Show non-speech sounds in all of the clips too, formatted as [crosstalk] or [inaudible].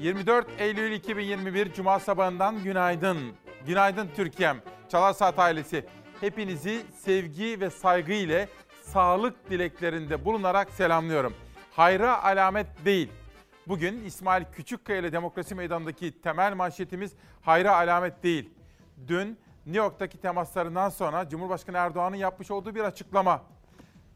24 Eylül 2021 Cuma sabahından günaydın. Günaydın Türkiye'm. Çalar Saat ailesi. Hepinizi sevgi ve saygı ile sağlık dileklerinde bulunarak selamlıyorum. Hayra alamet değil. Bugün İsmail Küçükkaya ile Demokrasi Meydanı'ndaki temel manşetimiz hayra alamet değil. Dün New York'taki temaslarından sonra Cumhurbaşkanı Erdoğan'ın yapmış olduğu bir açıklama.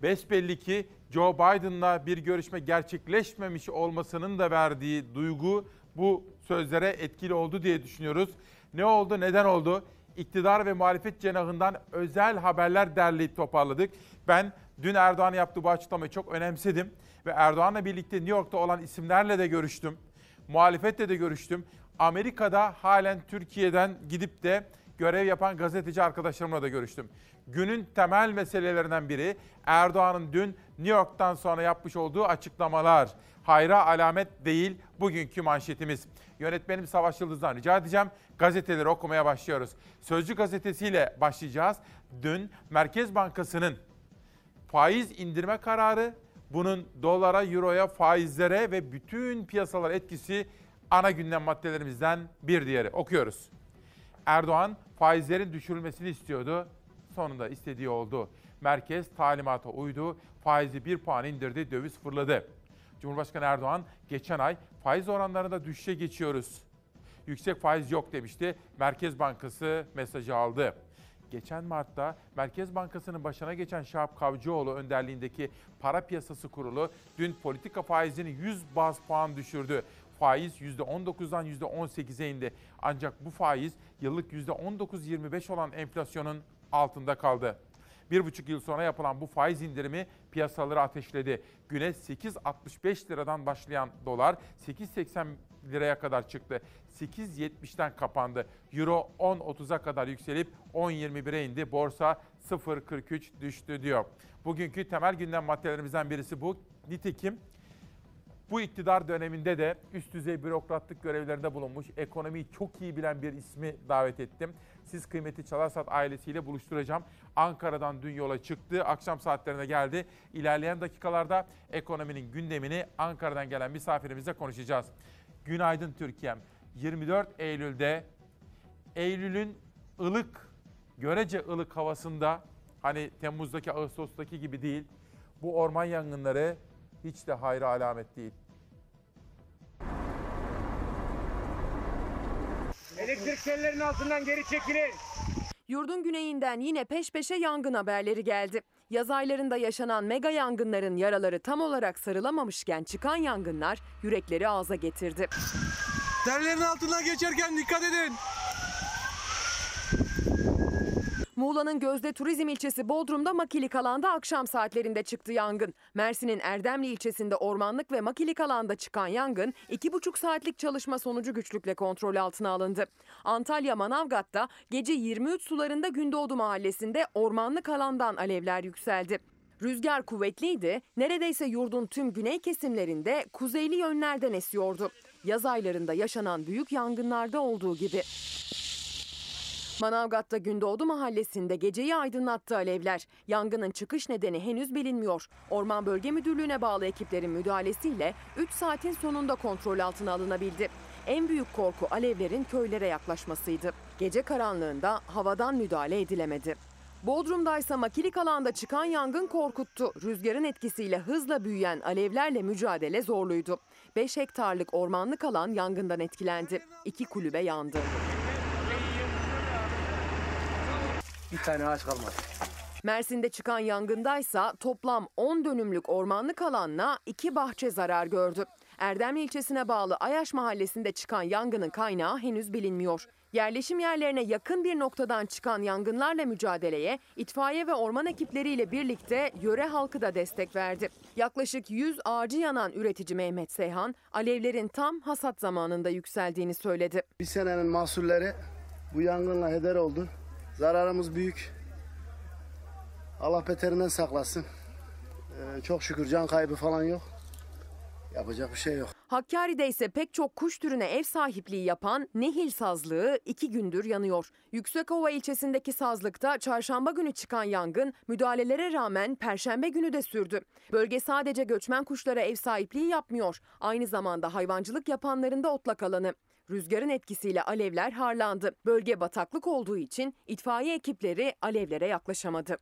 Besbelli ki Joe Biden'la bir görüşme gerçekleşmemiş olmasının da verdiği duygu bu sözlere etkili oldu diye düşünüyoruz. Ne oldu, neden oldu? İktidar ve muhalefet cenahından özel haberler derleyip toparladık. Ben dün Erdoğan'ın yaptığı bu açıklamayı çok önemsedim ve Erdoğan'la birlikte New York'ta olan isimlerle de görüştüm. Muhalefetle de görüştüm. Amerika'da halen Türkiye'den gidip de görev yapan gazeteci arkadaşlarımla da görüştüm. Günün temel meselelerinden biri Erdoğan'ın dün New York'tan sonra yapmış olduğu açıklamalar. Hayra alamet değil bugünkü manşetimiz. Yönetmenim Savaş Yıldız'dan rica edeceğim. Gazeteleri okumaya başlıyoruz. Sözcü gazetesiyle başlayacağız. Dün Merkez Bankası'nın faiz indirme kararı, bunun dolara, euroya, faizlere ve bütün piyasalar etkisi ana gündem maddelerimizden bir diğeri. Okuyoruz. Erdoğan faizlerin düşürülmesini istiyordu. Sonunda istediği oldu. Merkez talimata uydu. Faizi bir puan indirdi, döviz fırladı. Cumhurbaşkanı Erdoğan geçen ay faiz oranlarında düşüşe geçiyoruz. Yüksek faiz yok demişti. Merkez Bankası mesajı aldı. Geçen Mart'ta Merkez Bankası'nın başına geçen Şahap Kavcıoğlu önderliğindeki para piyasası kurulu dün politika faizini 100 baz puan düşürdü. Faiz %19'dan %18'e indi. Ancak bu faiz yıllık %19-25 olan enflasyonun altında kaldı. Bir buçuk yıl sonra yapılan bu faiz indirimi piyasaları ateşledi. Güne 8.65 liradan başlayan dolar 8.80 liraya kadar çıktı. 8.70'ten kapandı. Euro 10.30'a kadar yükselip 10.21'e indi. Borsa 0.43 düştü diyor. Bugünkü temel gündem maddelerimizden birisi bu. Nitekim bu iktidar döneminde de üst düzey bürokratlık görevlerinde bulunmuş, ekonomiyi çok iyi bilen bir ismi davet ettim. Siz kıymeti Çalarsat ailesiyle buluşturacağım. Ankara'dan dün yola çıktı, akşam saatlerine geldi. İlerleyen dakikalarda ekonominin gündemini Ankara'dan gelen misafirimizle konuşacağız. Günaydın Türkiye'm. 24 Eylül'de Eylül'ün ılık, görece ılık havasında hani Temmuz'daki Ağustos'taki gibi değil. Bu orman yangınları hiç de hayra alamet değil. Elektrik tellerinin altından geri çekilin. Yurdun güneyinden yine peş peşe yangın haberleri geldi. Yaz aylarında yaşanan mega yangınların yaraları tam olarak sarılamamışken çıkan yangınlar yürekleri ağza getirdi. Tellerin altından geçerken dikkat edin. Muğla'nın Gözde Turizm ilçesi Bodrum'da makilik alanda akşam saatlerinde çıktı yangın. Mersin'in Erdemli ilçesinde ormanlık ve makilik alanda çıkan yangın 2,5 saatlik çalışma sonucu güçlükle kontrol altına alındı. Antalya Manavgat'ta gece 23 sularında Gündoğdu mahallesinde ormanlık alandan alevler yükseldi. Rüzgar kuvvetliydi, neredeyse yurdun tüm güney kesimlerinde kuzeyli yönlerden esiyordu. Yaz aylarında yaşanan büyük yangınlarda olduğu gibi. Manavgat'ta Gündoğdu mahallesinde geceyi aydınlattı alevler. Yangının çıkış nedeni henüz bilinmiyor. Orman Bölge Müdürlüğü'ne bağlı ekiplerin müdahalesiyle 3 saatin sonunda kontrol altına alınabildi. En büyük korku alevlerin köylere yaklaşmasıydı. Gece karanlığında havadan müdahale edilemedi. Bodrum'da ise makilik alanda çıkan yangın korkuttu. Rüzgarın etkisiyle hızla büyüyen alevlerle mücadele zorluydu. 5 hektarlık ormanlık alan yangından etkilendi. İki kulübe yandı. Bir tane ağaç kalmadı. Mersin'de çıkan yangındaysa toplam 10 dönümlük ormanlık alanla iki bahçe zarar gördü. Erdemli ilçesine bağlı Ayaş mahallesinde çıkan yangının kaynağı henüz bilinmiyor. Yerleşim yerlerine yakın bir noktadan çıkan yangınlarla mücadeleye itfaiye ve orman ekipleriyle birlikte yöre halkı da destek verdi. Yaklaşık 100 ağacı yanan üretici Mehmet Seyhan, alevlerin tam hasat zamanında yükseldiğini söyledi. Bir senenin mahsulleri bu yangınla heder oldu. Zararımız büyük. Allah beterinden saklasın. Ee, çok şükür can kaybı falan yok. Yapacak bir şey yok. Hakkari'de ise pek çok kuş türüne ev sahipliği yapan Nehil sazlığı iki gündür yanıyor. Yüksekova ilçesindeki sazlıkta çarşamba günü çıkan yangın müdahalelere rağmen perşembe günü de sürdü. Bölge sadece göçmen kuşlara ev sahipliği yapmıyor. Aynı zamanda hayvancılık yapanların da otlak alanı. Rüzgarın etkisiyle alevler harlandı. Bölge bataklık olduğu için itfaiye ekipleri alevlere yaklaşamadı.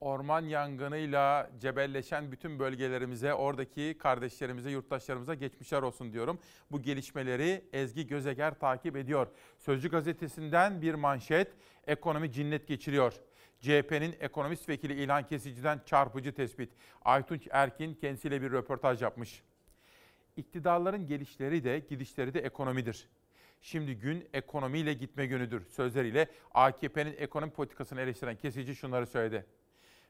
Orman yangınıyla cebelleşen bütün bölgelerimize, oradaki kardeşlerimize, yurttaşlarımıza geçmişler olsun diyorum. Bu gelişmeleri Ezgi Gözeger takip ediyor. Sözcü gazetesinden bir manşet, ekonomi cinnet geçiriyor. CHP'nin ekonomist vekili İlhan Kesici'den çarpıcı tespit. Aytunç Erkin kendisiyle bir röportaj yapmış. İktidarların gelişleri de gidişleri de ekonomidir. Şimdi gün ekonomiyle gitme günüdür sözleriyle AKP'nin ekonomi politikasını eleştiren kesici şunları söyledi.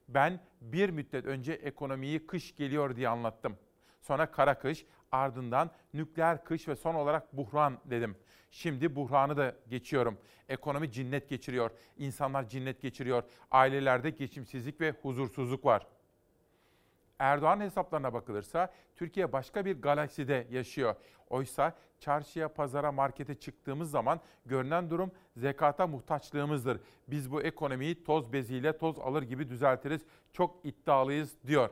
Ben bir müddet önce ekonomiyi kış geliyor diye anlattım. Sonra kara kış, ardından nükleer kış ve son olarak buhran dedim. Şimdi buhranı da geçiyorum. Ekonomi cinnet geçiriyor. İnsanlar cinnet geçiriyor. Ailelerde geçimsizlik ve huzursuzluk var. Erdoğan hesaplarına bakılırsa Türkiye başka bir galakside yaşıyor. Oysa çarşıya, pazara, markete çıktığımız zaman görünen durum zekata muhtaçlığımızdır. Biz bu ekonomiyi toz beziyle toz alır gibi düzeltiriz. Çok iddialıyız diyor.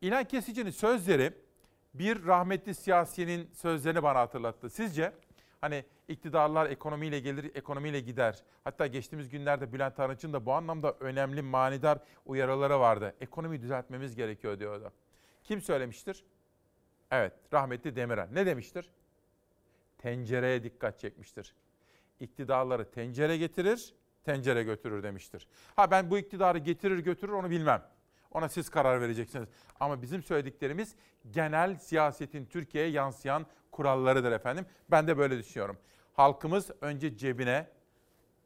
İlhan Kesici'nin sözleri bir rahmetli siyasinin sözlerini bana hatırlattı. Sizce hani iktidarlar ekonomiyle gelir, ekonomiyle gider. Hatta geçtiğimiz günlerde Bülent Arınç'ın da bu anlamda önemli manidar uyarıları vardı. Ekonomiyi düzeltmemiz gerekiyor diyordu. Kim söylemiştir? Evet, rahmetli Demirel. Ne demiştir? Tencereye dikkat çekmiştir. İktidarları tencere getirir, tencere götürür demiştir. Ha ben bu iktidarı getirir götürür onu bilmem. Ona siz karar vereceksiniz. Ama bizim söylediklerimiz genel siyasetin Türkiye'ye yansıyan kurallarıdır efendim. Ben de böyle düşünüyorum. Halkımız önce cebine,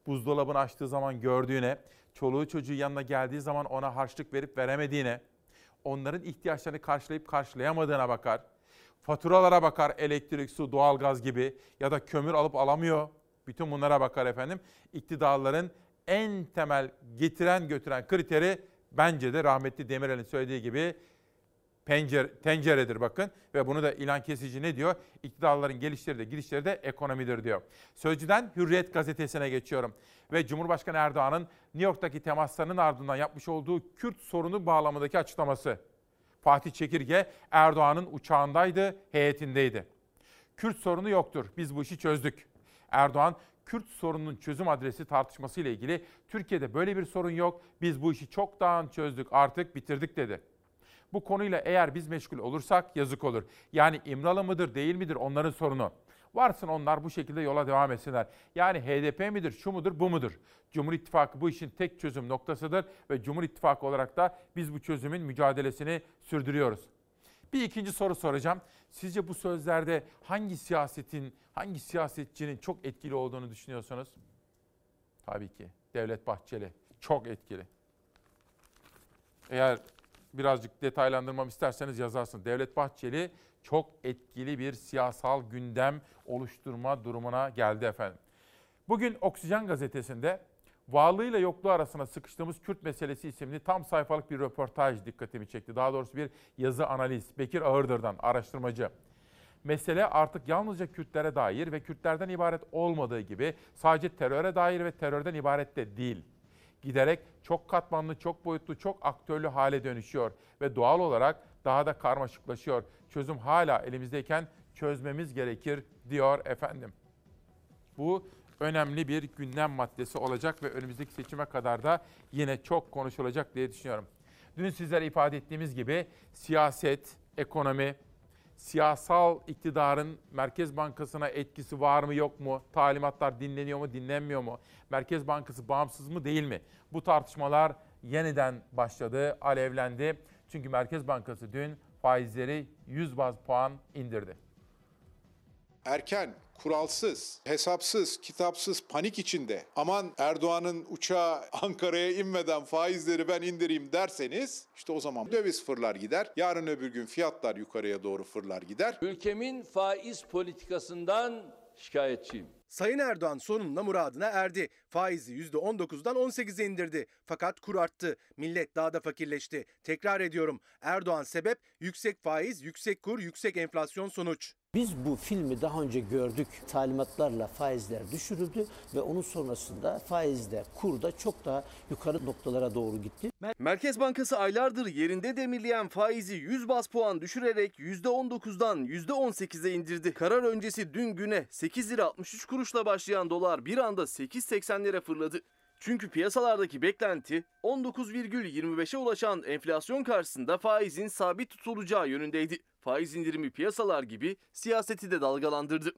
buzdolabını açtığı zaman gördüğüne, çoluğu çocuğu yanına geldiği zaman ona harçlık verip veremediğine, onların ihtiyaçlarını karşılayıp karşılayamadığına bakar. Faturalara bakar elektrik, su, doğalgaz gibi ya da kömür alıp alamıyor. Bütün bunlara bakar efendim. İktidarların en temel getiren götüren kriteri bence de rahmetli Demirel'in söylediği gibi pencere, tenceredir bakın. Ve bunu da İlhan Kesici ne diyor? İktidarların gelişleri de gidişleri de ekonomidir diyor. Sözcüden Hürriyet gazetesine geçiyorum. Ve Cumhurbaşkanı Erdoğan'ın New York'taki temaslarının ardından yapmış olduğu Kürt sorunu bağlamındaki açıklaması. Fatih Çekirge Erdoğan'ın uçağındaydı, heyetindeydi. Kürt sorunu yoktur, biz bu işi çözdük. Erdoğan, Kürt sorununun çözüm adresi tartışması ile ilgili Türkiye'de böyle bir sorun yok, biz bu işi çoktan çözdük, artık bitirdik dedi. Bu konuyla eğer biz meşgul olursak yazık olur. Yani İmralı mıdır değil midir onların sorunu. Varsın onlar bu şekilde yola devam etsinler. Yani HDP midir, şu mudur, bu mudur? Cumhur İttifakı bu işin tek çözüm noktasıdır ve Cumhur İttifakı olarak da biz bu çözümün mücadelesini sürdürüyoruz. Bir ikinci soru soracağım. Sizce bu sözlerde hangi siyasetin, hangi siyasetçinin çok etkili olduğunu düşünüyorsunuz? Tabii ki Devlet Bahçeli. Çok etkili. Eğer birazcık detaylandırmam isterseniz yazarsın. Devlet Bahçeli çok etkili bir siyasal gündem oluşturma durumuna geldi efendim. Bugün Oksijen gazetesinde varlığıyla yokluğu arasında sıkıştığımız Kürt meselesi isimli tam sayfalık bir röportaj dikkatimi çekti. Daha doğrusu bir yazı analiz. Bekir Ağırdır'dan araştırmacı. Mesele artık yalnızca Kürtlere dair ve Kürtlerden ibaret olmadığı gibi sadece teröre dair ve terörden ibaret de değil. Giderek çok katmanlı, çok boyutlu, çok aktörlü hale dönüşüyor ve doğal olarak daha da karmaşıklaşıyor. Çözüm hala elimizdeyken çözmemiz gerekir diyor efendim. Bu önemli bir gündem maddesi olacak ve önümüzdeki seçime kadar da yine çok konuşulacak diye düşünüyorum. Dün sizlere ifade ettiğimiz gibi siyaset, ekonomi, siyasal iktidarın Merkez Bankası'na etkisi var mı yok mu? Talimatlar dinleniyor mu dinlenmiyor mu? Merkez Bankası bağımsız mı değil mi? Bu tartışmalar yeniden başladı, alevlendi. Çünkü Merkez Bankası dün faizleri 100 baz puan indirdi. erken, kuralsız, hesapsız, kitapsız, panik içinde aman Erdoğan'ın uçağı [laughs] Ankara'ya inmeden faizleri ben indireyim derseniz işte o zaman döviz fırlar gider. Yarın öbür gün fiyatlar yukarıya doğru fırlar gider. Ülkemin faiz politikasından şikayetçiyim. Sayın Erdoğan sonunda muradına erdi. Faizi %19'dan 18'e indirdi. Fakat kur arttı. Millet daha da fakirleşti. Tekrar ediyorum. Erdoğan sebep yüksek faiz, yüksek kur, yüksek enflasyon sonuç. Biz bu filmi daha önce gördük. Talimatlarla faizler düşürüldü ve onun sonrasında faizde, kurda çok daha yukarı noktalara doğru gitti. Merkez Bankası aylardır yerinde demirleyen faizi 100 bas puan düşürerek %19'dan %18'e indirdi. Karar öncesi dün güne 8 lira 63 kuruşla başlayan dolar bir anda 8.80'lere fırladı. Çünkü piyasalardaki beklenti 19,25'e ulaşan enflasyon karşısında faizin sabit tutulacağı yönündeydi. Faiz indirimi piyasalar gibi siyaseti de dalgalandırdı.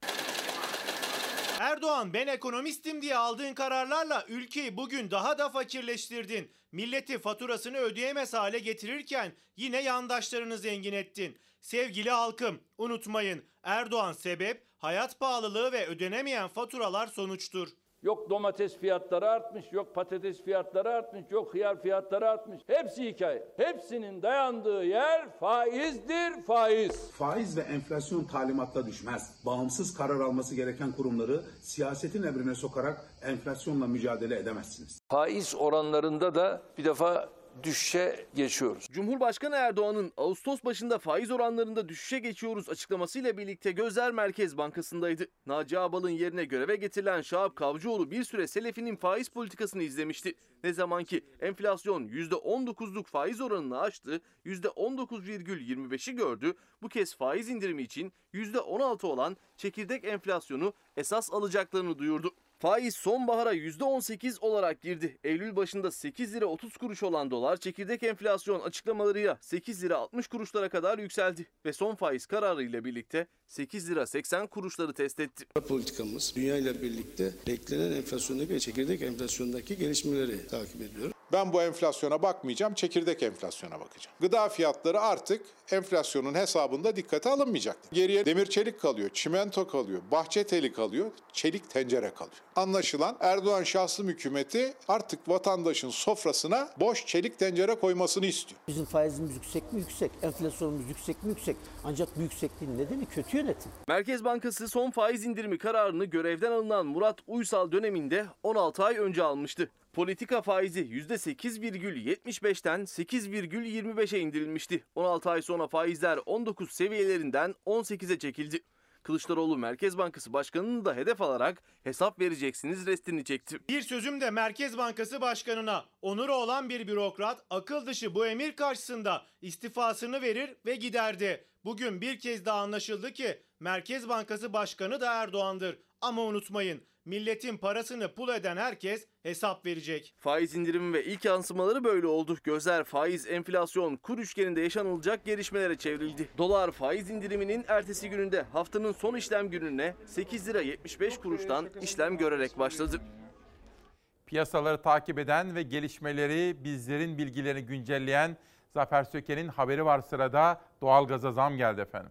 Erdoğan ben ekonomistim diye aldığın kararlarla ülkeyi bugün daha da fakirleştirdin. Milleti faturasını ödeyemez hale getirirken yine yandaşlarını zengin ettin. Sevgili halkım unutmayın Erdoğan sebep hayat pahalılığı ve ödenemeyen faturalar sonuçtur. Yok domates fiyatları artmış, yok patates fiyatları artmış, yok hıyar fiyatları artmış. Hepsi hikaye. Hepsinin dayandığı yer faizdir, faiz. Faiz ve enflasyon talimatla düşmez. Bağımsız karar alması gereken kurumları siyasetin emrine sokarak enflasyonla mücadele edemezsiniz. Faiz oranlarında da bir defa düşüşe geçiyoruz. Cumhurbaşkanı Erdoğan'ın Ağustos başında faiz oranlarında düşüşe geçiyoruz açıklamasıyla birlikte gözler Merkez Bankası'ndaydı. Naci Ağbal'ın yerine göreve getirilen Şahap Kavcıoğlu bir süre Selefi'nin faiz politikasını izlemişti. Ne zaman ki enflasyon %19'luk faiz oranını aştı, %19,25'i gördü. Bu kez faiz indirimi için %16 olan çekirdek enflasyonu esas alacaklarını duyurdu. Faiz sonbahara %18 olarak girdi. Eylül başında 8 lira 30 kuruş olan dolar çekirdek enflasyon açıklamalarıyla 8 lira 60 kuruşlara kadar yükseldi. Ve son faiz kararı ile birlikte 8 lira 80 kuruşları test etti. Politikamız dünya ile birlikte beklenen enflasyondaki ve çekirdek enflasyondaki gelişmeleri takip ediyor. Ben bu enflasyona bakmayacağım, çekirdek enflasyona bakacağım. Gıda fiyatları artık enflasyonun hesabında dikkate alınmayacak. Geriye demir çelik kalıyor, çimento kalıyor, bahçe teli kalıyor, çelik tencere kalıyor. Anlaşılan Erdoğan şahsım hükümeti artık vatandaşın sofrasına boş çelik tencere koymasını istiyor. Bizim faizimiz yüksek mi? Yüksek. Enflasyonumuz yüksek mi? Yüksek. Ancak bu yüksekliğin nedeni kötü yönetim. Merkez Bankası son faiz indirimi kararını görevden alınan Murat Uysal döneminde 16 ay önce almıştı. Politika faizi %8,75'ten 8,25'e indirilmişti. 16 ay sonra faizler 19 seviyelerinden 18'e çekildi. Kılıçdaroğlu Merkez Bankası Başkanı'nı da hedef alarak hesap vereceksiniz restini çekti. Bir sözüm de Merkez Bankası Başkanı'na. Onuru olan bir bürokrat akıl dışı bu emir karşısında istifasını verir ve giderdi. Bugün bir kez daha anlaşıldı ki Merkez Bankası Başkanı da Erdoğan'dır. Ama unutmayın milletin parasını pul eden herkes hesap verecek. Faiz indirimi ve ilk yansımaları böyle oldu. Gözler faiz, enflasyon, kur üçgeninde yaşanılacak gelişmelere çevrildi. Dolar faiz indiriminin ertesi gününde haftanın son işlem gününe 8 lira 75 kuruştan işlem görerek başladı. Piyasaları takip eden ve gelişmeleri bizlerin bilgilerini güncelleyen Zafer Söke'nin haberi var sırada. Doğalgaza zam geldi efendim.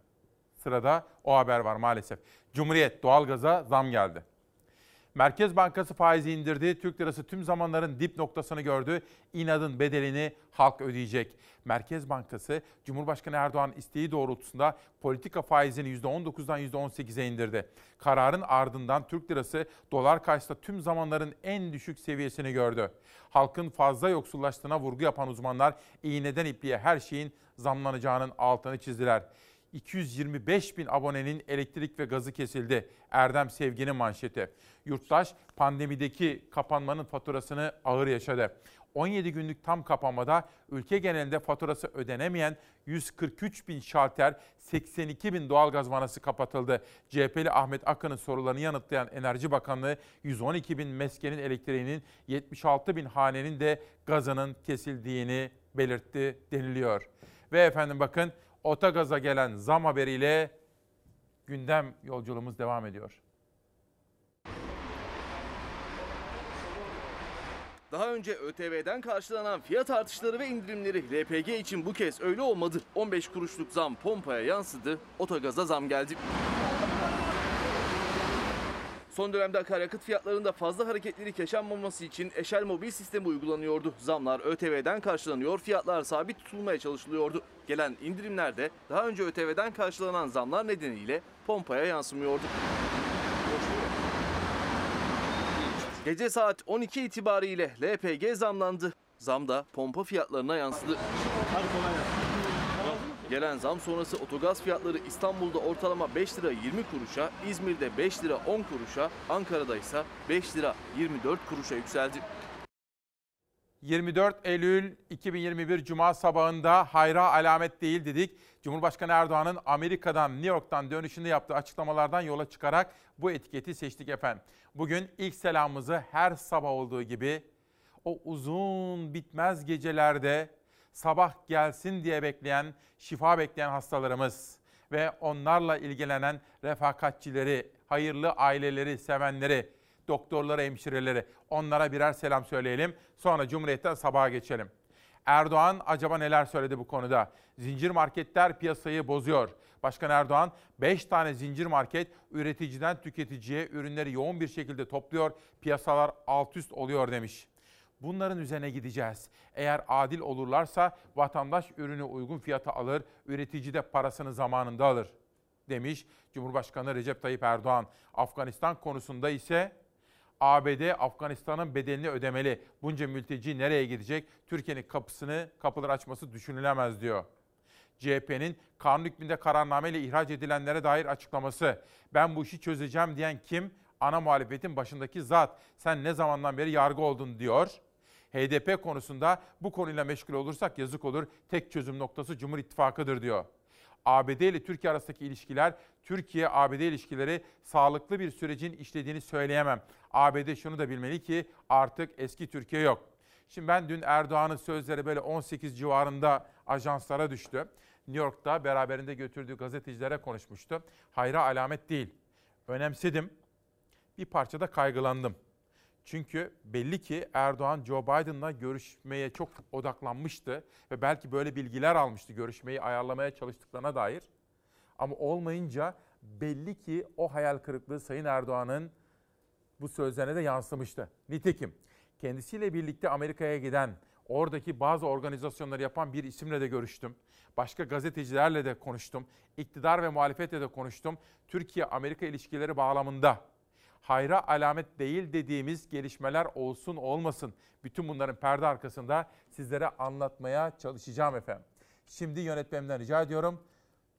Sırada o haber var maalesef. Cumhuriyet doğalgaza zam geldi. Merkez Bankası faizi indirdi. Türk lirası tüm zamanların dip noktasını gördü. İnadın bedelini halk ödeyecek. Merkez Bankası Cumhurbaşkanı Erdoğan isteği doğrultusunda politika faizini %19'dan %18'e indirdi. Kararın ardından Türk lirası dolar karşısında tüm zamanların en düşük seviyesini gördü. Halkın fazla yoksullaştığına vurgu yapan uzmanlar iğneden ipliğe her şeyin zamlanacağının altını çizdiler. 225 bin abonenin elektrik ve gazı kesildi. Erdem Sevgi'nin manşeti. Yurttaş pandemideki kapanmanın faturasını ağır yaşadı. 17 günlük tam kapanmada ülke genelinde faturası ödenemeyen 143 bin şalter, 82 bin doğalgaz vanası kapatıldı. CHP'li Ahmet Akın'ın sorularını yanıtlayan Enerji Bakanlığı 112 bin meskenin elektriğinin 76 bin hanenin de gazının kesildiğini belirtti deniliyor. Ve efendim bakın Otagaz'a gelen zam haberiyle gündem yolculuğumuz devam ediyor. Daha önce ÖTV'den karşılanan fiyat artışları ve indirimleri LPG için bu kez öyle olmadı. 15 kuruşluk zam pompaya yansıdı, otagaza zam geldi. Son dönemde akaryakıt fiyatlarında fazla hareketlilik yaşanmaması için Eşel mobil sistemi uygulanıyordu. Zamlar ÖTV'den karşılanıyor, fiyatlar sabit tutulmaya çalışılıyordu. Gelen indirimler de daha önce ÖTV'den karşılanan zamlar nedeniyle pompaya yansımıyordu. Gece saat 12 itibariyle LPG zamlandı. Zam da pompa fiyatlarına yansıdı. Gelen zam sonrası otogaz fiyatları İstanbul'da ortalama 5 lira 20 kuruşa, İzmir'de 5 lira 10 kuruşa, Ankara'da ise 5 lira 24 kuruşa yükseldi. 24 Eylül 2021 Cuma sabahında hayra alamet değil dedik. Cumhurbaşkanı Erdoğan'ın Amerika'dan, New York'tan dönüşünde yaptığı açıklamalardan yola çıkarak bu etiketi seçtik efendim. Bugün ilk selamımızı her sabah olduğu gibi o uzun bitmez gecelerde sabah gelsin diye bekleyen, şifa bekleyen hastalarımız ve onlarla ilgilenen refakatçileri, hayırlı aileleri, sevenleri, doktorlara, hemşireleri onlara birer selam söyleyelim. Sonra Cumhuriyet'ten sabaha geçelim. Erdoğan acaba neler söyledi bu konuda? Zincir marketler piyasayı bozuyor. Başkan Erdoğan 5 tane zincir market üreticiden tüketiciye ürünleri yoğun bir şekilde topluyor. Piyasalar alt üst oluyor demiş. Bunların üzerine gideceğiz. Eğer adil olurlarsa vatandaş ürünü uygun fiyata alır, üretici de parasını zamanında alır demiş Cumhurbaşkanı Recep Tayyip Erdoğan. Afganistan konusunda ise ABD Afganistan'ın bedelini ödemeli. Bunca mülteci nereye gidecek? Türkiye'nin kapısını, kapıları açması düşünülemez diyor. CHP'nin kanun hükmünde kararnameyle ihraç edilenlere dair açıklaması. Ben bu işi çözeceğim diyen kim? Ana muhalefetin başındaki zat. Sen ne zamandan beri yargı oldun diyor. HDP konusunda bu konuyla meşgul olursak yazık olur. Tek çözüm noktası Cumhur İttifakı'dır diyor. ABD ile Türkiye arasındaki ilişkiler, Türkiye-ABD ilişkileri sağlıklı bir sürecin işlediğini söyleyemem. ABD şunu da bilmeli ki artık eski Türkiye yok. Şimdi ben dün Erdoğan'ın sözleri böyle 18 civarında ajanslara düştü. New York'ta beraberinde götürdüğü gazetecilere konuşmuştu. Hayra alamet değil. Önemsedim. Bir parça da kaygılandım. Çünkü belli ki Erdoğan Joe Biden'la görüşmeye çok odaklanmıştı ve belki böyle bilgiler almıştı görüşmeyi ayarlamaya çalıştıklarına dair. Ama olmayınca belli ki o hayal kırıklığı Sayın Erdoğan'ın bu sözlerine de yansımıştı. Nitekim kendisiyle birlikte Amerika'ya giden, oradaki bazı organizasyonları yapan bir isimle de görüştüm. Başka gazetecilerle de konuştum. İktidar ve muhalefetle de konuştum. Türkiye-Amerika ilişkileri bağlamında hayra alamet değil dediğimiz gelişmeler olsun olmasın. Bütün bunların perde arkasında sizlere anlatmaya çalışacağım efendim. Şimdi yönetmenimden rica ediyorum.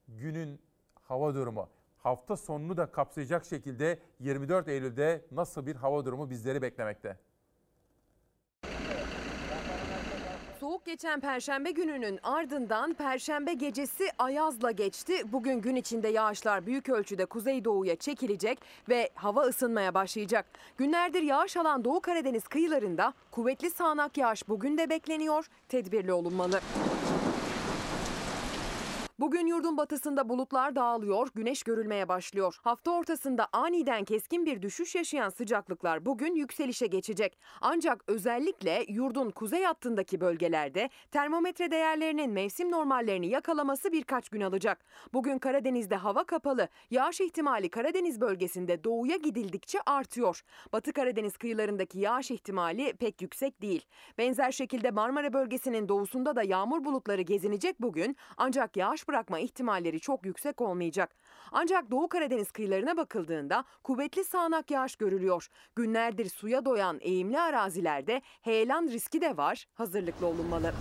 Günün hava durumu hafta sonunu da kapsayacak şekilde 24 Eylül'de nasıl bir hava durumu bizleri beklemekte? Geçen perşembe gününün ardından perşembe gecesi ayazla geçti. Bugün gün içinde yağışlar büyük ölçüde kuzeydoğuya çekilecek ve hava ısınmaya başlayacak. Günlerdir yağış alan Doğu Karadeniz kıyılarında kuvvetli sağanak yağış bugün de bekleniyor. Tedbirli olunmalı. Bugün yurdun batısında bulutlar dağılıyor, güneş görülmeye başlıyor. Hafta ortasında aniden keskin bir düşüş yaşayan sıcaklıklar bugün yükselişe geçecek. Ancak özellikle yurdun kuzey hattındaki bölgelerde termometre değerlerinin mevsim normallerini yakalaması birkaç gün alacak. Bugün Karadeniz'de hava kapalı, yağış ihtimali Karadeniz bölgesinde doğuya gidildikçe artıyor. Batı Karadeniz kıyılarındaki yağış ihtimali pek yüksek değil. Benzer şekilde Marmara bölgesinin doğusunda da yağmur bulutları gezinecek bugün ancak yağış bırakma ihtimalleri çok yüksek olmayacak. Ancak Doğu Karadeniz kıyılarına bakıldığında kuvvetli sağanak yağış görülüyor. Günlerdir suya doyan eğimli arazilerde heyelan riski de var. Hazırlıklı olunmalı.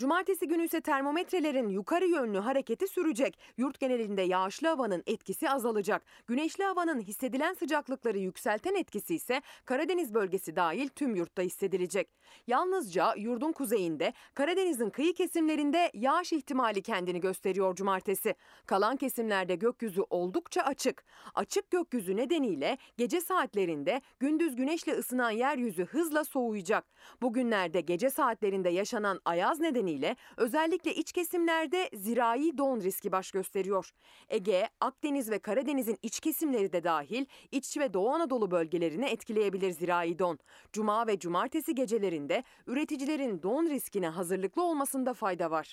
Cumartesi günü ise termometrelerin yukarı yönlü hareketi sürecek. Yurt genelinde yağışlı havanın etkisi azalacak. Güneşli havanın hissedilen sıcaklıkları yükselten etkisi ise Karadeniz bölgesi dahil tüm yurtta hissedilecek. Yalnızca yurdun kuzeyinde, Karadeniz'in kıyı kesimlerinde yağış ihtimali kendini gösteriyor cumartesi. Kalan kesimlerde gökyüzü oldukça açık. Açık gökyüzü nedeniyle gece saatlerinde gündüz güneşle ısınan yeryüzü hızla soğuyacak. Bugünlerde gece saatlerinde yaşanan ayaz nedeniyle özellikle iç kesimlerde zirai don riski baş gösteriyor. Ege, Akdeniz ve Karadeniz'in iç kesimleri de dahil iç ve Doğu Anadolu bölgelerini etkileyebilir zirai don. Cuma ve cumartesi gecelerinde üreticilerin don riskine hazırlıklı olmasında fayda var.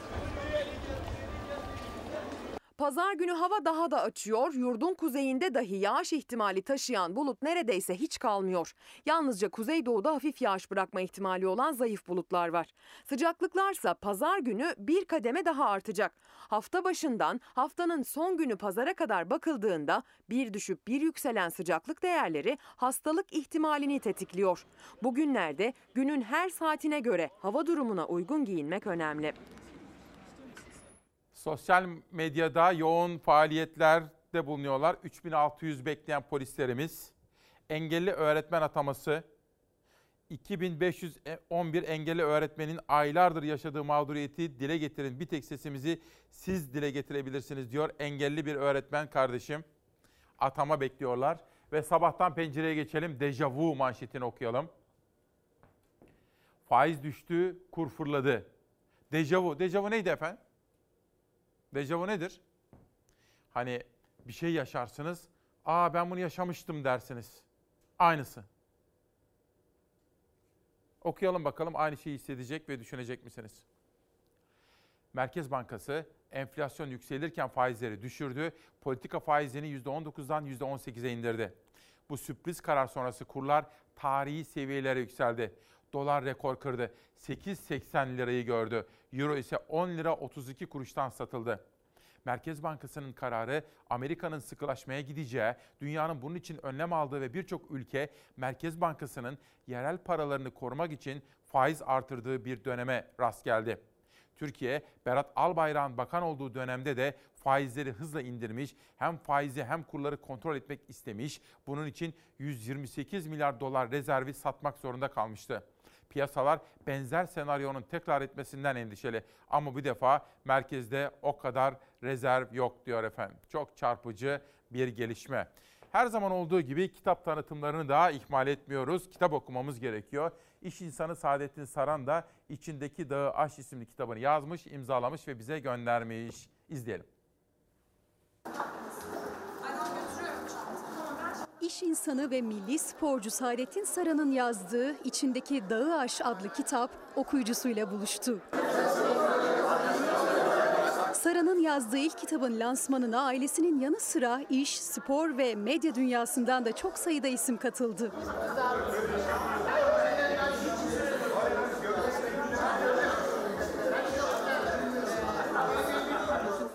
Pazar günü hava daha da açıyor. Yurdun kuzeyinde dahi yağış ihtimali taşıyan bulut neredeyse hiç kalmıyor. Yalnızca kuzeydoğuda hafif yağış bırakma ihtimali olan zayıf bulutlar var. Sıcaklıklarsa pazar günü bir kademe daha artacak. Hafta başından haftanın son günü pazara kadar bakıldığında bir düşüp bir yükselen sıcaklık değerleri hastalık ihtimalini tetikliyor. Bugünlerde günün her saatine göre hava durumuna uygun giyinmek önemli. Sosyal medyada yoğun faaliyetlerde bulunuyorlar. 3600 bekleyen polislerimiz. Engelli öğretmen ataması. 2511 engelli öğretmenin aylardır yaşadığı mağduriyeti dile getirin. Bir tek sesimizi siz dile getirebilirsiniz diyor engelli bir öğretmen kardeşim. Atama bekliyorlar. Ve sabahtan pencereye geçelim. Dejavu manşetini okuyalım. Faiz düştü, kur fırladı. Dejavu. Dejavu neydi efendim? Dejavu nedir? Hani bir şey yaşarsınız. Aa ben bunu yaşamıştım dersiniz. Aynısı. Okuyalım bakalım aynı şeyi hissedecek ve düşünecek misiniz? Merkez Bankası enflasyon yükselirken faizleri düşürdü. Politika faizini %19'dan %18'e indirdi. Bu sürpriz karar sonrası kurlar tarihi seviyelere yükseldi. Dolar rekor kırdı. 8.80 lirayı gördü. Euro ise 10 lira 32 kuruştan satıldı. Merkez Bankası'nın kararı Amerika'nın sıkılaşmaya gideceği, dünyanın bunun için önlem aldığı ve birçok ülke Merkez Bankası'nın yerel paralarını korumak için faiz artırdığı bir döneme rast geldi. Türkiye, Berat Albayrak'ın bakan olduğu dönemde de faizleri hızla indirmiş, hem faizi hem kurları kontrol etmek istemiş. Bunun için 128 milyar dolar rezervi satmak zorunda kalmıştı. Piyasalar benzer senaryonun tekrar etmesinden endişeli. Ama bu defa merkezde o kadar rezerv yok diyor efendim. Çok çarpıcı bir gelişme. Her zaman olduğu gibi kitap tanıtımlarını da ihmal etmiyoruz. Kitap okumamız gerekiyor. İş insanı Saadettin Saran da içindeki Dağı Aş isimli kitabını yazmış, imzalamış ve bize göndermiş. İzleyelim. İş insanı ve milli sporcu Saadettin Saran'ın yazdığı İçindeki Dağı Aş adlı kitap okuyucusuyla buluştu. Saran'ın yazdığı ilk kitabın lansmanına ailesinin yanı sıra iş, spor ve medya dünyasından da çok sayıda isim katıldı.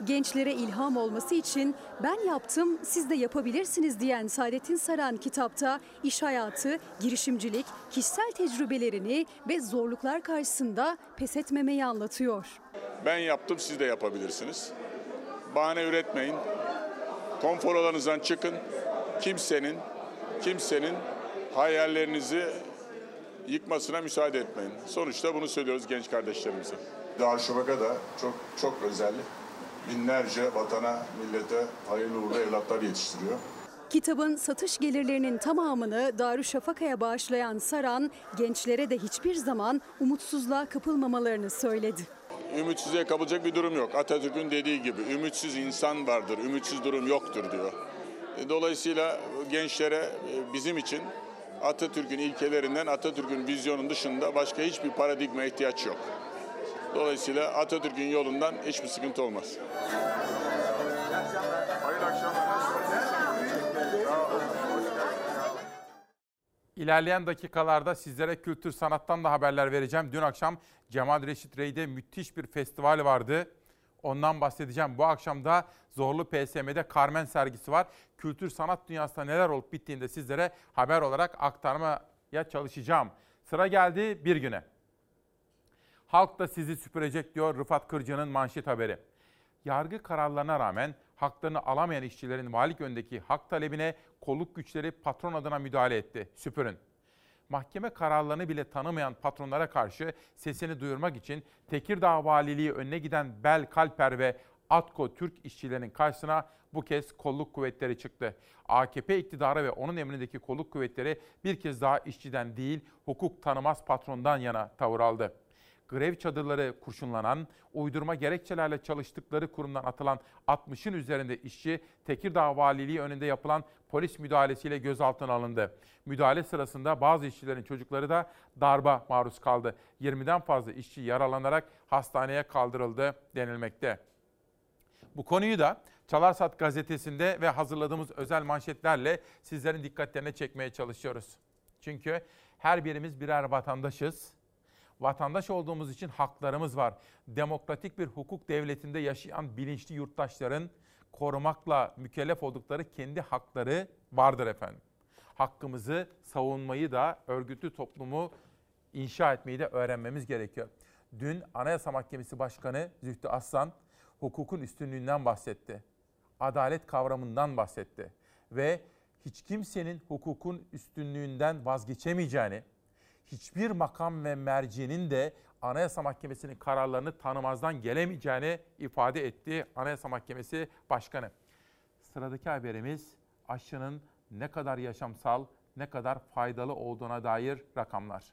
Gençlere ilham olması için ben yaptım siz de yapabilirsiniz diyen Saadettin Saran kitapta iş hayatı, girişimcilik, kişisel tecrübelerini ve zorluklar karşısında pes etmemeyi anlatıyor. Ben yaptım siz de yapabilirsiniz. Bahane üretmeyin. Konfor alanınızdan çıkın. Kimsenin kimsenin hayallerinizi yıkmasına müsaade etmeyin. Sonuçta bunu söylüyoruz genç kardeşlerimize. Darüşşafaka da çok çok özel. Binlerce vatana, millete hayırlı uğurlu evlatlar yetiştiriyor. Kitabın satış gelirlerinin tamamını Darüşşafaka'ya bağışlayan Saran, gençlere de hiçbir zaman umutsuzluğa kapılmamalarını söyledi. Ümitsizliğe kapılacak bir durum yok. Atatürk'ün dediği gibi ümitsiz insan vardır, ümitsiz durum yoktur diyor. E, Dolayısıyla gençlere e, bizim için Atatürk'ün ilkelerinden, Atatürk'ün vizyonun dışında başka hiçbir paradigma ihtiyaç yok. Dolayısıyla Atatürk'ün yolundan hiçbir sıkıntı olmaz. Hayırlı akşamlar. İlerleyen dakikalarda sizlere kültür sanattan da haberler vereceğim. Dün akşam Cemal Reşit Rey'de müthiş bir festival vardı. Ondan bahsedeceğim. Bu akşam da Zorlu PSM'de Carmen sergisi var. Kültür sanat dünyasında neler olup bittiğinde sizlere haber olarak aktarmaya çalışacağım. Sıra geldi bir güne. Halk da sizi süpürecek diyor Rıfat Kırcı'nın manşet haberi. Yargı kararlarına rağmen haklarını alamayan işçilerin valilik önündeki hak talebine kolluk güçleri patron adına müdahale etti. Süpürün. Mahkeme kararlarını bile tanımayan patronlara karşı sesini duyurmak için Tekirdağ Valiliği önüne giden Bel Kalper ve Atko Türk işçilerinin karşısına bu kez kolluk kuvvetleri çıktı. AKP iktidarı ve onun emrindeki kolluk kuvvetleri bir kez daha işçiden değil hukuk tanımaz patrondan yana tavır aldı grev çadırları kurşunlanan, uydurma gerekçelerle çalıştıkları kurumdan atılan 60'ın üzerinde işçi Tekirdağ Valiliği önünde yapılan polis müdahalesiyle gözaltına alındı. Müdahale sırasında bazı işçilerin çocukları da darba maruz kaldı. 20'den fazla işçi yaralanarak hastaneye kaldırıldı denilmekte. Bu konuyu da Çalarsat gazetesinde ve hazırladığımız özel manşetlerle sizlerin dikkatlerine çekmeye çalışıyoruz. Çünkü her birimiz birer vatandaşız. Vatandaş olduğumuz için haklarımız var. Demokratik bir hukuk devletinde yaşayan bilinçli yurttaşların korumakla mükellef oldukları kendi hakları vardır efendim. Hakkımızı savunmayı da örgütlü toplumu inşa etmeyi de öğrenmemiz gerekiyor. Dün Anayasa Mahkemesi Başkanı Zühtü Aslan hukukun üstünlüğünden bahsetti. Adalet kavramından bahsetti ve hiç kimsenin hukukun üstünlüğünden vazgeçemeyeceğini, hiçbir makam ve mercinin de Anayasa Mahkemesi'nin kararlarını tanımazdan gelemeyeceğini ifade etti Anayasa Mahkemesi Başkanı. Sıradaki haberimiz aşının ne kadar yaşamsal, ne kadar faydalı olduğuna dair rakamlar.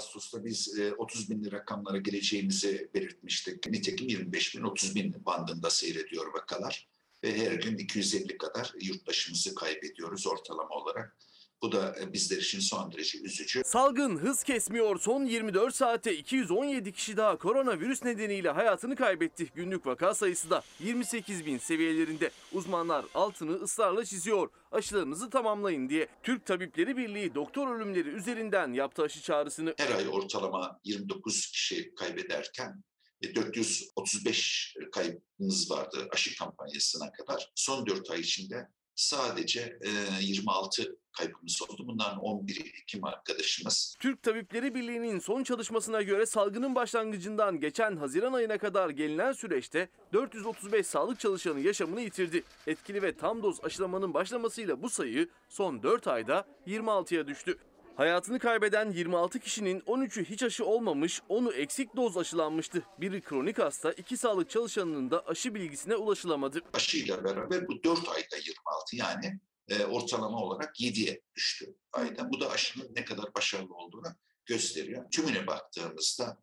Ağustos'ta biz e, 30 binli rakamlara geleceğimizi belirtmiştik. Nitekim 25 bin, 30 bin bandında seyrediyor vakalar. Ve her gün 250 kadar yurttaşımızı kaybediyoruz ortalama olarak. Bu da e, bizler için son derece üzücü. Salgın hız kesmiyor. Son 24 saatte 217 kişi daha koronavirüs nedeniyle hayatını kaybetti. Günlük vaka sayısı da 28 bin seviyelerinde. Uzmanlar altını ısrarla çiziyor. Aşılarınızı tamamlayın diye. Türk Tabipleri Birliği doktor ölümleri üzerinden yaptı aşı çağrısını. Her ay ortalama 29 kişi kaybederken 435 kaybımız vardı aşı kampanyasına kadar. Son 4 ay içinde sadece e, 26 kaybımız oldu. Bunların 11'i hekim arkadaşımız. Türk Tabipleri Birliği'nin son çalışmasına göre salgının başlangıcından geçen Haziran ayına kadar gelinen süreçte 435 sağlık çalışanı yaşamını yitirdi. Etkili ve tam doz aşılamanın başlamasıyla bu sayı son 4 ayda 26'ya düştü. Hayatını kaybeden 26 kişinin 13'ü hiç aşı olmamış, 10'u eksik doz aşılanmıştı. Biri kronik hasta, iki sağlık çalışanının da aşı bilgisine ulaşılamadı. Aşıyla beraber bu 4 ayda 26 yani e, ortalama olarak 7'ye düştü ayda. Bu da aşının ne kadar başarılı olduğunu gösteriyor. Tümüne baktığımızda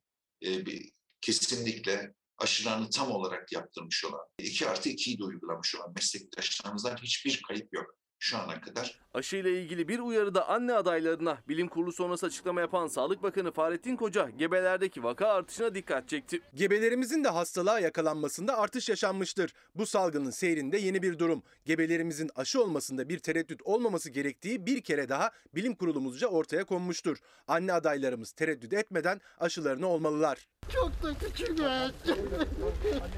e, bir, kesinlikle aşılarını tam olarak yaptırmış olan, 2 artı 2'yi de uygulamış olan meslektaşlarımızdan hiçbir kayıp yok şu ana kadar. Aşı ile ilgili bir uyarı da anne adaylarına bilim kurulu sonrası açıklama yapan Sağlık Bakanı Fahrettin Koca gebelerdeki vaka artışına dikkat çekti. Gebelerimizin de hastalığa yakalanmasında artış yaşanmıştır. Bu salgının seyrinde yeni bir durum. Gebelerimizin aşı olmasında bir tereddüt olmaması gerektiği bir kere daha bilim kurulumuzca ortaya konmuştur. Anne adaylarımız tereddüt etmeden aşılarını olmalılar. Çok da küçük [laughs]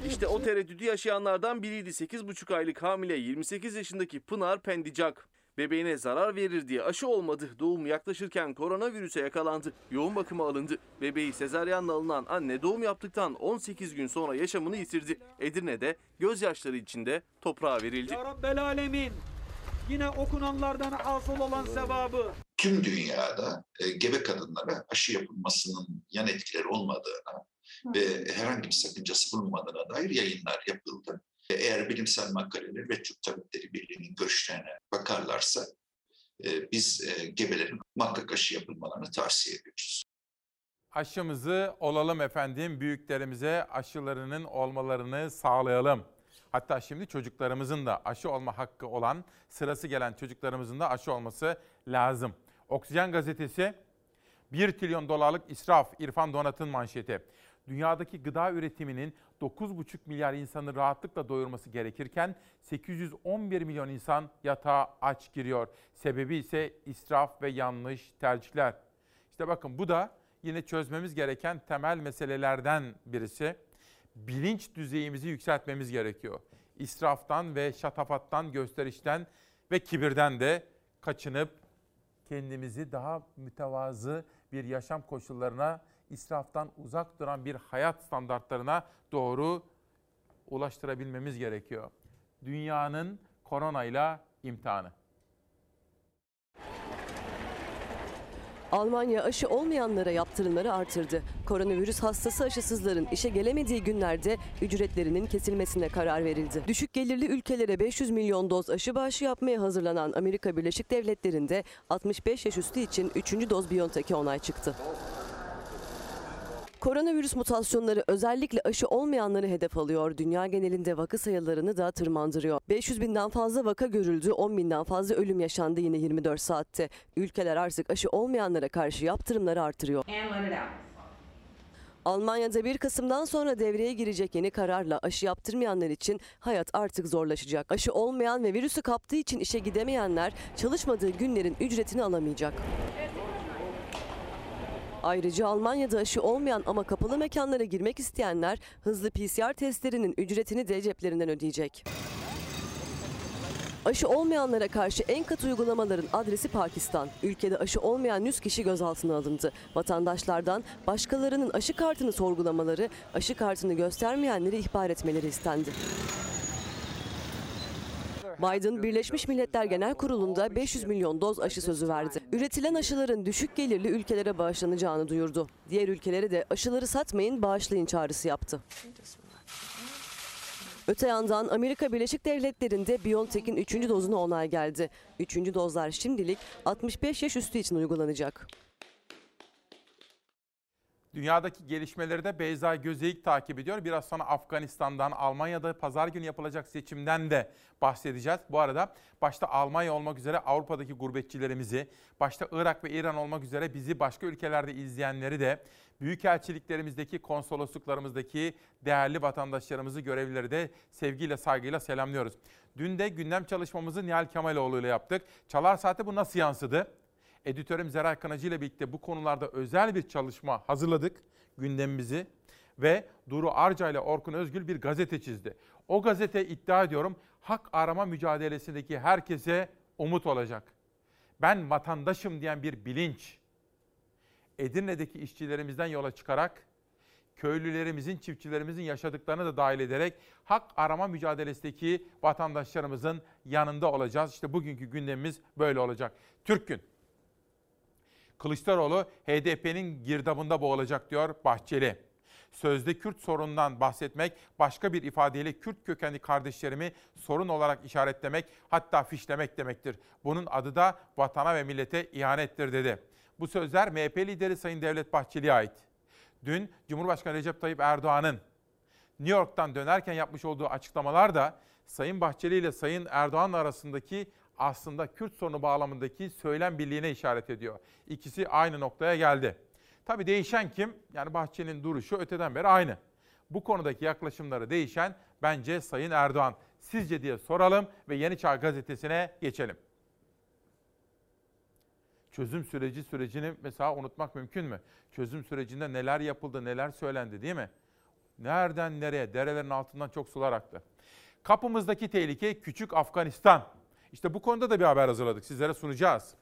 İşte o tereddütü yaşayanlardan biriydi 8,5 aylık hamile 28 yaşındaki Pınar Pendicak. Bebeğine zarar verir diye aşı olmadı. Doğum yaklaşırken koronavirüse yakalandı. Yoğun bakıma alındı. Bebeği sezaryenle alınan anne doğum yaptıktan 18 gün sonra yaşamını yitirdi. Edirne'de gözyaşları içinde toprağa verildi. Ya Rabbel Alemin yine okunanlardan hasıl olan sevabı Tüm dünyada e, gebe kadınlara aşı yapılmasının yan etkileri olmadığına ve herhangi bir sakıncası bulunmadığına dair yayınlar yapıldı. E, Eğer bilimsel makaleler ve Türk Tabipleri Birliği'nin görüşlerine bakarlarsa e, biz e, gebelerin muhakkak aşı yapılmalarını tavsiye ediyoruz. Aşımızı olalım efendim. Büyüklerimize aşılarının olmalarını sağlayalım. Hatta şimdi çocuklarımızın da aşı olma hakkı olan, sırası gelen çocuklarımızın da aşı olması lazım. Oksijen gazetesi 1 trilyon dolarlık israf İrfan Donat'ın manşeti. Dünyadaki gıda üretiminin 9,5 milyar insanı rahatlıkla doyurması gerekirken 811 milyon insan yatağa aç giriyor. Sebebi ise israf ve yanlış tercihler. İşte bakın bu da yine çözmemiz gereken temel meselelerden birisi. Bilinç düzeyimizi yükseltmemiz gerekiyor. İsraftan ve şatafattan, gösterişten ve kibirden de kaçınıp kendimizi daha mütevazı bir yaşam koşullarına, israftan uzak duran bir hayat standartlarına doğru ulaştırabilmemiz gerekiyor. Dünyanın koronayla imtihanı. Almanya aşı olmayanlara yaptırımları artırdı. Koronavirüs hastası aşısızların işe gelemediği günlerde ücretlerinin kesilmesine karar verildi. Düşük gelirli ülkelere 500 milyon doz aşı bağışı yapmaya hazırlanan Amerika Birleşik Devletleri'nde 65 yaş üstü için 3. doz Biontech'e onay çıktı. Koronavirüs mutasyonları özellikle aşı olmayanları hedef alıyor. Dünya genelinde vaka sayılarını da tırmandırıyor. 500 binden fazla vaka görüldü, 10 binden fazla ölüm yaşandı yine 24 saatte. Ülkeler artık aşı olmayanlara karşı yaptırımları artırıyor. Almanya'da 1 Kasım'dan sonra devreye girecek yeni kararla aşı yaptırmayanlar için hayat artık zorlaşacak. Aşı olmayan ve virüsü kaptığı için işe gidemeyenler çalışmadığı günlerin ücretini alamayacak. Ayrıca Almanya'da aşı olmayan ama kapalı mekanlara girmek isteyenler hızlı PCR testlerinin ücretini de ceplerinden ödeyecek. Aşı olmayanlara karşı en katı uygulamaların adresi Pakistan. Ülkede aşı olmayan 100 kişi gözaltına alındı. Vatandaşlardan başkalarının aşı kartını sorgulamaları, aşı kartını göstermeyenleri ihbar etmeleri istendi. Biden Birleşmiş Milletler Genel Kurulu'nda 500 milyon doz aşı sözü verdi. Üretilen aşıların düşük gelirli ülkelere bağışlanacağını duyurdu. Diğer ülkelere de aşıları satmayın, bağışlayın çağrısı yaptı. Öte yandan Amerika Birleşik Devletleri'nde BioNTech'in 3. dozuna onay geldi. 3. dozlar şimdilik 65 yaş üstü için uygulanacak. Dünyadaki gelişmeleri de Beyza Gözeyik takip ediyor. Biraz sonra Afganistan'dan, Almanya'da pazar günü yapılacak seçimden de bahsedeceğiz. Bu arada başta Almanya olmak üzere Avrupa'daki gurbetçilerimizi, başta Irak ve İran olmak üzere bizi başka ülkelerde izleyenleri de, büyükelçiliklerimizdeki, konsolosluklarımızdaki değerli vatandaşlarımızı, görevlileri de sevgiyle, saygıyla selamlıyoruz. Dün de gündem çalışmamızı Nihal Kemaloğlu ile yaptık. Çalar Saat'e bu nasıl yansıdı? Editörüm Zeray Kanacı ile birlikte bu konularda özel bir çalışma hazırladık gündemimizi ve Duru Arca ile Orkun Özgül bir gazete çizdi. O gazete iddia ediyorum hak arama mücadelesindeki herkese umut olacak. Ben vatandaşım diyen bir bilinç Edirne'deki işçilerimizden yola çıkarak köylülerimizin, çiftçilerimizin yaşadıklarını da dahil ederek hak arama mücadelesindeki vatandaşlarımızın yanında olacağız. İşte bugünkü gündemimiz böyle olacak. Türk Gün. Kılıçdaroğlu HDP'nin girdabında boğulacak diyor Bahçeli. Sözde Kürt sorunundan bahsetmek, başka bir ifadeyle Kürt kökenli kardeşlerimi sorun olarak işaretlemek, hatta fişlemek demektir. Bunun adı da vatana ve millete ihanettir dedi. Bu sözler MHP lideri Sayın Devlet Bahçeli'ye ait. Dün Cumhurbaşkanı Recep Tayyip Erdoğan'ın New York'tan dönerken yapmış olduğu açıklamalar da Sayın Bahçeli ile Sayın Erdoğan arasındaki aslında Kürt sorunu bağlamındaki söylem birliğine işaret ediyor. İkisi aynı noktaya geldi. Tabii değişen kim? Yani Bahçeli'nin duruşu öteden beri aynı. Bu konudaki yaklaşımları değişen bence Sayın Erdoğan. Sizce diye soralım ve Yeni Çağ gazetesine geçelim. Çözüm süreci sürecini mesela unutmak mümkün mü? Çözüm sürecinde neler yapıldı, neler söylendi değil mi? Nereden nereye? Derelerin altından çok sular aktı. Kapımızdaki tehlike küçük Afganistan. İşte bu konuda da bir haber hazırladık. Sizlere sunacağız.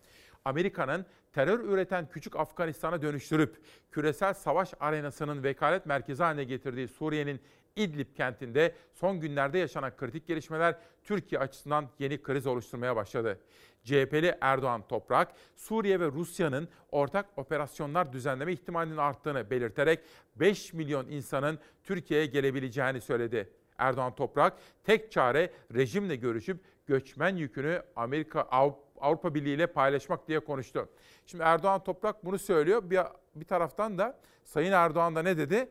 Amerika'nın terör üreten küçük Afganistan'a dönüştürüp küresel savaş arenasının vekalet merkezi haline getirdiği Suriye'nin İdlib kentinde son günlerde yaşanan kritik gelişmeler Türkiye açısından yeni kriz oluşturmaya başladı. CHP'li Erdoğan Toprak, Suriye ve Rusya'nın ortak operasyonlar düzenleme ihtimalinin arttığını belirterek 5 milyon insanın Türkiye'ye gelebileceğini söyledi. Erdoğan Toprak, tek çare rejimle görüşüp göçmen yükünü Amerika Avrupa Birliği ile paylaşmak diye konuştu. Şimdi Erdoğan Toprak bunu söylüyor. Bir, bir taraftan da Sayın Erdoğan da ne dedi?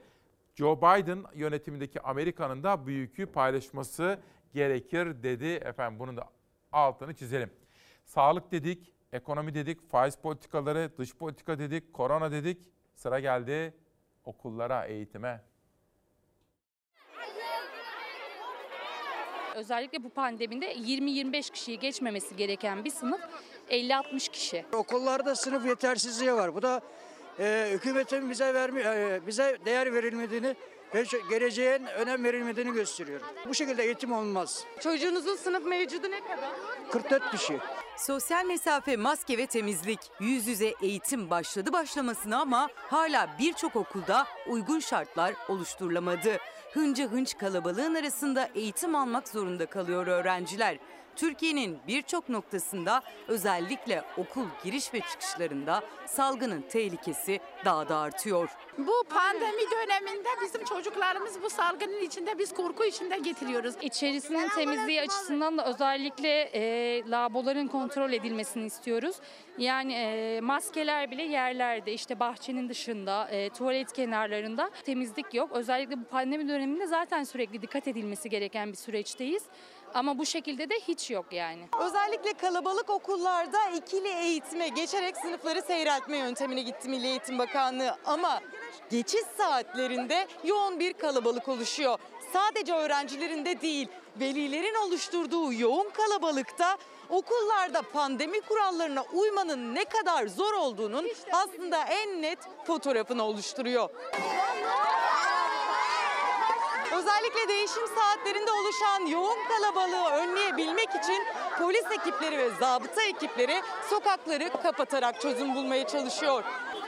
Joe Biden yönetimindeki Amerika'nın da bu yükü paylaşması gerekir dedi. Efendim bunun da altını çizelim. Sağlık dedik, ekonomi dedik, faiz politikaları, dış politika dedik, korona dedik. Sıra geldi okullara, eğitime. Özellikle bu pandemide 20-25 kişiyi geçmemesi gereken bir sınıf 50-60 kişi. Okullarda sınıf yetersizliği var. Bu da e, hükümetin bize vermi, e, bize değer verilmediğini ve geleceğin önem verilmediğini gösteriyor. Bu şekilde eğitim olmaz. Çocuğunuzun sınıf mevcudu ne kadar? 44 kişi. Sosyal mesafe, maske ve temizlik. Yüz yüze eğitim başladı başlamasına ama hala birçok okulda uygun şartlar oluşturulamadı. Hınca hınç kalabalığın arasında eğitim almak zorunda kalıyor öğrenciler. Türkiye'nin birçok noktasında özellikle okul giriş ve çıkışlarında salgının tehlikesi daha da artıyor. Bu pandemi döneminde bizim çocuklarımız bu salgının içinde biz korku içinde getiriyoruz. İçerisinin temizliği açısından da özellikle e, laboların kontrol edilmesini istiyoruz. Yani e, maskeler bile yerlerde işte bahçenin dışında, e, tuvalet kenarlarında temizlik yok. Özellikle bu pandemi döneminde zaten sürekli dikkat edilmesi gereken bir süreçteyiz. Ama bu şekilde de hiç yok yani. Özellikle kalabalık okullarda ikili eğitime geçerek sınıfları seyreltme yöntemine gitti Milli Eğitim Bakanlığı. Ama Geçiş saatlerinde yoğun bir kalabalık oluşuyor. Sadece öğrencilerin de değil, velilerin oluşturduğu yoğun kalabalıkta okullarda pandemi kurallarına uymanın ne kadar zor olduğunun aslında en net fotoğrafını oluşturuyor. Özellikle değişim saatlerinde oluşan yoğun kalabalığı önleyebilmek için polis ekipleri ve zabıta ekipleri sokakları kapatarak çözüm bulmaya çalışıyor.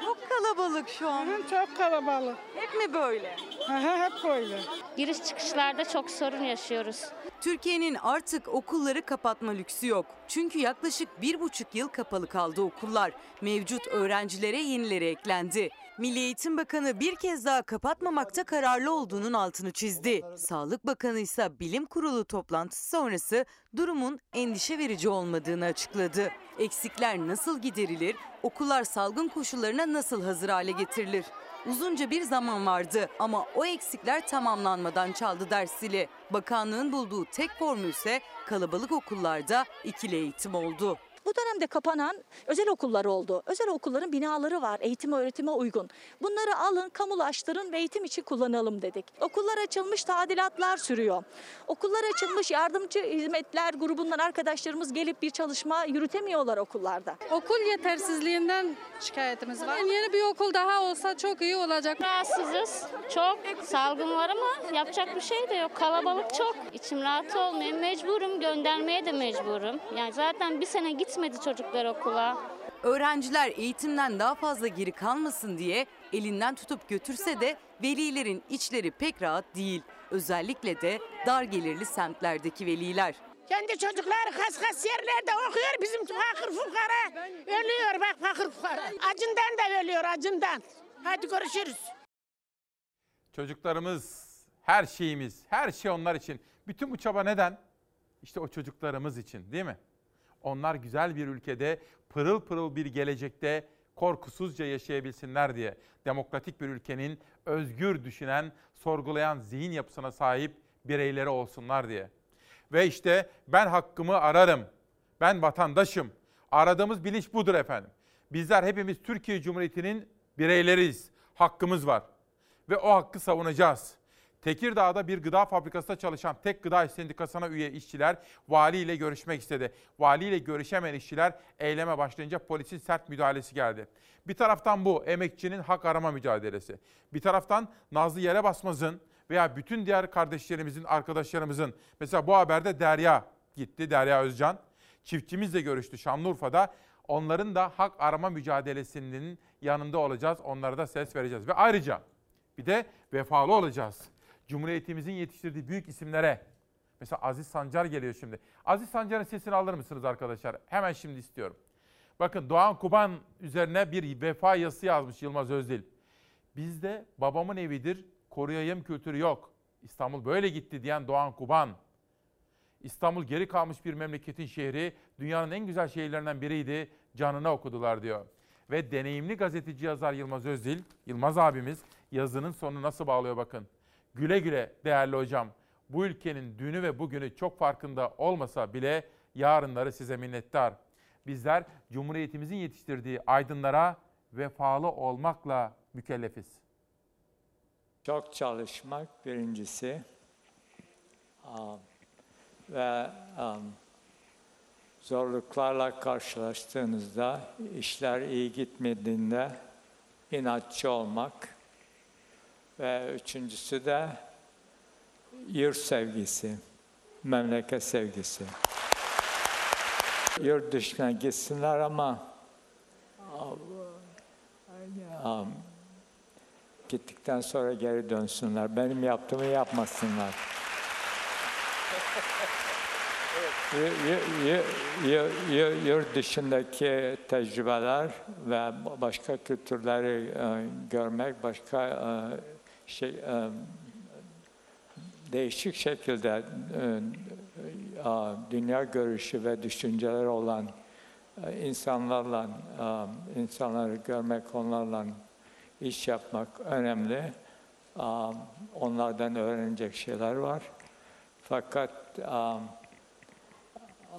Çok kalabalık şu an. Çok kalabalık. Hep mi böyle? hep böyle. Giriş çıkışlarda çok sorun yaşıyoruz. Türkiye'nin artık okulları kapatma lüksü yok. Çünkü yaklaşık bir buçuk yıl kapalı kaldı okullar. Mevcut öğrencilere yenileri eklendi. Milli Eğitim Bakanı bir kez daha kapatmamakta kararlı olduğunun altını çizdi. Sağlık Bakanı ise bilim kurulu toplantısı sonrası durumun endişe verici olmadığını açıkladı. Eksikler nasıl giderilir, okullar salgın koşullarına nasıl hazır hale getirilir? Uzunca bir zaman vardı ama o eksikler tamamlanmadan çaldı ders zili. Bakanlığın bulduğu tek formül ise kalabalık okullarda ikili eğitim oldu. Bu dönemde kapanan özel okullar oldu. Özel okulların binaları var, eğitim öğretime uygun. Bunları alın, kamulaştırın ve eğitim için kullanalım dedik. Okullar açılmış, tadilatlar sürüyor. Okullar açılmış, yardımcı hizmetler grubundan arkadaşlarımız gelip bir çalışma yürütemiyorlar okullarda. Okul yetersizliğinden şikayetimiz var. Yeni bir okul daha olsa çok iyi olacak. Rahatsızız. Çok salgın var ama yapacak bir şey de yok. Kalabalık çok. İçim rahat olmuyor. Mecburum göndermeye de mecburum. Yani zaten bir sene gitmedi çocuklar okula. Öğrenciler eğitimden daha fazla geri kalmasın diye elinden tutup götürse de velilerin içleri pek rahat değil. Özellikle de dar gelirli semtlerdeki veliler. Kendi çocukları kas kas yerlerde okuyor. Bizim fakir fukara ölüyor bak fakir fukara. Acından da ölüyor acından. Hadi görüşürüz. Çocuklarımız, her şeyimiz, her şey onlar için. Bütün bu çaba neden? İşte o çocuklarımız için değil mi? Onlar güzel bir ülkede, pırıl pırıl bir gelecekte korkusuzca yaşayabilsinler diye. Demokratik bir ülkenin özgür düşünen, sorgulayan zihin yapısına sahip bireyleri olsunlar diye. Ve işte ben hakkımı ararım. Ben vatandaşım. Aradığımız bilinç budur efendim. Bizler hepimiz Türkiye Cumhuriyeti'nin bireyleriyiz. Hakkımız var. Ve o hakkı savunacağız. Tekirdağ'da bir gıda fabrikasında çalışan tek gıda sendikasına üye işçiler valiyle görüşmek istedi. Valiyle görüşemeyen işçiler eyleme başlayınca polisin sert müdahalesi geldi. Bir taraftan bu emekçinin hak arama mücadelesi. Bir taraftan Nazlı Yere Basmaz'ın veya bütün diğer kardeşlerimizin, arkadaşlarımızın mesela bu haberde Derya gitti, Derya Özcan. Çiftçimizle görüştü Şanlıurfa'da. Onların da hak arama mücadelesinin yanında olacağız. Onlara da ses vereceğiz. Ve ayrıca bir de vefalı olacağız. Cumhuriyetimizin yetiştirdiği büyük isimlere. Mesela Aziz Sancar geliyor şimdi. Aziz Sancar'ın sesini alır mısınız arkadaşlar? Hemen şimdi istiyorum. Bakın Doğan Kuban üzerine bir vefa yazısı yazmış Yılmaz Özdil. Bizde babamın evidir, koruyayım kültürü yok. İstanbul böyle gitti diyen Doğan Kuban. İstanbul geri kalmış bir memleketin şehri, dünyanın en güzel şehirlerinden biriydi, canına okudular diyor. Ve deneyimli gazeteci yazar Yılmaz Özdil, Yılmaz abimiz yazının sonunu nasıl bağlıyor bakın. Güle güle değerli hocam. Bu ülkenin dünü ve bugünü çok farkında olmasa bile yarınları size minnettar. Bizler Cumhuriyetimizin yetiştirdiği aydınlara vefalı olmakla mükellefiz. Çok çalışmak birincisi um, ve um, zorluklarla karşılaştığınızda işler iyi gitmediğinde inatçı olmak ve üçüncüsü de yurt sevgisi, memleket sevgisi. Yurt dışına gitsinler ama gittikten sonra geri dönsünler. Benim yaptığımı yapmasınlar. Yurt dışındaki tecrübeler ve başka kültürleri e, görmek, başka e, şey e, değişik şekilde e, dünya görüşü ve düşünceleri olan e, insanlarla a, insanları görmek, onlarla iş yapmak önemli. A, Onlardan öğrenecek şeyler var. Fakat a,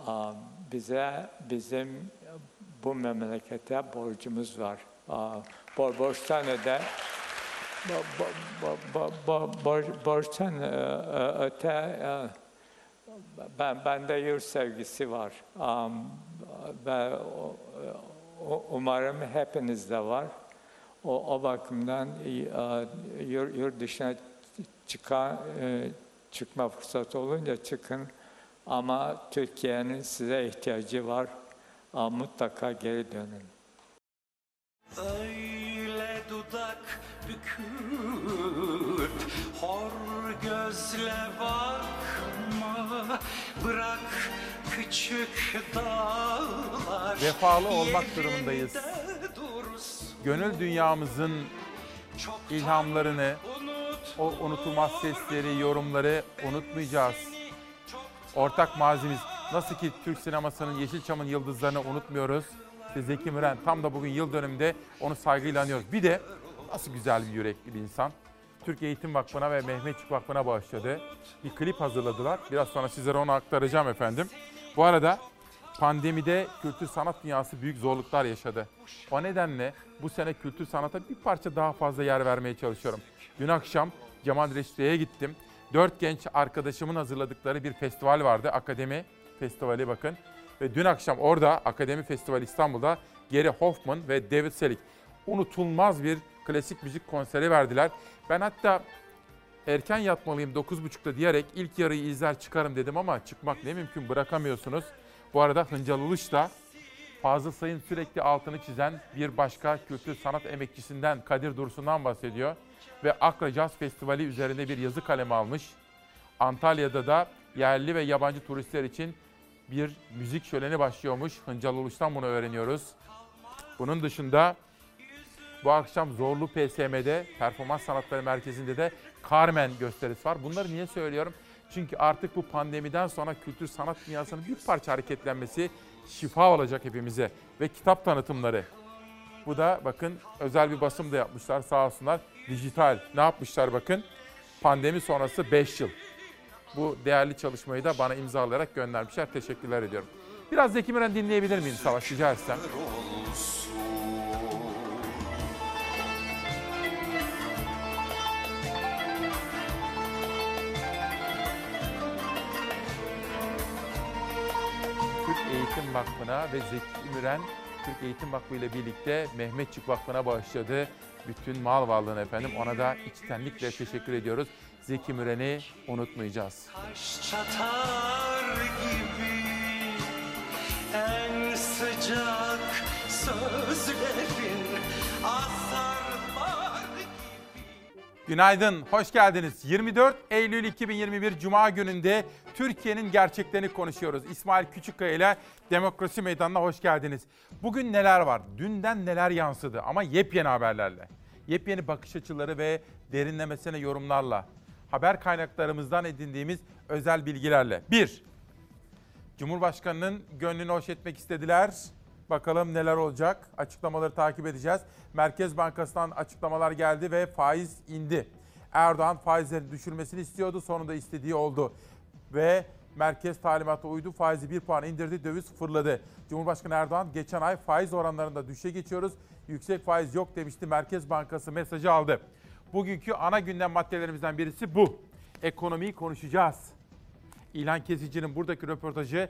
a, bize bizim bu memlekete borcumuz var. A, Bor borçtan öde borçtan e, e, öte e, ben bende yurt sevgisi var. Ve umarım hepinizde var. O, o bakımdan yurt, yurt dışına çıkan çıkma fırsatı olunca çıkın. Ama Türkiye'nin size ihtiyacı var. Mutlaka geri dönün. Öyle dudak büküp hor gözle bakma Bırak küçük dağlar Vefalı olmak durumundayız. Gönül dünyamızın ilhamlarını, o unutulmaz sesleri, yorumları unutmayacağız. Ortak mazimiz nasıl ki Türk sinemasının Yeşilçam'ın yıldızlarını unutmuyoruz. İşte Zeki Müren tam da bugün yıl dönümünde onu saygıyla anıyoruz. Bir de nasıl güzel bir yürekli bir insan. Türk Eğitim Vakfı'na ve Mehmetçik Vakfı'na bağışladı. Bir klip hazırladılar. Biraz sonra sizlere onu aktaracağım efendim. Bu arada pandemide kültür sanat dünyası büyük zorluklar yaşadı. O nedenle bu sene kültür sanata bir parça daha fazla yer vermeye çalışıyorum. Dün akşam Cemal Reşit'e gittim. Dört genç arkadaşımın hazırladıkları bir festival vardı. Akademi Festivali bakın. Ve dün akşam orada Akademi Festivali İstanbul'da Gary Hoffman ve David Selig unutulmaz bir klasik müzik konseri verdiler. Ben hatta erken yatmalıyım 9.30'da diyerek ilk yarıyı izler çıkarım dedim ama çıkmak ne mümkün bırakamıyorsunuz. Bu arada Hıncal Uluç da Fazıl Say'ın sürekli altını çizen bir başka kültür sanat emekçisinden Kadir Dursun'dan bahsediyor. Ve Akra Jazz Festivali üzerinde bir yazı kalemi almış. Antalya'da da yerli ve yabancı turistler için bir müzik şöleni başlıyormuş. Hıncal Uluç'tan bunu öğreniyoruz. Bunun dışında bu akşam Zorlu PSM'de Performans Sanatları Merkezi'nde de Carmen gösterisi var. Bunları niye söylüyorum? Çünkü artık bu pandemiden sonra kültür sanat dünyasının bir parça hareketlenmesi şifa olacak hepimize. Ve kitap tanıtımları. Bu da bakın özel bir basım da yapmışlar sağ olsunlar. Dijital. Ne yapmışlar bakın? Pandemi sonrası 5 yıl. Bu değerli çalışmayı da bana imzalayarak göndermişler. Teşekkürler ediyorum. Biraz Zeki Müren dinleyebilir miyim Savaş rica etsem? Türk Eğitim Vakfı'na ve Zeki Müren Türk Eğitim Vakfı ile birlikte Mehmetçik Vakfı'na bağışladı. Bütün mal varlığını efendim ona da içtenlikle teşekkür ediyoruz. Zeki Müren'i unutmayacağız. Taş çatar gibi en sıcak sözlerin azarlar Günaydın, hoş geldiniz. 24 Eylül 2021 Cuma gününde Türkiye'nin gerçeklerini konuşuyoruz. İsmail Küçükkaya ile Demokrasi Meydanı'na hoş geldiniz. Bugün neler var? Dünden neler yansıdı ama yepyeni haberlerle. Yepyeni bakış açıları ve derinlemesine yorumlarla. Haber kaynaklarımızdan edindiğimiz özel bilgilerle. 1. Cumhurbaşkanının gönlünü hoş etmek istediler. Bakalım neler olacak. Açıklamaları takip edeceğiz. Merkez Bankası'ndan açıklamalar geldi ve faiz indi. Erdoğan faizlerin düşürmesini istiyordu. Sonunda istediği oldu. Ve merkez talimata uydu. Faizi bir puan indirdi. Döviz fırladı. Cumhurbaşkanı Erdoğan geçen ay faiz oranlarında düşe geçiyoruz. Yüksek faiz yok demişti. Merkez Bankası mesajı aldı. Bugünkü ana gündem maddelerimizden birisi bu. Ekonomiyi konuşacağız. İlhan Kesici'nin buradaki röportajı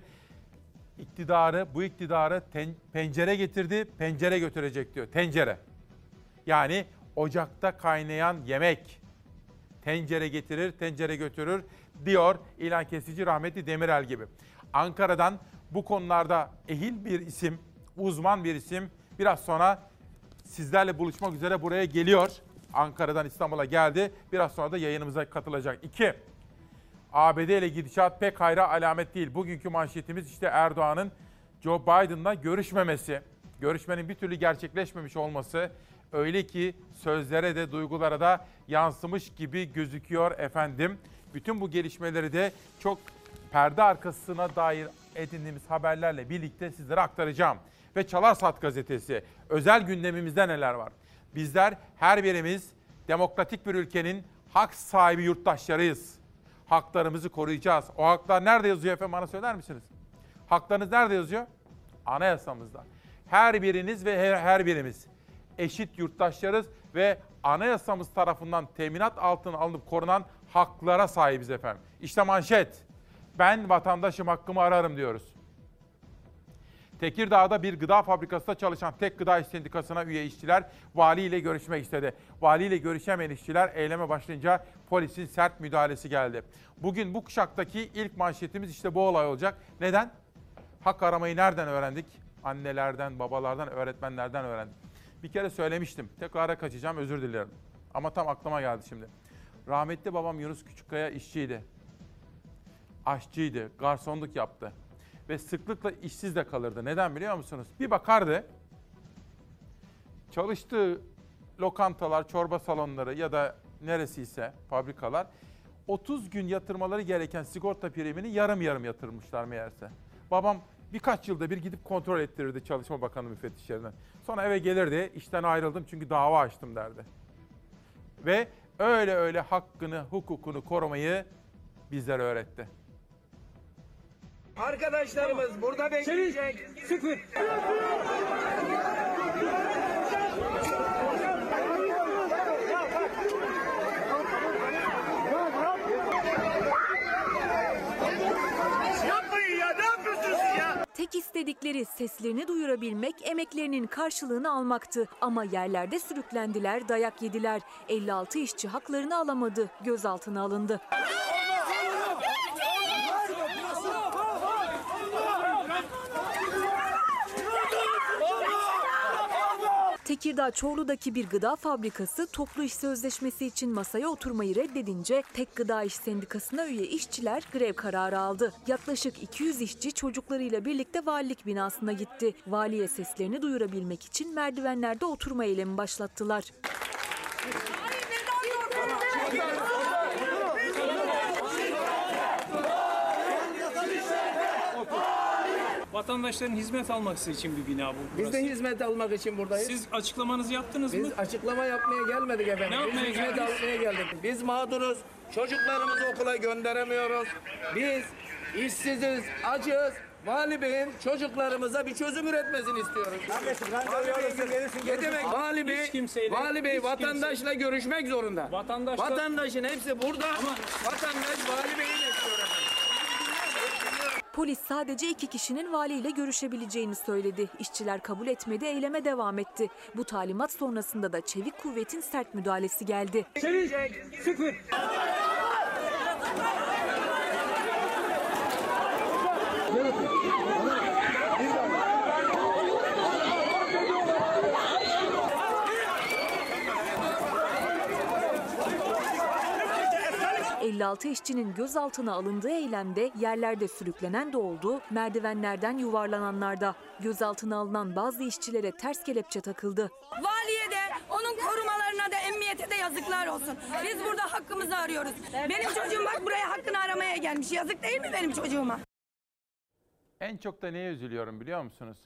iktidarı, bu iktidarı ten- pencere getirdi, pencere götürecek diyor. Tencere. Yani ocakta kaynayan yemek. Tencere getirir, tencere götürür diyor İlhan Kesici rahmetli Demirel gibi. Ankara'dan bu konularda ehil bir isim, uzman bir isim biraz sonra sizlerle buluşmak üzere buraya geliyor. Ankara'dan İstanbul'a geldi. Biraz sonra da yayınımıza katılacak. İki, ABD ile gidişat pek hayra alamet değil. Bugünkü manşetimiz işte Erdoğan'ın Joe Biden'la görüşmemesi. Görüşmenin bir türlü gerçekleşmemiş olması öyle ki sözlere de duygulara da yansımış gibi gözüküyor efendim. Bütün bu gelişmeleri de çok perde arkasına dair edindiğimiz haberlerle birlikte sizlere aktaracağım. Ve Çalar Saat gazetesi özel gündemimizde neler var? Bizler her birimiz demokratik bir ülkenin hak sahibi yurttaşlarıyız haklarımızı koruyacağız. O haklar nerede yazıyor efendim bana söyler misiniz? Haklarınız nerede yazıyor? Anayasamızda. Her biriniz ve her, her birimiz eşit yurttaşlarız ve anayasamız tarafından teminat altına alınıp korunan haklara sahibiz efendim. İşte manşet. Ben vatandaşım hakkımı ararım diyoruz. Tekirdağ'da bir gıda fabrikasında çalışan Tek Gıda İş Sendikası'na üye işçiler valiyle görüşmek istedi. Valiyle görüşemeyen işçiler eyleme başlayınca polisin sert müdahalesi geldi. Bugün bu kuşaktaki ilk manşetimiz işte bu olay olacak. Neden? Hak aramayı nereden öğrendik? Annelerden, babalardan, öğretmenlerden öğrendik. Bir kere söylemiştim. Tekrara kaçacağım özür dilerim. Ama tam aklıma geldi şimdi. Rahmetli babam Yunus Küçükkaya işçiydi. Aşçıydı, garsonluk yaptı. Ve sıklıkla işsiz de kalırdı. Neden biliyor musunuz? Bir bakardı, çalıştığı lokantalar, çorba salonları ya da neresiyse fabrikalar 30 gün yatırmaları gereken sigorta primini yarım yarım yatırmışlar meğerse. Babam birkaç yılda bir gidip kontrol ettirirdi Çalışma Bakanı müfettişlerinden. Sonra eve gelirdi, işten ayrıldım çünkü dava açtım derdi. Ve öyle öyle hakkını, hukukunu korumayı bizlere öğretti. Arkadaşlarımız burada bekleyecek. Sıfır. Tek istedikleri seslerini duyurabilmek, emeklerinin karşılığını almaktı. Ama yerlerde sürüklendiler, dayak yediler. 56 işçi haklarını alamadı, gözaltına alındı. Tekirdağ Çorlu'daki bir gıda fabrikası toplu iş sözleşmesi için masaya oturmayı reddedince Tek Gıda İş Sendikası'na üye işçiler grev kararı aldı. Yaklaşık 200 işçi çocuklarıyla birlikte valilik binasına gitti. Valiye seslerini duyurabilmek için merdivenlerde oturma eylemi başlattılar. Vatandaşların hizmet alması için bir bina bu. Biz de hizmet almak için buradayız. Siz açıklamanızı yaptınız mı? Biz açıklama yapmaya gelmedik efendim. Ne Biz yapmaya hizmet geldiniz? almaya geldik. Biz mağduruz. Çocuklarımızı okula gönderemiyoruz. Biz işsiziz, acız. Vali Bey'in çocuklarımıza bir çözüm üretmesini istiyoruz. Vali Bey, ne demek? Vali Bey, Hiç kimseyle- Vali Bey hiç vatandaşla görüşmek zorunda. Vatandaşla- Vatandaşın hepsi burada. Vatandaş Vali Bey'i bekliyor efendim. Polis sadece iki kişinin valiyle görüşebileceğini söyledi. İşçiler kabul etmedi, eyleme devam etti. Bu talimat sonrasında da çevik kuvvetin sert müdahalesi geldi. Sıfır. Hı. 56 işçinin gözaltına alındığı eylemde yerlerde sürüklenen de oldu, merdivenlerden yuvarlananlar da. Gözaltına alınan bazı işçilere ters kelepçe takıldı. Valiye de, onun korumalarına da, emniyete de yazıklar olsun. Biz burada hakkımızı arıyoruz. Benim çocuğum bak buraya hakkını aramaya gelmiş. Yazık değil mi benim çocuğuma? En çok da neye üzülüyorum biliyor musunuz?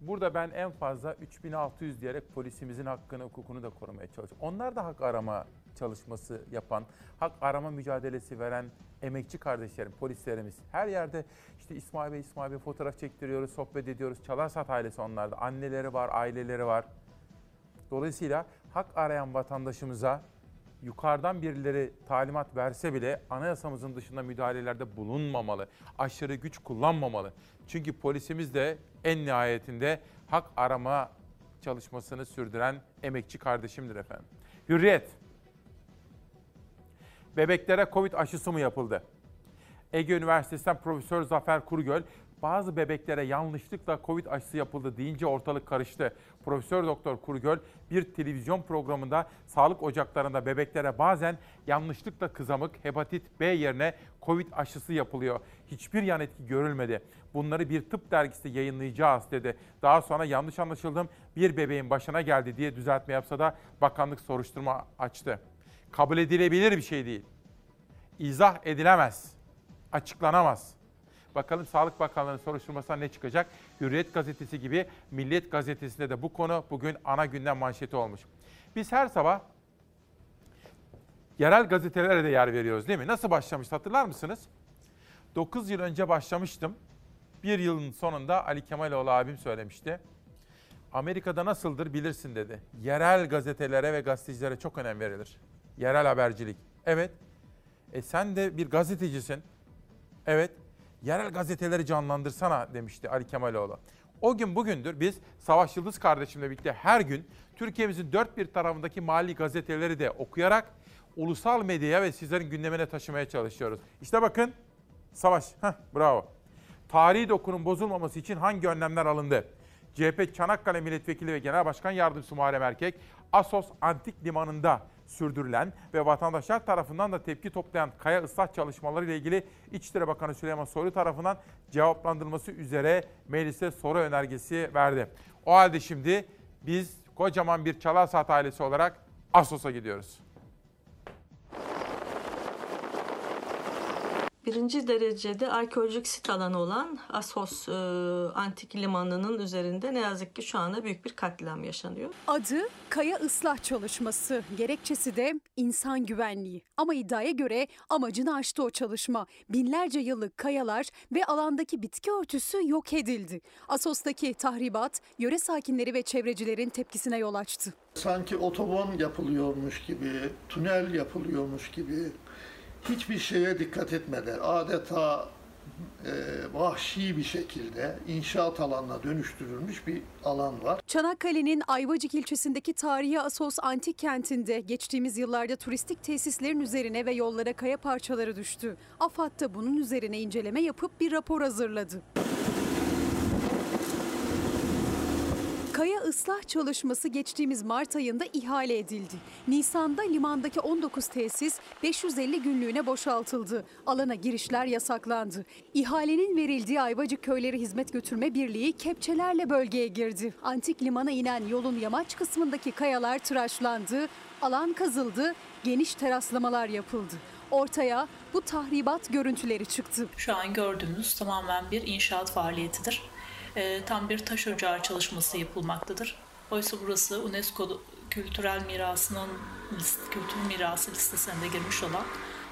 Burada ben en fazla 3600 diyerek polisimizin hakkını, hukukunu da korumaya çalışıyorum. Onlar da hak arama çalışması yapan, hak arama mücadelesi veren emekçi kardeşlerim, polislerimiz. Her yerde işte İsmail Bey, İsmail Bey fotoğraf çektiriyoruz, sohbet ediyoruz. Çalarsat ailesi onlarda. Anneleri var, aileleri var. Dolayısıyla hak arayan vatandaşımıza yukarıdan birileri talimat verse bile anayasamızın dışında müdahalelerde bulunmamalı. Aşırı güç kullanmamalı. Çünkü polisimiz de en nihayetinde hak arama çalışmasını sürdüren emekçi kardeşimdir efendim. Hürriyet. Bebeklere Covid aşısı mı yapıldı? Ege Üniversitesi'nden Profesör Zafer Kurgöl bazı bebeklere yanlışlıkla Covid aşısı yapıldı deyince ortalık karıştı. Profesör Doktor Kurgöl bir televizyon programında sağlık ocaklarında bebeklere bazen yanlışlıkla kızamık, hepatit B yerine Covid aşısı yapılıyor. Hiçbir yan etki görülmedi. Bunları bir tıp dergisi yayınlayacağız dedi. Daha sonra yanlış anlaşıldım bir bebeğin başına geldi diye düzeltme yapsa da bakanlık soruşturma açtı. Kabul edilebilir bir şey değil. İzah edilemez. Açıklanamaz. Bakalım Sağlık Bakanlığı'nın soruşturmasından ne çıkacak? Hürriyet gazetesi gibi Milliyet gazetesinde de bu konu bugün ana gündem manşeti olmuş. Biz her sabah yerel gazetelere de yer veriyoruz değil mi? Nasıl başlamış hatırlar mısınız? 9 yıl önce başlamıştım. Bir yılın sonunda Ali Kemaloğlu abim söylemişti. Amerika'da nasıldır bilirsin dedi. Yerel gazetelere ve gazetecilere çok önem verilir. Yerel habercilik. Evet. E sen de bir gazetecisin. Evet. Yerel gazeteleri canlandırsana demişti Ali Kemaloğlu. O gün bugündür biz Savaş Yıldız kardeşimle birlikte her gün Türkiye'mizin dört bir tarafındaki mali gazeteleri de okuyarak ulusal medyaya ve sizlerin gündemine taşımaya çalışıyoruz. İşte bakın Savaş, heh, bravo. Tarihi dokunun bozulmaması için hangi önlemler alındı? CHP Çanakkale Milletvekili ve Genel Başkan Yardımcısı Muharrem Erkek, Asos Antik Limanı'nda sürdürülen ve vatandaşlar tarafından da tepki toplayan kaya ıslah çalışmaları ile ilgili İçişleri Bakanı Süleyman Soylu tarafından cevaplandırılması üzere meclise soru önergesi verdi. O halde şimdi biz kocaman bir Çalar Saat ailesi olarak Asos'a gidiyoruz. Birinci derecede arkeolojik sit alanı olan Asos e, Antik Limanı'nın üzerinde ne yazık ki şu anda büyük bir katliam yaşanıyor. Adı kaya ıslah çalışması, gerekçesi de insan güvenliği. Ama iddiaya göre amacını aştı o çalışma. Binlerce yıllık kayalar ve alandaki bitki örtüsü yok edildi. Asos'taki tahribat yöre sakinleri ve çevrecilerin tepkisine yol açtı. Sanki otoban yapılıyormuş gibi, tünel yapılıyormuş gibi hiçbir şeye dikkat etmeden adeta e, vahşi bir şekilde inşaat alanına dönüştürülmüş bir alan var. Çanakkale'nin Ayvacık ilçesindeki tarihi Asos antik kentinde geçtiğimiz yıllarda turistik tesislerin üzerine ve yollara kaya parçaları düştü. AFAD da bunun üzerine inceleme yapıp bir rapor hazırladı. Kaya ıslah çalışması geçtiğimiz Mart ayında ihale edildi. Nisan'da limandaki 19 tesis 550 günlüğüne boşaltıldı. Alana girişler yasaklandı. İhalenin verildiği Ayvacık Köyleri Hizmet Götürme Birliği kepçelerle bölgeye girdi. Antik limana inen yolun yamaç kısmındaki kayalar tıraşlandı, alan kazıldı, geniş teraslamalar yapıldı. Ortaya bu tahribat görüntüleri çıktı. Şu an gördüğümüz tamamen bir inşaat faaliyetidir. E, tam bir taş ocağı çalışması yapılmaktadır. Oysa burası UNESCO kültürel mirasının kültür mirası listesine girmiş olan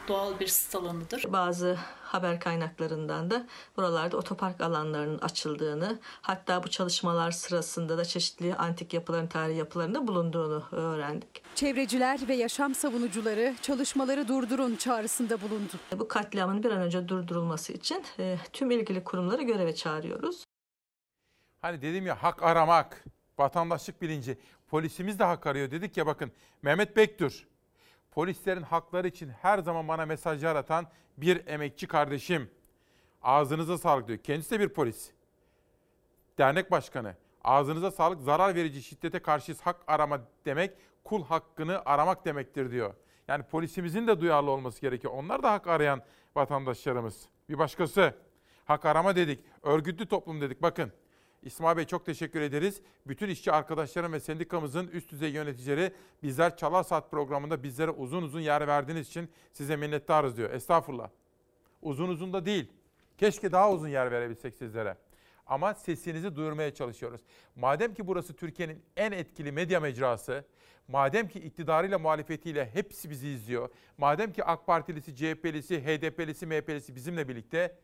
doğal bir sit alanıdır. Bazı haber kaynaklarından da buralarda otopark alanlarının açıldığını, hatta bu çalışmalar sırasında da çeşitli antik yapıların, tarihi yapılarında bulunduğunu öğrendik. Çevreciler ve yaşam savunucuları çalışmaları durdurun çağrısında bulundu. Bu katliamın bir an önce durdurulması için e, tüm ilgili kurumları göreve çağırıyoruz. Hani dedim ya hak aramak, vatandaşlık bilinci. Polisimiz de hak arıyor dedik ya bakın Mehmet Bektür. Polislerin hakları için her zaman bana mesajlar atan bir emekçi kardeşim. Ağzınıza sağlık diyor. Kendisi de bir polis. Dernek başkanı. Ağzınıza sağlık zarar verici şiddete karşı hak arama demek kul hakkını aramak demektir diyor. Yani polisimizin de duyarlı olması gerekiyor. Onlar da hak arayan vatandaşlarımız. Bir başkası. Hak arama dedik. Örgütlü toplum dedik. Bakın İsmail Bey çok teşekkür ederiz. Bütün işçi arkadaşlarım ve sendikamızın üst düzey yöneticileri bizler Çalar Saat programında bizlere uzun uzun yer verdiğiniz için size minnettarız diyor. Estağfurullah. Uzun uzun da değil. Keşke daha uzun yer verebilsek sizlere. Ama sesinizi duyurmaya çalışıyoruz. Madem ki burası Türkiye'nin en etkili medya mecrası, madem ki iktidarıyla muhalefetiyle hepsi bizi izliyor, madem ki AK Partilisi, CHP'lisi, HDP'lisi, MHP'lisi bizimle birlikte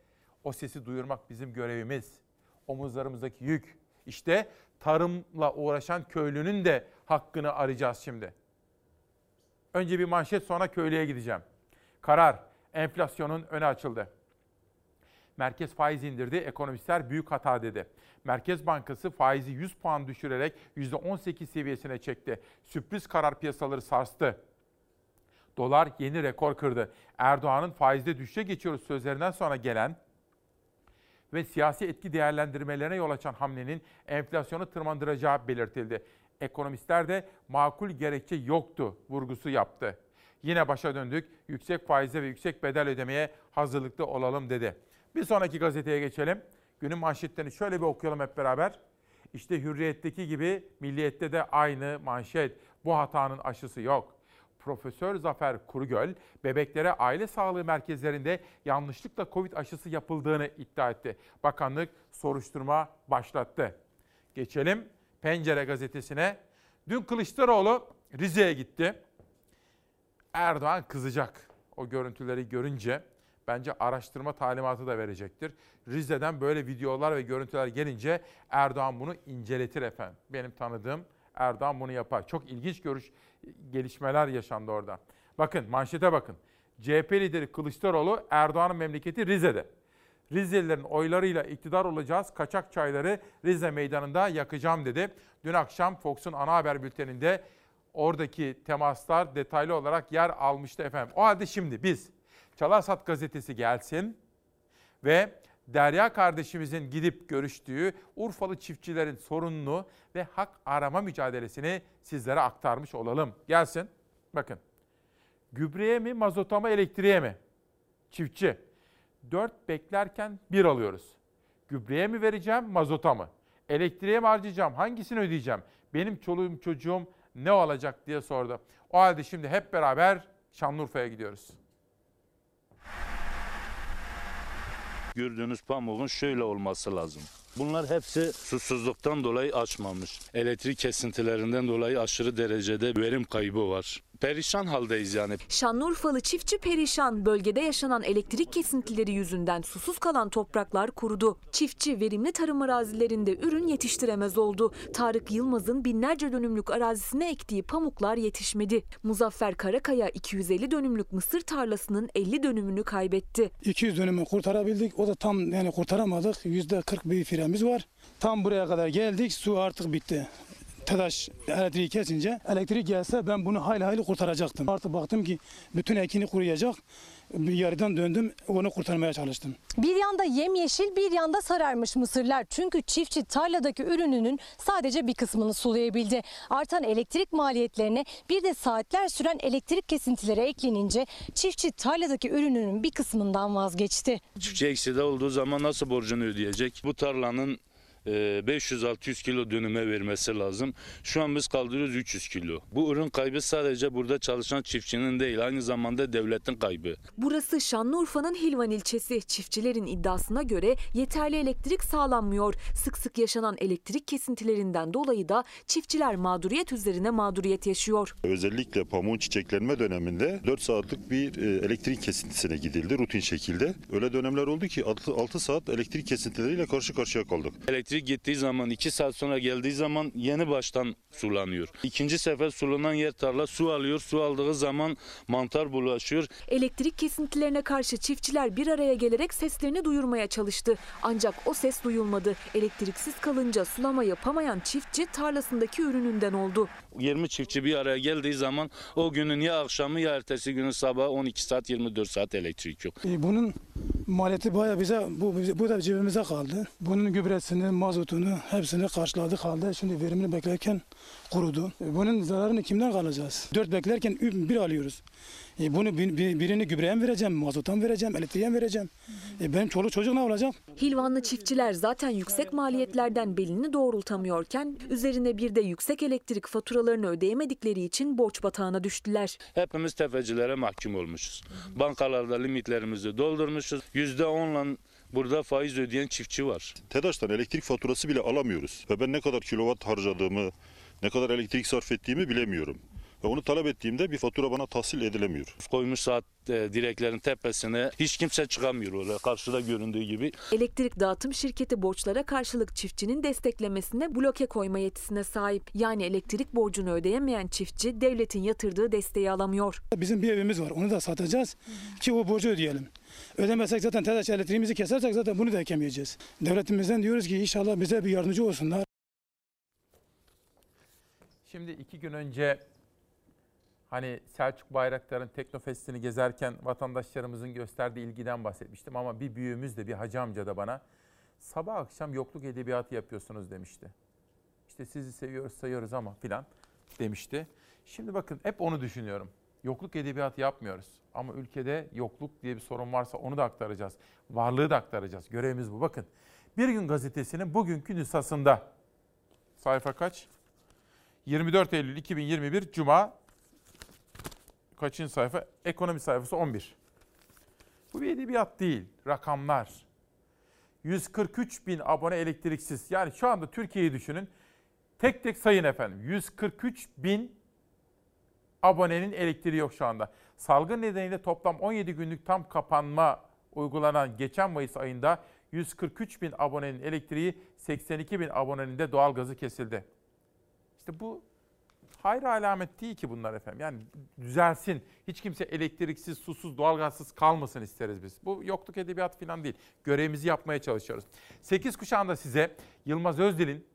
o sesi duyurmak bizim görevimiz omuzlarımızdaki yük. İşte tarımla uğraşan köylünün de hakkını arayacağız şimdi. Önce bir manşet sonra köylüye gideceğim. Karar, enflasyonun öne açıldı. Merkez faiz indirdi, ekonomistler büyük hata dedi. Merkez Bankası faizi 100 puan düşürerek %18 seviyesine çekti. Sürpriz karar piyasaları sarstı. Dolar yeni rekor kırdı. Erdoğan'ın faizde düşüşe geçiyoruz sözlerinden sonra gelen ve siyasi etki değerlendirmelerine yol açan hamlenin enflasyonu tırmandıracağı belirtildi. Ekonomistler de makul gerekçe yoktu vurgusu yaptı. Yine başa döndük, yüksek faize ve yüksek bedel ödemeye hazırlıklı olalım dedi. Bir sonraki gazeteye geçelim. Günün manşetlerini şöyle bir okuyalım hep beraber. İşte Hürriyet'teki gibi Milliyet'te de aynı manşet. Bu hatanın aşısı yok. Profesör Zafer Kurugöl, bebeklere aile sağlığı merkezlerinde yanlışlıkla Covid aşısı yapıldığını iddia etti. Bakanlık soruşturma başlattı. Geçelim Pencere gazetesine. Dün Kılıçdaroğlu Rize'ye gitti. Erdoğan kızacak o görüntüleri görünce. bence araştırma talimatı da verecektir. Rize'den böyle videolar ve görüntüler gelince Erdoğan bunu inceletir efendim. Benim tanıdığım Erdoğan bunu yapar. Çok ilginç görüş gelişmeler yaşandı orada. Bakın manşete bakın. CHP lideri Kılıçdaroğlu Erdoğan'ın memleketi Rize'de. Rizelilerin oylarıyla iktidar olacağız. Kaçak çayları Rize meydanında yakacağım dedi. Dün akşam Fox'un ana haber bülteninde oradaki temaslar detaylı olarak yer almıştı efendim. O halde şimdi biz Çalarsat gazetesi gelsin ve Derya kardeşimizin gidip görüştüğü Urfalı çiftçilerin sorununu ve hak arama mücadelesini sizlere aktarmış olalım. Gelsin. Bakın. Gübreye mi, mazota mı, elektriğe mi? Çiftçi. 4 beklerken 1 alıyoruz. Gübreye mi vereceğim, mazota mı? Elektriğe mi harcayacağım, hangisini ödeyeceğim? Benim çoluğum çocuğum ne olacak diye sordu. O halde şimdi hep beraber Şanlıurfa'ya gidiyoruz. Gördüğünüz pamuğun şöyle olması lazım. Bunlar hepsi susuzluktan dolayı açmamış. Elektrik kesintilerinden dolayı aşırı derecede verim kaybı var. Perişan haldeyiz yani. Şanlıurfalı çiftçi perişan. Bölgede yaşanan elektrik kesintileri yüzünden susuz kalan topraklar kurudu. Çiftçi verimli tarım arazilerinde ürün yetiştiremez oldu. Tarık Yılmaz'ın binlerce dönümlük arazisine ektiği pamuklar yetişmedi. Muzaffer Karakaya 250 dönümlük mısır tarlasının 50 dönümünü kaybetti. 200 dönümü kurtarabildik. O da tam yani kurtaramadık. %40 bir firemiz var. Tam buraya kadar geldik. Su artık bitti. TEDAŞ elektriği kesince elektrik gelse ben bunu hayli hayli kurtaracaktım. Artık baktım ki bütün ekini kuruyacak. Bir yarıdan döndüm onu kurtarmaya çalıştım. Bir yanda yemyeşil bir yanda sararmış mısırlar. Çünkü çiftçi tarladaki ürününün sadece bir kısmını sulayabildi. Artan elektrik maliyetlerine bir de saatler süren elektrik kesintileri eklenince çiftçi tarladaki ürününün bir kısmından vazgeçti. Çiftçi ekside olduğu zaman nasıl borcunu ödeyecek? Bu tarlanın 500-600 kilo dönüme vermesi lazım. Şu an biz kaldırıyoruz 300 kilo. Bu ürün kaybı sadece burada çalışan çiftçinin değil aynı zamanda devletin kaybı. Burası Şanlıurfa'nın Hilvan ilçesi. Çiftçilerin iddiasına göre yeterli elektrik sağlanmıyor. Sık sık yaşanan elektrik kesintilerinden dolayı da çiftçiler mağduriyet üzerine mağduriyet yaşıyor. Özellikle pamuğun çiçeklenme döneminde 4 saatlik bir e, elektrik kesintisine gidildi rutin şekilde. Öyle dönemler oldu ki 6, 6 saat elektrik kesintileriyle karşı karşıya kaldık. Elektrik gittiği zaman 2 saat sonra geldiği zaman yeni baştan sulanıyor. İkinci sefer sulanan yer tarla su alıyor. Su aldığı zaman mantar bulaşıyor. Elektrik kesintilerine karşı çiftçiler bir araya gelerek seslerini duyurmaya çalıştı. Ancak o ses duyulmadı. Elektriksiz kalınca sulama yapamayan çiftçi tarlasındaki ürününden oldu. 20 çiftçi bir araya geldiği zaman o günün ya akşamı ya ertesi günün sabahı 12 saat 24 saat elektrik yok. E, Bunun maliyeti bayağı bize bu, bu da cebimize kaldı. Bunun gübresini, mazotunu hepsini karşıladık halde şimdi verimini beklerken kurudu. E, Bunun zararını kimden kalacağız? Dört beklerken bir alıyoruz. E, Bunu bir- bir- birini gübreye mi vereceğim, mazota mı vereceğim, elektriğe mi vereceğim? E, Benim çoluk çocuk ne olacak? Hilvanlı çiftçiler zaten yüksek maliyetlerden belini doğrultamıyorken üzerine bir de yüksek elektrik faturalarını ödeyemedikleri için borç batağına düştüler. Hepimiz tefecilere mahkum olmuşuz. Bankalarda limitlerimizi doldurmuşuz. %10'la burada faiz ödeyen çiftçi var. TEDAŞ'tan elektrik faturası bile alamıyoruz. Ve ben ne kadar kilowatt harcadığımı, ne kadar elektrik sarf ettiğimi bilemiyorum. Ve onu talep ettiğimde bir fatura bana tahsil edilemiyor. Koymuş saat e, direklerin tepesine hiç kimse çıkamıyor oraya karşıda göründüğü gibi. Elektrik dağıtım şirketi borçlara karşılık çiftçinin desteklemesine bloke koyma yetisine sahip. Yani elektrik borcunu ödeyemeyen çiftçi devletin yatırdığı desteği alamıyor. Bizim bir evimiz var onu da satacağız ki o borcu ödeyelim. Ödemezsek zaten TEDAŞ elektriğimizi kesersek zaten bunu da ekemeyeceğiz. Devletimizden diyoruz ki inşallah bize bir yardımcı olsunlar. Şimdi iki gün önce hani Selçuk Bayraktar'ın Teknofest'ini gezerken vatandaşlarımızın gösterdiği ilgiden bahsetmiştim. Ama bir büyüğümüz de bir hacı amca da bana sabah akşam yokluk edebiyatı yapıyorsunuz demişti. İşte sizi seviyoruz sayıyoruz ama filan demişti. Şimdi bakın hep onu düşünüyorum. Yokluk edebiyatı yapmıyoruz. Ama ülkede yokluk diye bir sorun varsa onu da aktaracağız. Varlığı da aktaracağız. Görevimiz bu. Bakın Bir Gün Gazetesi'nin bugünkü nüshasında sayfa kaç? 24 Eylül 2021 Cuma kaçıncı sayfa? Ekonomi sayfası 11. Bu bir edebiyat değil, rakamlar. 143 bin abone elektriksiz. Yani şu anda Türkiye'yi düşünün. Tek tek sayın efendim. 143 bin abonenin elektriği yok şu anda. Salgın nedeniyle toplam 17 günlük tam kapanma uygulanan geçen Mayıs ayında 143 bin abonenin elektriği, 82 bin abonenin de doğalgazı kesildi. İşte bu hayır alamet değil ki bunlar efendim. Yani düzelsin. Hiç kimse elektriksiz, susuz, doğalgazsız kalmasın isteriz biz. Bu yokluk edebiyat falan değil. Görevimizi yapmaya çalışıyoruz. 8 kuşağında size Yılmaz Özdil'in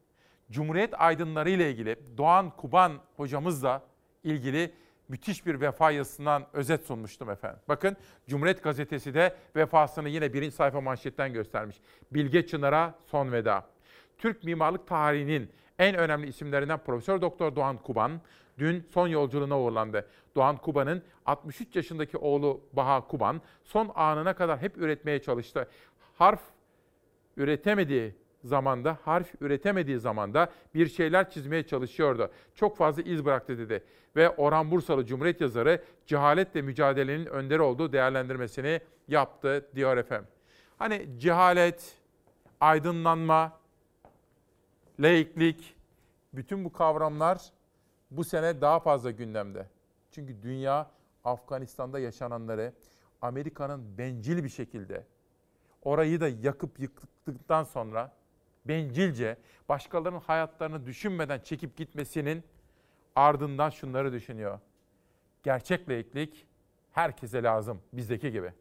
Cumhuriyet aydınları ile ilgili Doğan Kuban hocamızla ilgili müthiş bir vefa yazısından özet sunmuştum efendim. Bakın Cumhuriyet Gazetesi de vefasını yine birinci sayfa manşetten göstermiş. Bilge Çınar'a son veda. Türk mimarlık tarihinin en önemli isimlerinden Profesör Doktor Doğan Kuban dün son yolculuğuna uğurlandı. Doğan Kuban'ın 63 yaşındaki oğlu Baha Kuban son anına kadar hep üretmeye çalıştı. Harf üretemediği zamanda, harf üretemediği zamanda bir şeyler çizmeye çalışıyordu. Çok fazla iz bıraktı dedi. Ve Orhan Bursalı Cumhuriyet yazarı cehaletle mücadelenin önderi olduğu değerlendirmesini yaptı diyor efendim. Hani cehalet, aydınlanma, laiklik, bütün bu kavramlar bu sene daha fazla gündemde. Çünkü dünya Afganistan'da yaşananları Amerika'nın bencil bir şekilde orayı da yakıp yıktıktan sonra bencilce başkalarının hayatlarını düşünmeden çekip gitmesinin ardından şunları düşünüyor. Gerçek laiklik herkese lazım bizdeki gibi.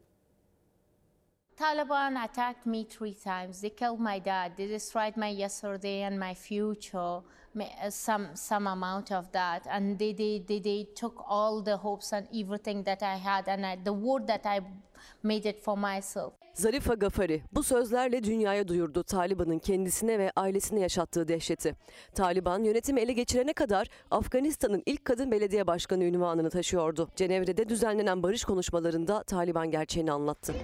Taliban attacked me three times. They killed my dad. They destroyed my yesterday and my future, ma- uh, some some amount of that, and they they they, they took all the hopes and everything that I had, and I, the world that I made it for myself. Zarifa Gafari bu sözlerle dünyaya duyurdu Taliban'ın kendisine ve ailesine yaşattığı dehşeti. Taliban yönetimi ele geçirene kadar Afganistan'ın ilk kadın belediye başkanı ünvanını taşıyordu. Cenevre'de düzenlenen barış konuşmalarında Taliban gerçeğini anlattı.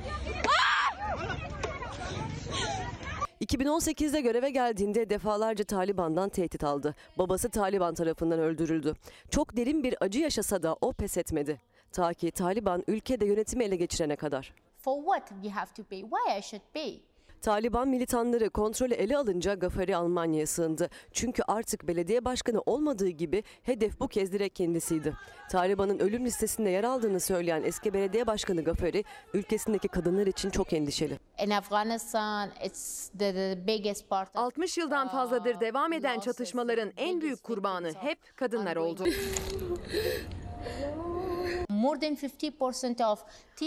2018'de göreve geldiğinde defalarca Taliban'dan tehdit aldı. Babası Taliban tarafından öldürüldü. Çok derin bir acı yaşasa da o pes etmedi. Ta ki Taliban ülkede yönetimi ele geçirene kadar. For what you have to pay? Why I should pay? Taliban militanları kontrolü ele alınca Gafari Almanya'ya sığındı. Çünkü artık belediye başkanı olmadığı gibi hedef bu kez direkt kendisiydi. Taliban'ın ölüm listesinde yer aldığını söyleyen eski belediye başkanı Gafari, ülkesindeki kadınlar için çok endişeli. In Afghanistan, it's the, the biggest part. 60 yıldan fazladır devam eden çatışmaların en büyük kurbanı hep kadınlar oldu.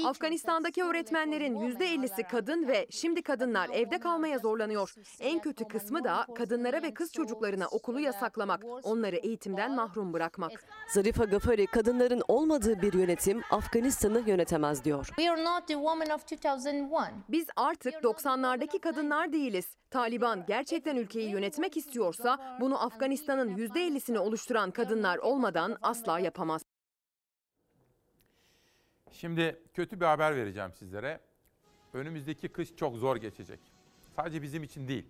Afganistan'daki öğretmenlerin %50'si kadın ve şimdi kadınlar evde kalmaya zorlanıyor. En kötü kısmı da kadınlara ve kız çocuklarına okulu yasaklamak, onları eğitimden mahrum bırakmak. Zarifa Gafari, kadınların olmadığı bir yönetim Afganistan'ı yönetemez diyor. We are not the women of 2001. Biz artık 90'lardaki kadınlar değiliz. Taliban gerçekten ülkeyi yönetmek istiyorsa bunu Afganistan'ın %50'sini oluşturan kadınlar olmadan asla yapamaz. Şimdi kötü bir haber vereceğim sizlere. Önümüzdeki kış çok zor geçecek. Sadece bizim için değil.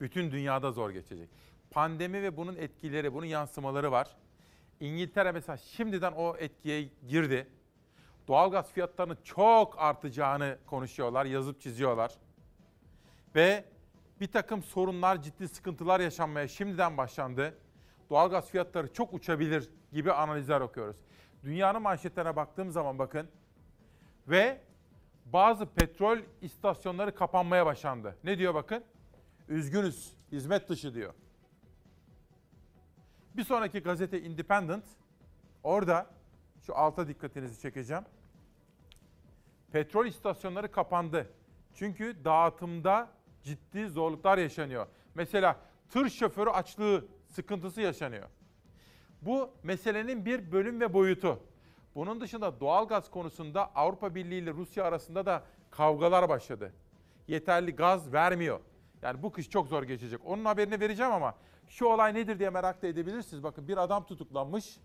Bütün dünyada zor geçecek. Pandemi ve bunun etkileri, bunun yansımaları var. İngiltere mesela şimdiden o etkiye girdi. Doğalgaz fiyatlarının çok artacağını konuşuyorlar, yazıp çiziyorlar. Ve bir takım sorunlar, ciddi sıkıntılar yaşanmaya şimdiden başlandı. Doğalgaz fiyatları çok uçabilir gibi analizler okuyoruz. Dünyanın manşetlerine baktığım zaman bakın ve bazı petrol istasyonları kapanmaya başlandı. Ne diyor bakın? Üzgünüz, hizmet dışı diyor. Bir sonraki gazete Independent orada şu alta dikkatinizi çekeceğim. Petrol istasyonları kapandı. Çünkü dağıtımda ciddi zorluklar yaşanıyor. Mesela tır şoförü açlığı sıkıntısı yaşanıyor. Bu meselenin bir bölüm ve boyutu. Bunun dışında doğalgaz konusunda Avrupa Birliği ile Rusya arasında da kavgalar başladı. Yeterli gaz vermiyor. Yani bu kış çok zor geçecek. Onun haberini vereceğim ama şu olay nedir diye merak da edebilirsiniz. Bakın bir adam tutuklanmış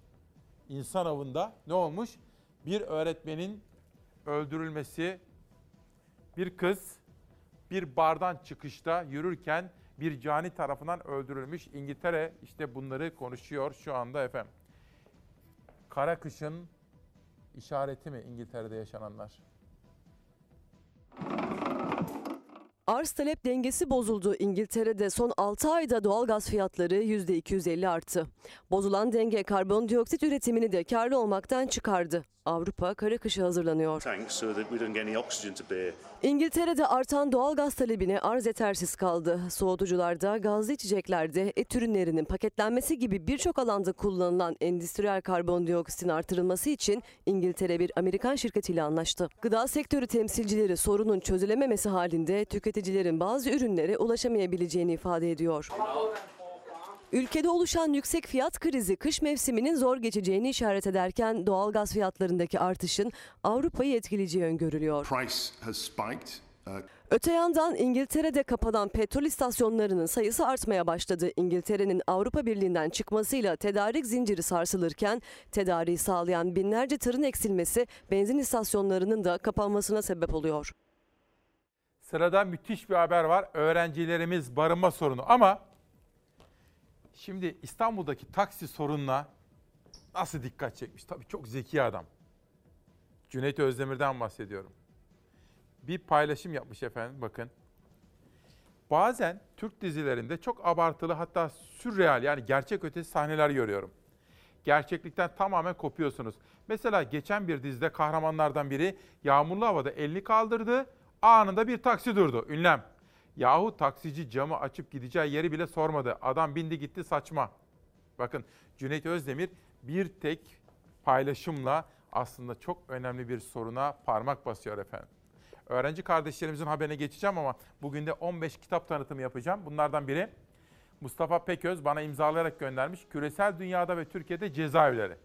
insan avında. Ne olmuş? Bir öğretmenin öldürülmesi, bir kız bir bardan çıkışta yürürken bir cani tarafından öldürülmüş. İngiltere işte bunları konuşuyor şu anda efendim. Kara kışın işareti mi İngiltere'de yaşananlar? Arz talep dengesi bozuldu. İngiltere'de son 6 ayda doğalgaz fiyatları %250 arttı. Bozulan denge karbondioksit üretimini de karlı olmaktan çıkardı. Avrupa kara kışa hazırlanıyor. İngiltere'de artan doğalgaz talebine arz yetersiz kaldı. Soğutucularda, gazlı içeceklerde, et ürünlerinin paketlenmesi gibi birçok alanda kullanılan endüstriyel karbondioksitin artırılması için İngiltere bir Amerikan şirketiyle anlaştı. Gıda sektörü temsilcileri sorunun çözülememesi halinde tüketicilerin bazı ürünlere ulaşamayabileceğini ifade ediyor. Ülkede oluşan yüksek fiyat krizi kış mevsiminin zor geçeceğini işaret ederken doğalgaz fiyatlarındaki artışın Avrupa'yı etkileyeceği öngörülüyor. Uh, Öte yandan İngiltere'de kapanan petrol istasyonlarının sayısı artmaya başladı. İngiltere'nin Avrupa Birliği'nden çıkmasıyla tedarik zinciri sarsılırken tedariği sağlayan binlerce tırın eksilmesi benzin istasyonlarının da kapanmasına sebep oluyor. Sırada müthiş bir haber var. Öğrencilerimiz barınma sorunu ama şimdi İstanbul'daki taksi sorununa nasıl dikkat çekmiş? Tabii çok zeki adam. Cüneyt Özdemir'den bahsediyorum. Bir paylaşım yapmış efendim bakın. Bazen Türk dizilerinde çok abartılı hatta sürreal yani gerçek ötesi sahneler görüyorum. Gerçeklikten tamamen kopuyorsunuz. Mesela geçen bir dizide kahramanlardan biri yağmurlu havada elini kaldırdı. Anında bir taksi durdu. Ünlem. Yahu taksici camı açıp gideceği yeri bile sormadı. Adam bindi gitti saçma. Bakın Cüneyt Özdemir bir tek paylaşımla aslında çok önemli bir soruna parmak basıyor efendim. Öğrenci kardeşlerimizin haberine geçeceğim ama bugün de 15 kitap tanıtımı yapacağım. Bunlardan biri Mustafa Peköz bana imzalayarak göndermiş. Küresel dünyada ve Türkiye'de cezaevleri.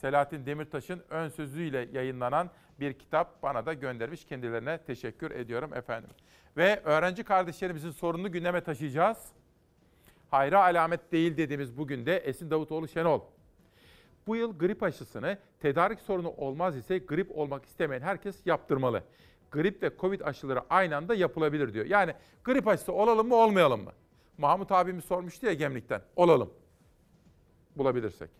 Selahattin Demirtaş'ın ön sözüyle yayınlanan bir kitap bana da göndermiş. Kendilerine teşekkür ediyorum efendim. Ve öğrenci kardeşlerimizin sorununu gündeme taşıyacağız. Hayra alamet değil dediğimiz bugün de Esin Davutoğlu Şenol. Bu yıl grip aşısını tedarik sorunu olmaz ise grip olmak istemeyen herkes yaptırmalı. Grip ve Covid aşıları aynı anda yapılabilir diyor. Yani grip aşısı olalım mı olmayalım mı? Mahmut abimiz sormuştu ya Gemlik'ten. Olalım. Bulabilirsek.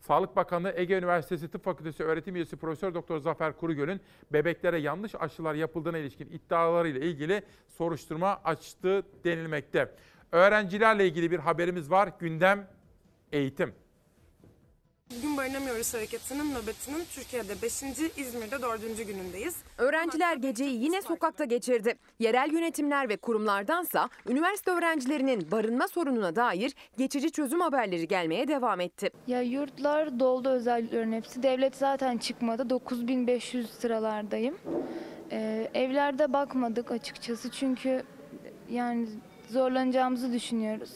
Sağlık Bakanlığı Ege Üniversitesi Tıp Fakültesi öğretim üyesi Profesör Doktor Zafer Kurugöl'ün bebeklere yanlış aşılar yapıldığına ilişkin iddialarıyla ilgili soruşturma açtığı denilmekte. Öğrencilerle ilgili bir haberimiz var. Gündem eğitim. Bugün Barınamıyoruz Hareketi'nin nöbetinin Türkiye'de 5. İzmir'de 4. günündeyiz. Öğrenciler geceyi yine sokakta geçirdi. Yerel yönetimler ve kurumlardansa üniversite öğrencilerinin barınma sorununa dair geçici çözüm haberleri gelmeye devam etti. Ya yurtlar doldu özel yurtların hepsi. Devlet zaten çıkmadı. 9500 sıralardayım. Ee, evlerde bakmadık açıkçası çünkü yani zorlanacağımızı düşünüyoruz.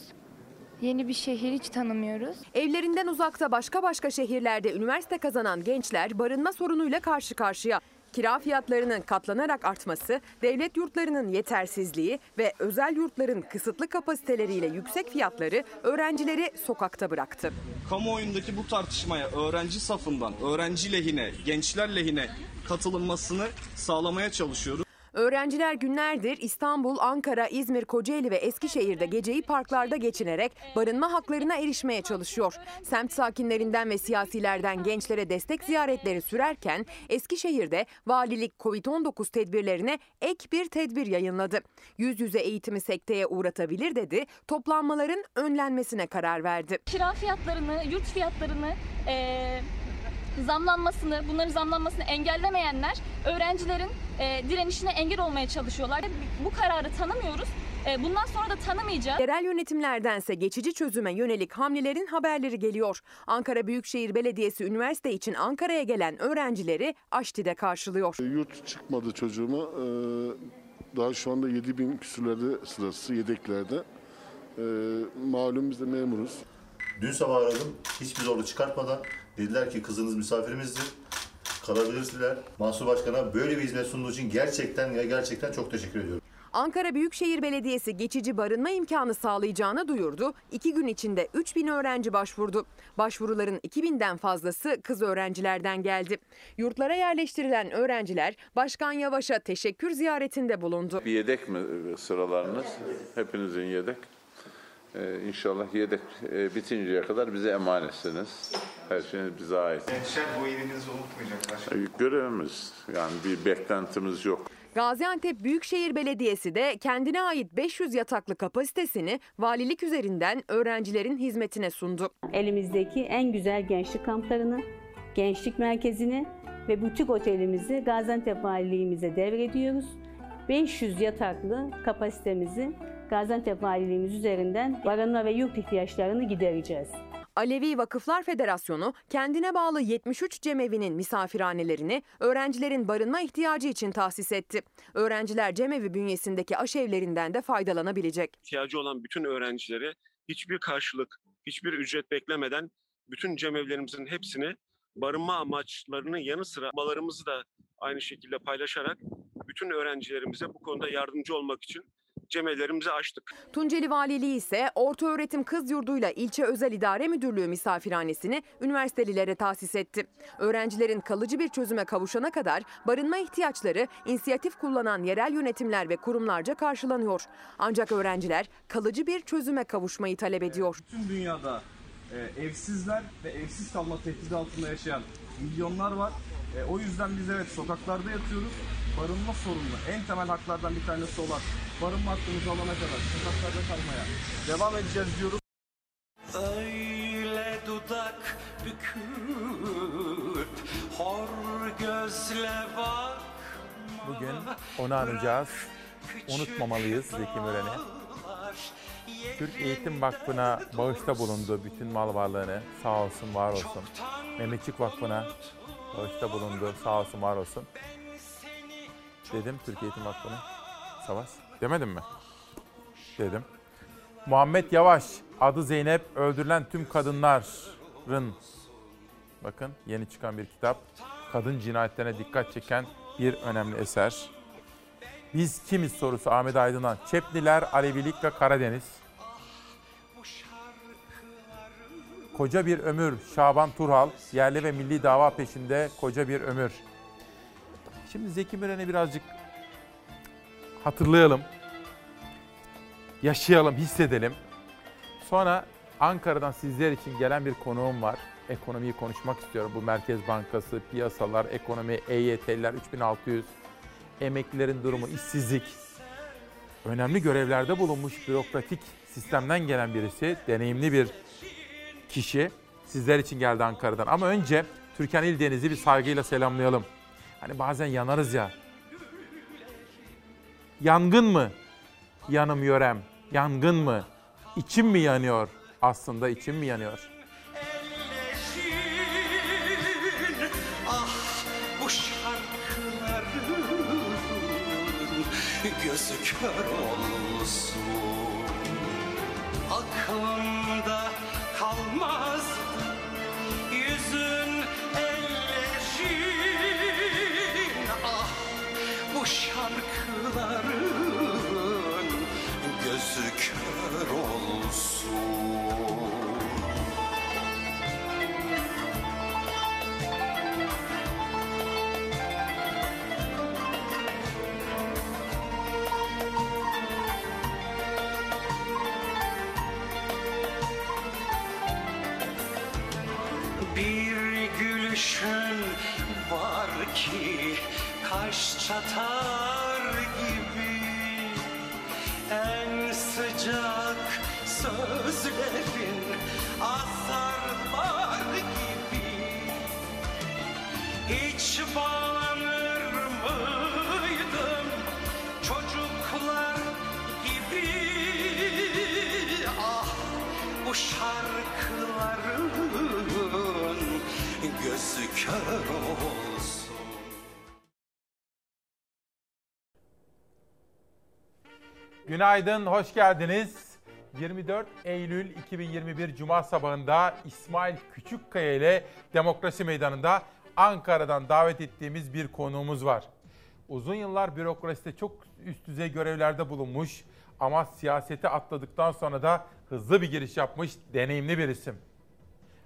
Yeni bir şehir hiç tanımıyoruz. Evlerinden uzakta başka başka şehirlerde üniversite kazanan gençler barınma sorunuyla karşı karşıya. Kira fiyatlarının katlanarak artması, devlet yurtlarının yetersizliği ve özel yurtların kısıtlı kapasiteleriyle yüksek fiyatları öğrencileri sokakta bıraktı. kamuoyundaki bu tartışmaya öğrenci safından, öğrenci lehine, gençler lehine katılınmasını sağlamaya çalışıyoruz. Öğrenciler günlerdir İstanbul, Ankara, İzmir, Kocaeli ve Eskişehir'de geceyi parklarda geçinerek barınma haklarına erişmeye çalışıyor. Semt sakinlerinden ve siyasilerden gençlere destek ziyaretleri sürerken Eskişehir'de valilik Covid-19 tedbirlerine ek bir tedbir yayınladı. Yüz yüze eğitimi sekteye uğratabilir dedi, toplanmaların önlenmesine karar verdi. kira fiyatlarını, yurt fiyatlarını eee, zamlanmasını, bunların zamlanmasını engellemeyenler öğrencilerin eee, direnişine engel olmaya çalışıyorlar. Bu kararı tanımıyoruz. Eee, bundan sonra da tanımayacağız. Yerel yönetimlerdense geçici çözüme yönelik hamlelerin haberleri geliyor. Ankara Büyükşehir Belediyesi üniversite için Ankara'ya gelen öğrencileri Aşti'de karşılıyor. Yurt çıkmadı çocuğuma. Ee, Daha şu anda 7 bin küsürlerde sırası yedeklerde. Malum biz de memuruz. Dün sabah aradım. Hiçbir zorluk çıkartmadan dediler ki kızınız misafirimizdir. Kalabilirsiniz. Mansur Başkan'a böyle bir hizmet sunduğu için gerçekten ya gerçekten çok teşekkür ediyorum. Ankara Büyükşehir Belediyesi geçici barınma imkanı sağlayacağını duyurdu. İki gün içinde 3 bin öğrenci başvurdu. Başvuruların 2000'den fazlası kız öğrencilerden geldi. Yurtlara yerleştirilen öğrenciler Başkan Yavaş'a teşekkür ziyaretinde bulundu. Bir yedek mi sıralarınız? Hepinizin yedek. Ee, inşallah yedek e, bitinceye kadar bize emanetsiniz. Her şeyiniz bize ait. Gençler bu iyiliğinizi unutmayacaklar. Ee, Görevimiz yani bir beklentimiz yok. Gaziantep Büyükşehir Belediyesi de kendine ait 500 yataklı kapasitesini valilik üzerinden öğrencilerin hizmetine sundu. Elimizdeki en güzel gençlik kamplarını, gençlik merkezini ve butik otelimizi Gaziantep Valiliğimize devrediyoruz. 500 yataklı kapasitemizi Gaziantep Valiliğimiz üzerinden barınma ve yurt ihtiyaçlarını gidereceğiz. Alevi Vakıflar Federasyonu kendine bağlı 73 cemevinin misafirhanelerini öğrencilerin barınma ihtiyacı için tahsis etti. Öğrenciler cemevi bünyesindeki aşevlerinden de faydalanabilecek. ihtiyacı olan bütün öğrencilere hiçbir karşılık, hiçbir ücret beklemeden bütün cemevlerimizin hepsini barınma amaçlarının yanı sıra malarımızı da aynı şekilde paylaşarak bütün öğrencilerimize bu konuda yardımcı olmak için cemevlerimizi açtık. Tunceli Valiliği ise Ortaöğretim Kız Yurdu'yla İlçe Özel İdare Müdürlüğü misafirhanesini üniversitelilere tahsis etti. Öğrencilerin kalıcı bir çözüme kavuşana kadar barınma ihtiyaçları inisiyatif kullanan yerel yönetimler ve kurumlarca karşılanıyor. Ancak öğrenciler kalıcı bir çözüme kavuşmayı talep ediyor. Tüm dünyada e, evsizler ve evsiz kalma tehdidi altında yaşayan milyonlar var. E, o yüzden biz evet sokaklarda yatıyoruz. Barınma sorunlu en temel haklardan bir tanesi olan barınma hakkımızı alana kadar sokaklarda kalmaya devam edeceğiz diyoruz. Öyle dudak büküp hor gözle bak. Bugün onu anacağız. Unutmamalıyız Zeki Müren'i. Türk Eğitim Vakfı'na bağışta bulundu bütün mal varlığını. Sağ olsun, var olsun. Mehmetçik Vakfı'na bağışta bulundu. Sağ olsun, var olsun. Dedim Türk Eğitim Vakfı'na. Savaş. Demedim mi? Dedim. Muhammed Yavaş, adı Zeynep, öldürülen tüm kadınların bakın yeni çıkan bir kitap. Kadın cinayetlerine dikkat çeken bir önemli eser. Biz kimiz sorusu Ahmet Aydın'dan. Çepliler, Alevilik ve Karadeniz. Koca bir ömür Şaban Turhal, yerli ve milli dava peşinde koca bir ömür. Şimdi Zeki Müren'i birazcık hatırlayalım. Yaşayalım, hissedelim. Sonra Ankara'dan sizler için gelen bir konuğum var. Ekonomiyi konuşmak istiyorum. Bu Merkez Bankası, piyasalar, ekonomi, EYT'liler 3600, emeklilerin durumu, işsizlik. Önemli görevlerde bulunmuş bürokratik sistemden gelen birisi, deneyimli bir kişi. Sizler için geldi Ankara'dan. Ama önce Türkan İldeniz'i bir saygıyla selamlayalım. Hani bazen yanarız ya. Yangın mı? Yanım yörem. Yangın mı? İçim mi yanıyor? Aslında içim mi yanıyor? Ah gözü kör olsun সাথা Günaydın, hoş geldiniz. 24 Eylül 2021 Cuma sabahında İsmail Küçükkaya ile Demokrasi Meydanı'nda Ankara'dan davet ettiğimiz bir konuğumuz var. Uzun yıllar bürokraside çok üst düzey görevlerde bulunmuş ama siyasete atladıktan sonra da hızlı bir giriş yapmış deneyimli bir isim.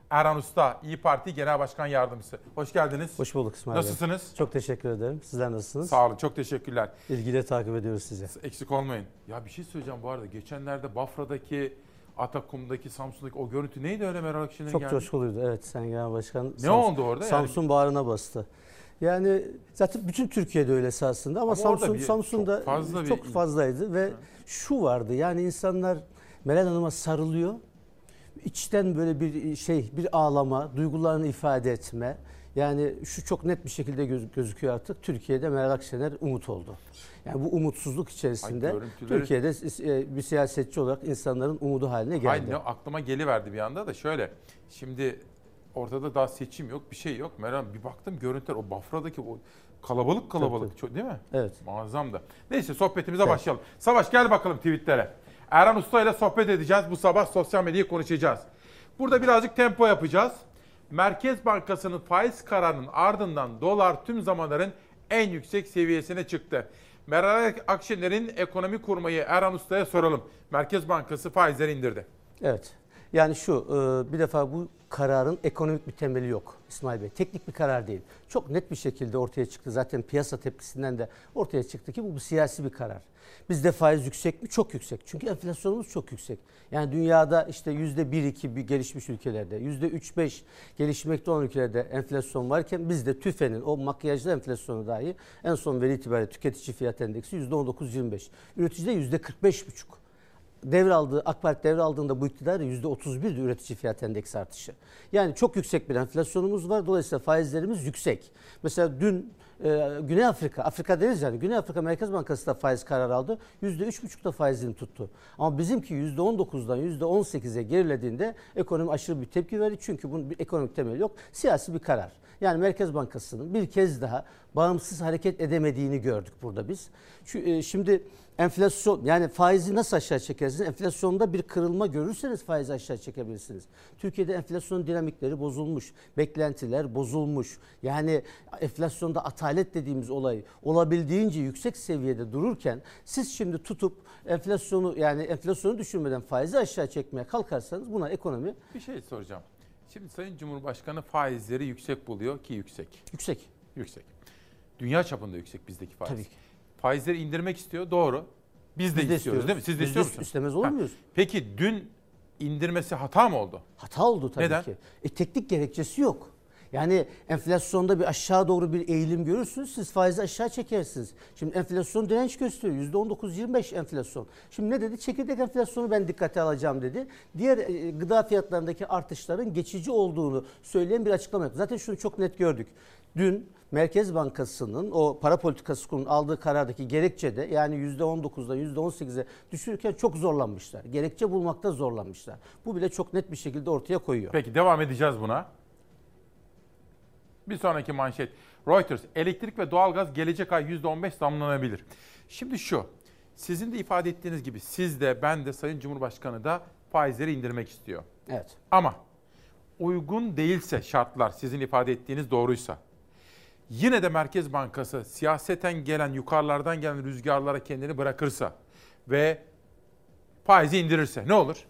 Erhan Usta, İyi Parti Genel Başkan Yardımcısı. Hoş geldiniz. Hoş bulduk İsmail Bey. Nasılsınız? Çok teşekkür ederim. Sizler nasılsınız? Sağ olun, çok teşekkürler. İlgiyle takip ediyoruz sizi. Eksik olmayın. Ya bir şey söyleyeceğim bu arada. Geçenlerde Bafra'daki Atakum'daki, Samsun'daki o görüntü neydi öyle Meral Akşener Çok geldi? coşkuluydu evet Sayın Genel Başkan. Ne oldu orada yani? Samsun bağrına bastı. Yani zaten bütün Türkiye'de öyle esasında ama, Ama Samsun bir- Samsun'da çok fazla bir- çok fazlaydı ve şu vardı yani insanlar Meral Hanım'a sarılıyor. İçten böyle bir şey, bir ağlama, duygularını ifade etme. Yani şu çok net bir şekilde göz- gözüküyor artık. Türkiye'de Meral Akşener umut oldu. Yani bu umutsuzluk içerisinde Ay, görüntüleri- Türkiye'de e, bir siyasetçi olarak insanların umudu haline geldi. Hayır aklıma geliverdi bir anda da şöyle. Şimdi ortada daha seçim yok bir şey yok. Meral bir baktım görüntüler o Bafra'daki o kalabalık kalabalık çok değil mi? Evet. Muazzam da. Neyse sohbetimize başlayalım. Savaş gel bakalım tweetlere. Erhan Usta ile sohbet edeceğiz. Bu sabah sosyal medyayı konuşacağız. Burada birazcık tempo yapacağız. Merkez Bankası'nın faiz kararının ardından dolar tüm zamanların en yüksek seviyesine çıktı. Meral Akşener'in ekonomi kurmayı Erhan Usta'ya soralım. Merkez Bankası faizleri indirdi. Evet. Yani şu e, bir defa bu kararın ekonomik bir temeli yok İsmail Bey. Teknik bir karar değil. Çok net bir şekilde ortaya çıktı. Zaten piyasa tepkisinden de ortaya çıktı ki bu, bu siyasi bir karar. Bizde faiz yüksek mi? Çok yüksek. Çünkü enflasyonumuz çok yüksek. Yani dünyada işte yüzde bir iki gelişmiş ülkelerde, yüzde üç beş gelişmekte olan ülkelerde enflasyon varken bizde TÜFE'nin o makyajlı enflasyonu dahi en son veri itibariyle tüketici fiyat endeksi yüzde on dokuz yirmi beş. Üreticide yüzde kırk beş buçuk devraldığı AK Parti devraldığında bu iktidar %31'di üretici fiyat endeksi artışı. Yani çok yüksek bir enflasyonumuz var. Dolayısıyla faizlerimiz yüksek. Mesela dün e, Güney Afrika, Afrika deriz yani Güney Afrika Merkez Bankası da faiz kararı aldı. %3,5'da faizini tuttu. Ama bizimki %19'dan %18'e gerilediğinde ekonomi aşırı bir tepki verdi. Çünkü bunun bir ekonomik temeli yok. Siyasi bir karar. Yani Merkez Bankası'nın bir kez daha bağımsız hareket edemediğini gördük burada biz. Şu, e, şimdi enflasyon yani faizi nasıl aşağı çekersiniz? Enflasyonda bir kırılma görürseniz faizi aşağı çekebilirsiniz. Türkiye'de enflasyon dinamikleri bozulmuş, beklentiler bozulmuş. Yani enflasyonda atalet dediğimiz olay olabildiğince yüksek seviyede dururken siz şimdi tutup enflasyonu yani enflasyonu düşürmeden faizi aşağı çekmeye kalkarsanız buna ekonomi Bir şey soracağım. Şimdi Sayın Cumhurbaşkanı faizleri yüksek buluyor ki yüksek. Yüksek. Yüksek. Dünya çapında yüksek bizdeki faiz. Tabii ki. Faizleri indirmek istiyor doğru. Biz de Biz de istiyoruz değil mi? Siz de Biz istiyor musunuz? istemez olur muyuz? Peki dün indirmesi hata mı oldu? Hata oldu tabii Neden? ki. E, teknik gerekçesi yok. Yani enflasyonda bir aşağı doğru bir eğilim görürsünüz. Siz faizi aşağı çekersiniz. Şimdi enflasyon direnç gösteriyor. %19-25 enflasyon. Şimdi ne dedi? Çekirdek enflasyonu ben dikkate alacağım dedi. Diğer e, gıda fiyatlarındaki artışların geçici olduğunu söyleyen bir açıklama yaptı. Zaten şunu çok net gördük. Dün Merkez Bankası'nın o para politikası kurulunun aldığı karardaki gerekçe de yani %19'dan %18'e düşürürken çok zorlanmışlar. Gerekçe bulmakta zorlanmışlar. Bu bile çok net bir şekilde ortaya koyuyor. Peki devam edeceğiz buna. Bir sonraki manşet. Reuters, elektrik ve doğalgaz gelecek ay %15 zamlanabilir. Şimdi şu, sizin de ifade ettiğiniz gibi siz de ben de Sayın Cumhurbaşkanı da faizleri indirmek istiyor. Evet. Ama uygun değilse şartlar sizin ifade ettiğiniz doğruysa yine de Merkez Bankası siyaseten gelen yukarılardan gelen rüzgarlara kendini bırakırsa ve faizi indirirse ne olur?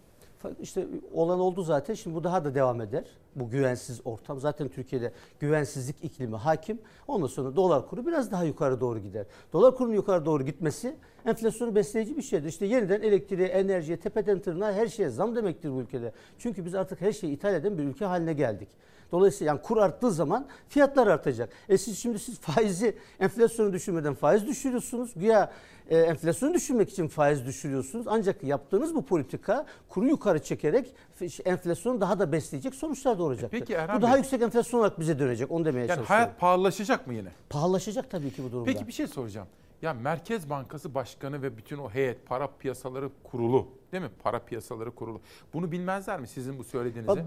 İşte olan oldu zaten. Şimdi bu daha da devam eder. Bu güvensiz ortam. Zaten Türkiye'de güvensizlik iklimi hakim. Ondan sonra dolar kuru biraz daha yukarı doğru gider. Dolar kurunun yukarı doğru gitmesi enflasyonu besleyici bir şeydir. İşte yeniden elektriğe, enerjiye, tepeden tırnağa her şeye zam demektir bu ülkede. Çünkü biz artık her şeyi ithal eden bir ülke haline geldik. Dolayısıyla yani kur arttığı zaman fiyatlar artacak. E siz şimdi siz faizi enflasyonu düşürmeden faiz düşürüyorsunuz. Güya e, enflasyonu düşürmek için faiz düşürüyorsunuz. Ancak yaptığınız bu politika kuru yukarı çekerek enflasyonu daha da besleyecek sonuçlar doğuracaktır. Peki Erhan bu daha Bey- yüksek enflasyon olarak bize dönecek. Onu demeye Yani çalışıyorum. hayat pahalılaşacak mı yine? Pahalılaşacak tabii ki bu durumda. Peki bir şey soracağım. Ya Merkez Bankası Başkanı ve bütün o heyet para piyasaları kurulu değil mi? Para piyasaları kurulu. Bunu bilmezler mi sizin bu söylediğinizi? Bak,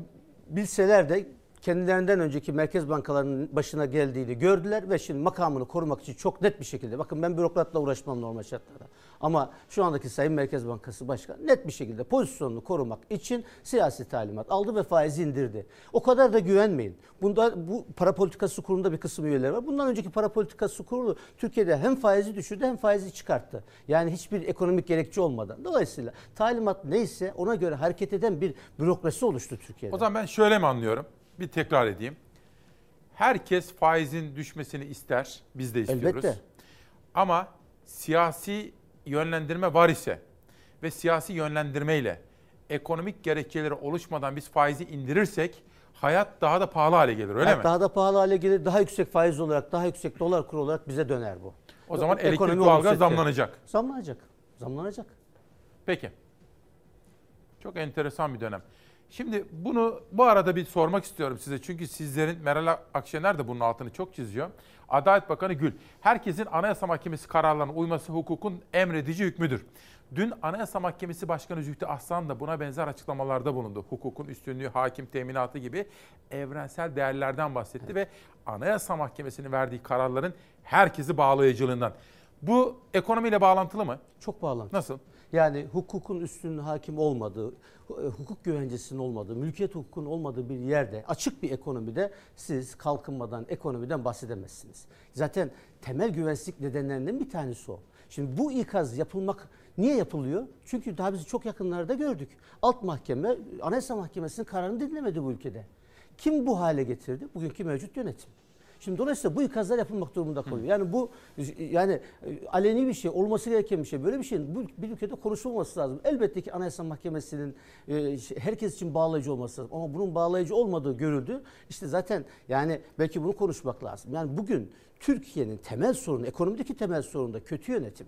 bilseler de kendilerinden önceki merkez bankalarının başına geldiğini gördüler ve şimdi makamını korumak için çok net bir şekilde bakın ben bürokratla uğraşmam normal şartlarda. Ama şu andaki Sayın Merkez Bankası Başkanı net bir şekilde pozisyonunu korumak için siyasi talimat aldı ve faizi indirdi. O kadar da güvenmeyin. Bunda bu para politikası kurulunda bir kısım üyeleri var. Bundan önceki para politikası kurulu Türkiye'de hem faizi düşürdü hem faizi çıkarttı. Yani hiçbir ekonomik gerekçe olmadan. Dolayısıyla talimat neyse ona göre hareket eden bir bürokrasi oluştu Türkiye'de. O zaman ben şöyle mi anlıyorum? Bir tekrar edeyim. Herkes faizin düşmesini ister. Biz de istiyoruz. Elbette. Ama siyasi yönlendirme var ise ve siyasi yönlendirmeyle ekonomik gerekçeleri oluşmadan biz faizi indirirsek hayat daha da pahalı hale gelir öyle Hayat mi? Daha da pahalı hale gelir. Daha yüksek faiz olarak, daha yüksek dolar kuru olarak bize döner bu. O zaman elektrik, Ekonomi doğalgaz olursa- zamlanacak. Zamlanacak. Zamlanacak. Peki. Çok enteresan bir dönem. Şimdi bunu bu arada bir sormak istiyorum size. Çünkü sizlerin Meral Akşener de bunun altını çok çiziyor. Adalet Bakanı Gül, herkesin Anayasa Mahkemesi kararlarına uyması hukukun emredici hükmüdür. Dün Anayasa Mahkemesi Başkanı Zühtü Aslan da buna benzer açıklamalarda bulundu. Hukukun üstünlüğü, hakim teminatı gibi evrensel değerlerden bahsetti ve Anayasa Mahkemesi'nin verdiği kararların herkesi bağlayıcılığından. Bu ekonomiyle bağlantılı mı? Çok bağlantılı. Nasıl? Yani hukukun üstünlüğü hakim olmadığı, e, hukuk güvencesinin olmadığı, mülkiyet hukukunun olmadığı bir yerde, açık bir ekonomide siz kalkınmadan, ekonomiden bahsedemezsiniz. Zaten temel güvensizlik nedenlerinden bir tanesi o. Şimdi bu ikaz yapılmak niye yapılıyor? Çünkü daha biz çok yakınlarda gördük. Alt mahkeme, Anayasa Mahkemesi'nin kararını dinlemedi bu ülkede. Kim bu hale getirdi? Bugünkü mevcut yönetim. Şimdi dolayısıyla bu ikazlar yapılmak durumunda kalıyor. Yani bu yani e, aleni bir şey, olması gereken bir şey. Böyle bir şeyin bu bir ülkede konuşulması lazım. Elbette ki Anayasa Mahkemesi'nin e, şey, herkes için bağlayıcı olması lazım. Ama bunun bağlayıcı olmadığı görüldü. İşte zaten yani belki bunu konuşmak lazım. Yani bugün Türkiye'nin temel sorunu, ekonomideki temel sorunu da kötü yönetim.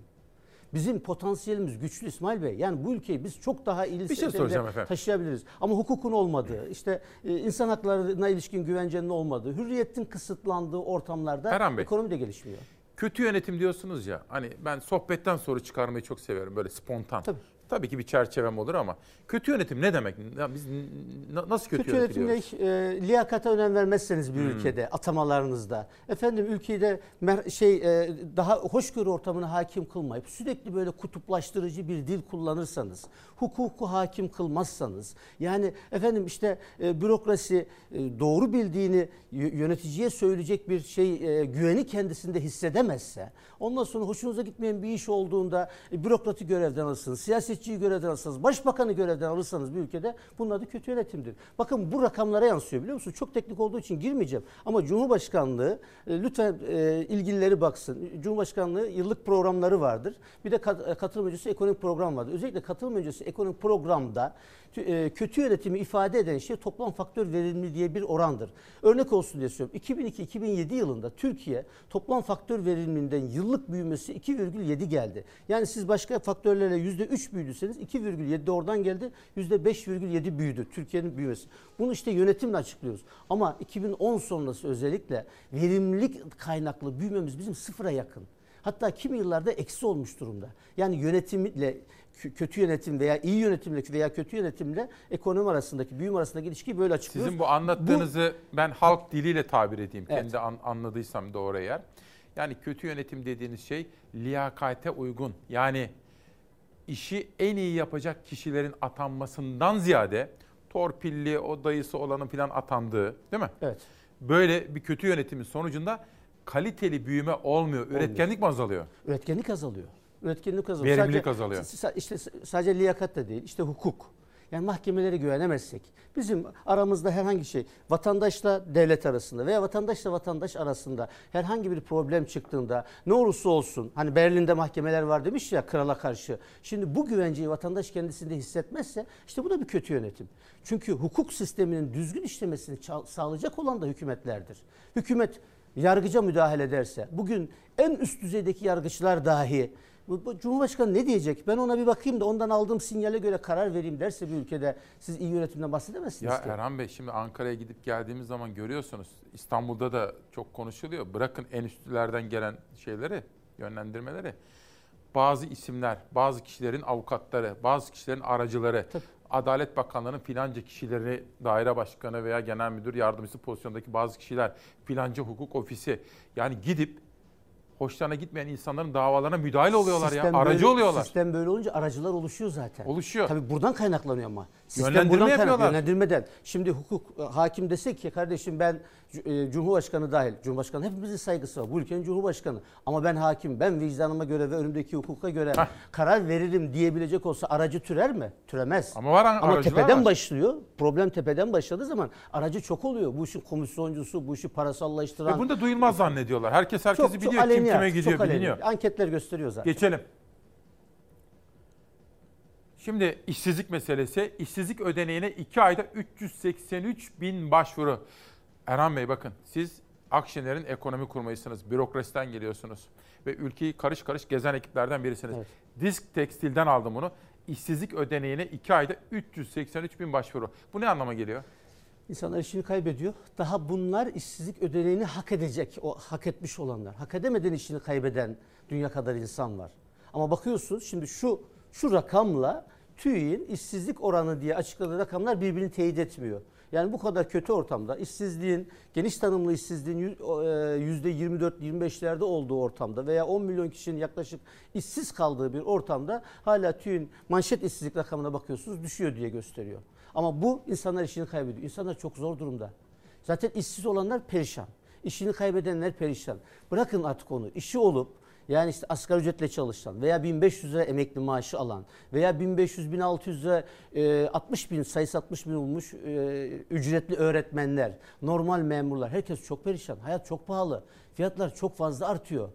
Bizim potansiyelimiz güçlü İsmail Bey. Yani bu ülkeyi biz çok daha iyi Bir şey seviyede soracağım efendim. taşıyabiliriz. Ama hukukun olmadığı, işte e, insan haklarına ilişkin güvencenin olmadığı, hürriyetin kısıtlandığı ortamlarda Erhan Bey. ekonomi de gelişmiyor. Kötü yönetim diyorsunuz ya. Hani ben sohbetten soru çıkarmayı çok severim böyle spontan. Tabii. Ki bir çerçevem olur ama kötü yönetim ne demek? Ya biz nasıl kötü, Kötü yönetiliyoruz? yönetimle e, liyakata önem vermezseniz bir Hmm. ülkede atamalarınızda efendim ülkeyi de şey e, daha hoşgörü ortamına hakim kılmayıp sürekli böyle kutuplaştırıcı bir dil kullanırsanız, hukuku hakim kılmazsanız yani efendim işte e, bürokrasi e, doğru bildiğini yöneticiye söyleyecek bir şey e, güveni kendisinde hissedemezse ondan sonra hoşunuza gitmeyen bir iş olduğunda e, bürokratı görevden alırsınız, siyasetçiyi görevden alırsınız, başbakanı görevden alırsanız bir ülkede bunun adı kötü yönetimdir. Bakın bu rakamlara yansıyor biliyor musunuz? Çok teknik olduğu için girmeyeceğim. Ama Cumhurbaşkanlığı e, lütfen e, ilgilileri baksın. Cumhurbaşkanlığı yıllık programları vardır. Bir de kat, e, katılım öncesi ekonomik program vardır. Özellikle katılım öncesi ekonomik programda kötü yönetimi ifade eden şey toplam faktör verimli diye bir orandır. Örnek olsun diye söylüyorum. 2002-2007 yılında Türkiye toplam faktör verimliliğinden yıllık büyümesi 2,7 geldi. Yani siz başka faktörlerle %3 büyüdüyseniz 2,7 de oradan geldi. %5,7 büyüdü Türkiye'nin büyümesi. Bunu işte yönetimle açıklıyoruz. Ama 2010 sonrası özellikle verimlilik kaynaklı büyümemiz bizim sıfıra yakın. Hatta kimi yıllarda eksi olmuş durumda. Yani yönetimle kötü yönetim veya iyi yönetimle veya kötü yönetimle ekonomi arasındaki büyüme arasındaki ilişkiyi böyle açıklıyoruz. Sizin bu anlattığınızı ben halk diliyle tabir edeyim. Evet. Kendi an- anladıysam doğru eğer. Yani kötü yönetim dediğiniz şey liyakate uygun. Yani işi en iyi yapacak kişilerin atanmasından ziyade torpilli o dayısı olanın falan atandığı değil mi? Evet. Böyle bir kötü yönetimin sonucunda kaliteli büyüme olmuyor. Üretkenlik mi azalıyor? Üretkenlik azalıyor. Üretkenlik azalıyor. Verimlilik azalıyor. işte sadece liyakat da değil, işte hukuk. Yani mahkemelere güvenemezsek, bizim aramızda herhangi şey, vatandaşla devlet arasında veya vatandaşla vatandaş arasında herhangi bir problem çıktığında ne olursa olsun, hani Berlin'de mahkemeler var demiş ya krala karşı. Şimdi bu güvenceyi vatandaş kendisinde hissetmezse işte bu da bir kötü yönetim. Çünkü hukuk sisteminin düzgün işlemesini sağlayacak olan da hükümetlerdir. Hükümet yargıca müdahale ederse, bugün en üst düzeydeki yargıçlar dahi bu, bu Cumhurbaşkanı ne diyecek? Ben ona bir bakayım da ondan aldığım sinyale göre karar vereyim derse bir ülkede siz iyi yönetimden bahsedemezsiniz Ya ki. Erhan Bey şimdi Ankara'ya gidip geldiğimiz zaman görüyorsunuz. İstanbul'da da çok konuşuluyor. Bırakın en üstlerden gelen şeyleri, yönlendirmeleri. Bazı isimler, bazı kişilerin avukatları, bazı kişilerin aracıları, Adalet Bakanlığı'nın filanca kişileri, daire başkanı veya genel müdür yardımcısı pozisyondaki bazı kişiler, filanca hukuk ofisi. Yani gidip hoşlarına gitmeyen insanların davalarına müdahale oluyorlar Sistem ya. Aracı böyle- oluyorlar. Sistem böyle olunca aracılar oluşuyor zaten. Oluşuyor. Tabii buradan kaynaklanıyor ama. Sistem Yönlendirme buradan yapıyorlar. Yönlendirmeden. Şimdi hukuk e, hakim desek ki kardeşim ben Cumhurbaşkanı dahil. Cumhurbaşkanı hepimizin saygısı var. Bu ülkenin Cumhurbaşkanı. Ama ben hakim. Ben vicdanıma göre ve önümdeki hukuka göre karar veririm diyebilecek olsa aracı türer mi? Türemez. Ama var Ama aracılar tepeden var. başlıyor. Problem tepeden başladığı zaman aracı çok oluyor. Bu işin komisyoncusu, bu işi parasallaştıran. Ve bunu da duyulmaz zannediyorlar. Herkes herkesi Çok- çok biliyor. Kim kime gidiyor çok biliniyor. Anketler gösteriyor zaten. Geçelim. Şimdi işsizlik meselesi. İşsizlik ödeneğine 2 ayda 383 bin başvuru. Erhan Bey bakın siz Akşener'in ekonomi kurmayısınız. Bürokrasiden geliyorsunuz. Ve ülkeyi karış karış gezen ekiplerden birisiniz. Disk Tekstil'den aldım bunu. İşsizlik ödeneğine 2 ayda 383 bin başvuru. Bu ne anlama geliyor? İnsanlar işini kaybediyor. Daha bunlar işsizlik ödeneğini hak edecek, o hak etmiş olanlar. Hak edemeden işini kaybeden dünya kadar insan var. Ama bakıyorsunuz şimdi şu şu rakamla TÜİ'nin işsizlik oranı diye açıkladığı rakamlar birbirini teyit etmiyor. Yani bu kadar kötü ortamda işsizliğin, geniş tanımlı işsizliğin %24-25'lerde olduğu ortamda veya 10 milyon kişinin yaklaşık işsiz kaldığı bir ortamda hala TÜİ'nin manşet işsizlik rakamına bakıyorsunuz düşüyor diye gösteriyor. Ama bu insanlar işini kaybediyor. İnsanlar çok zor durumda. Zaten işsiz olanlar perişan. İşini kaybedenler perişan. Bırakın artık onu. İşi olup yani işte asgari ücretle çalışan veya 1500 lira emekli maaşı alan veya 1500-1600 lira e, 60 bin sayısı 60 bin olmuş e, ücretli öğretmenler, normal memurlar herkes çok perişan. Hayat çok pahalı. Fiyatlar çok fazla artıyor.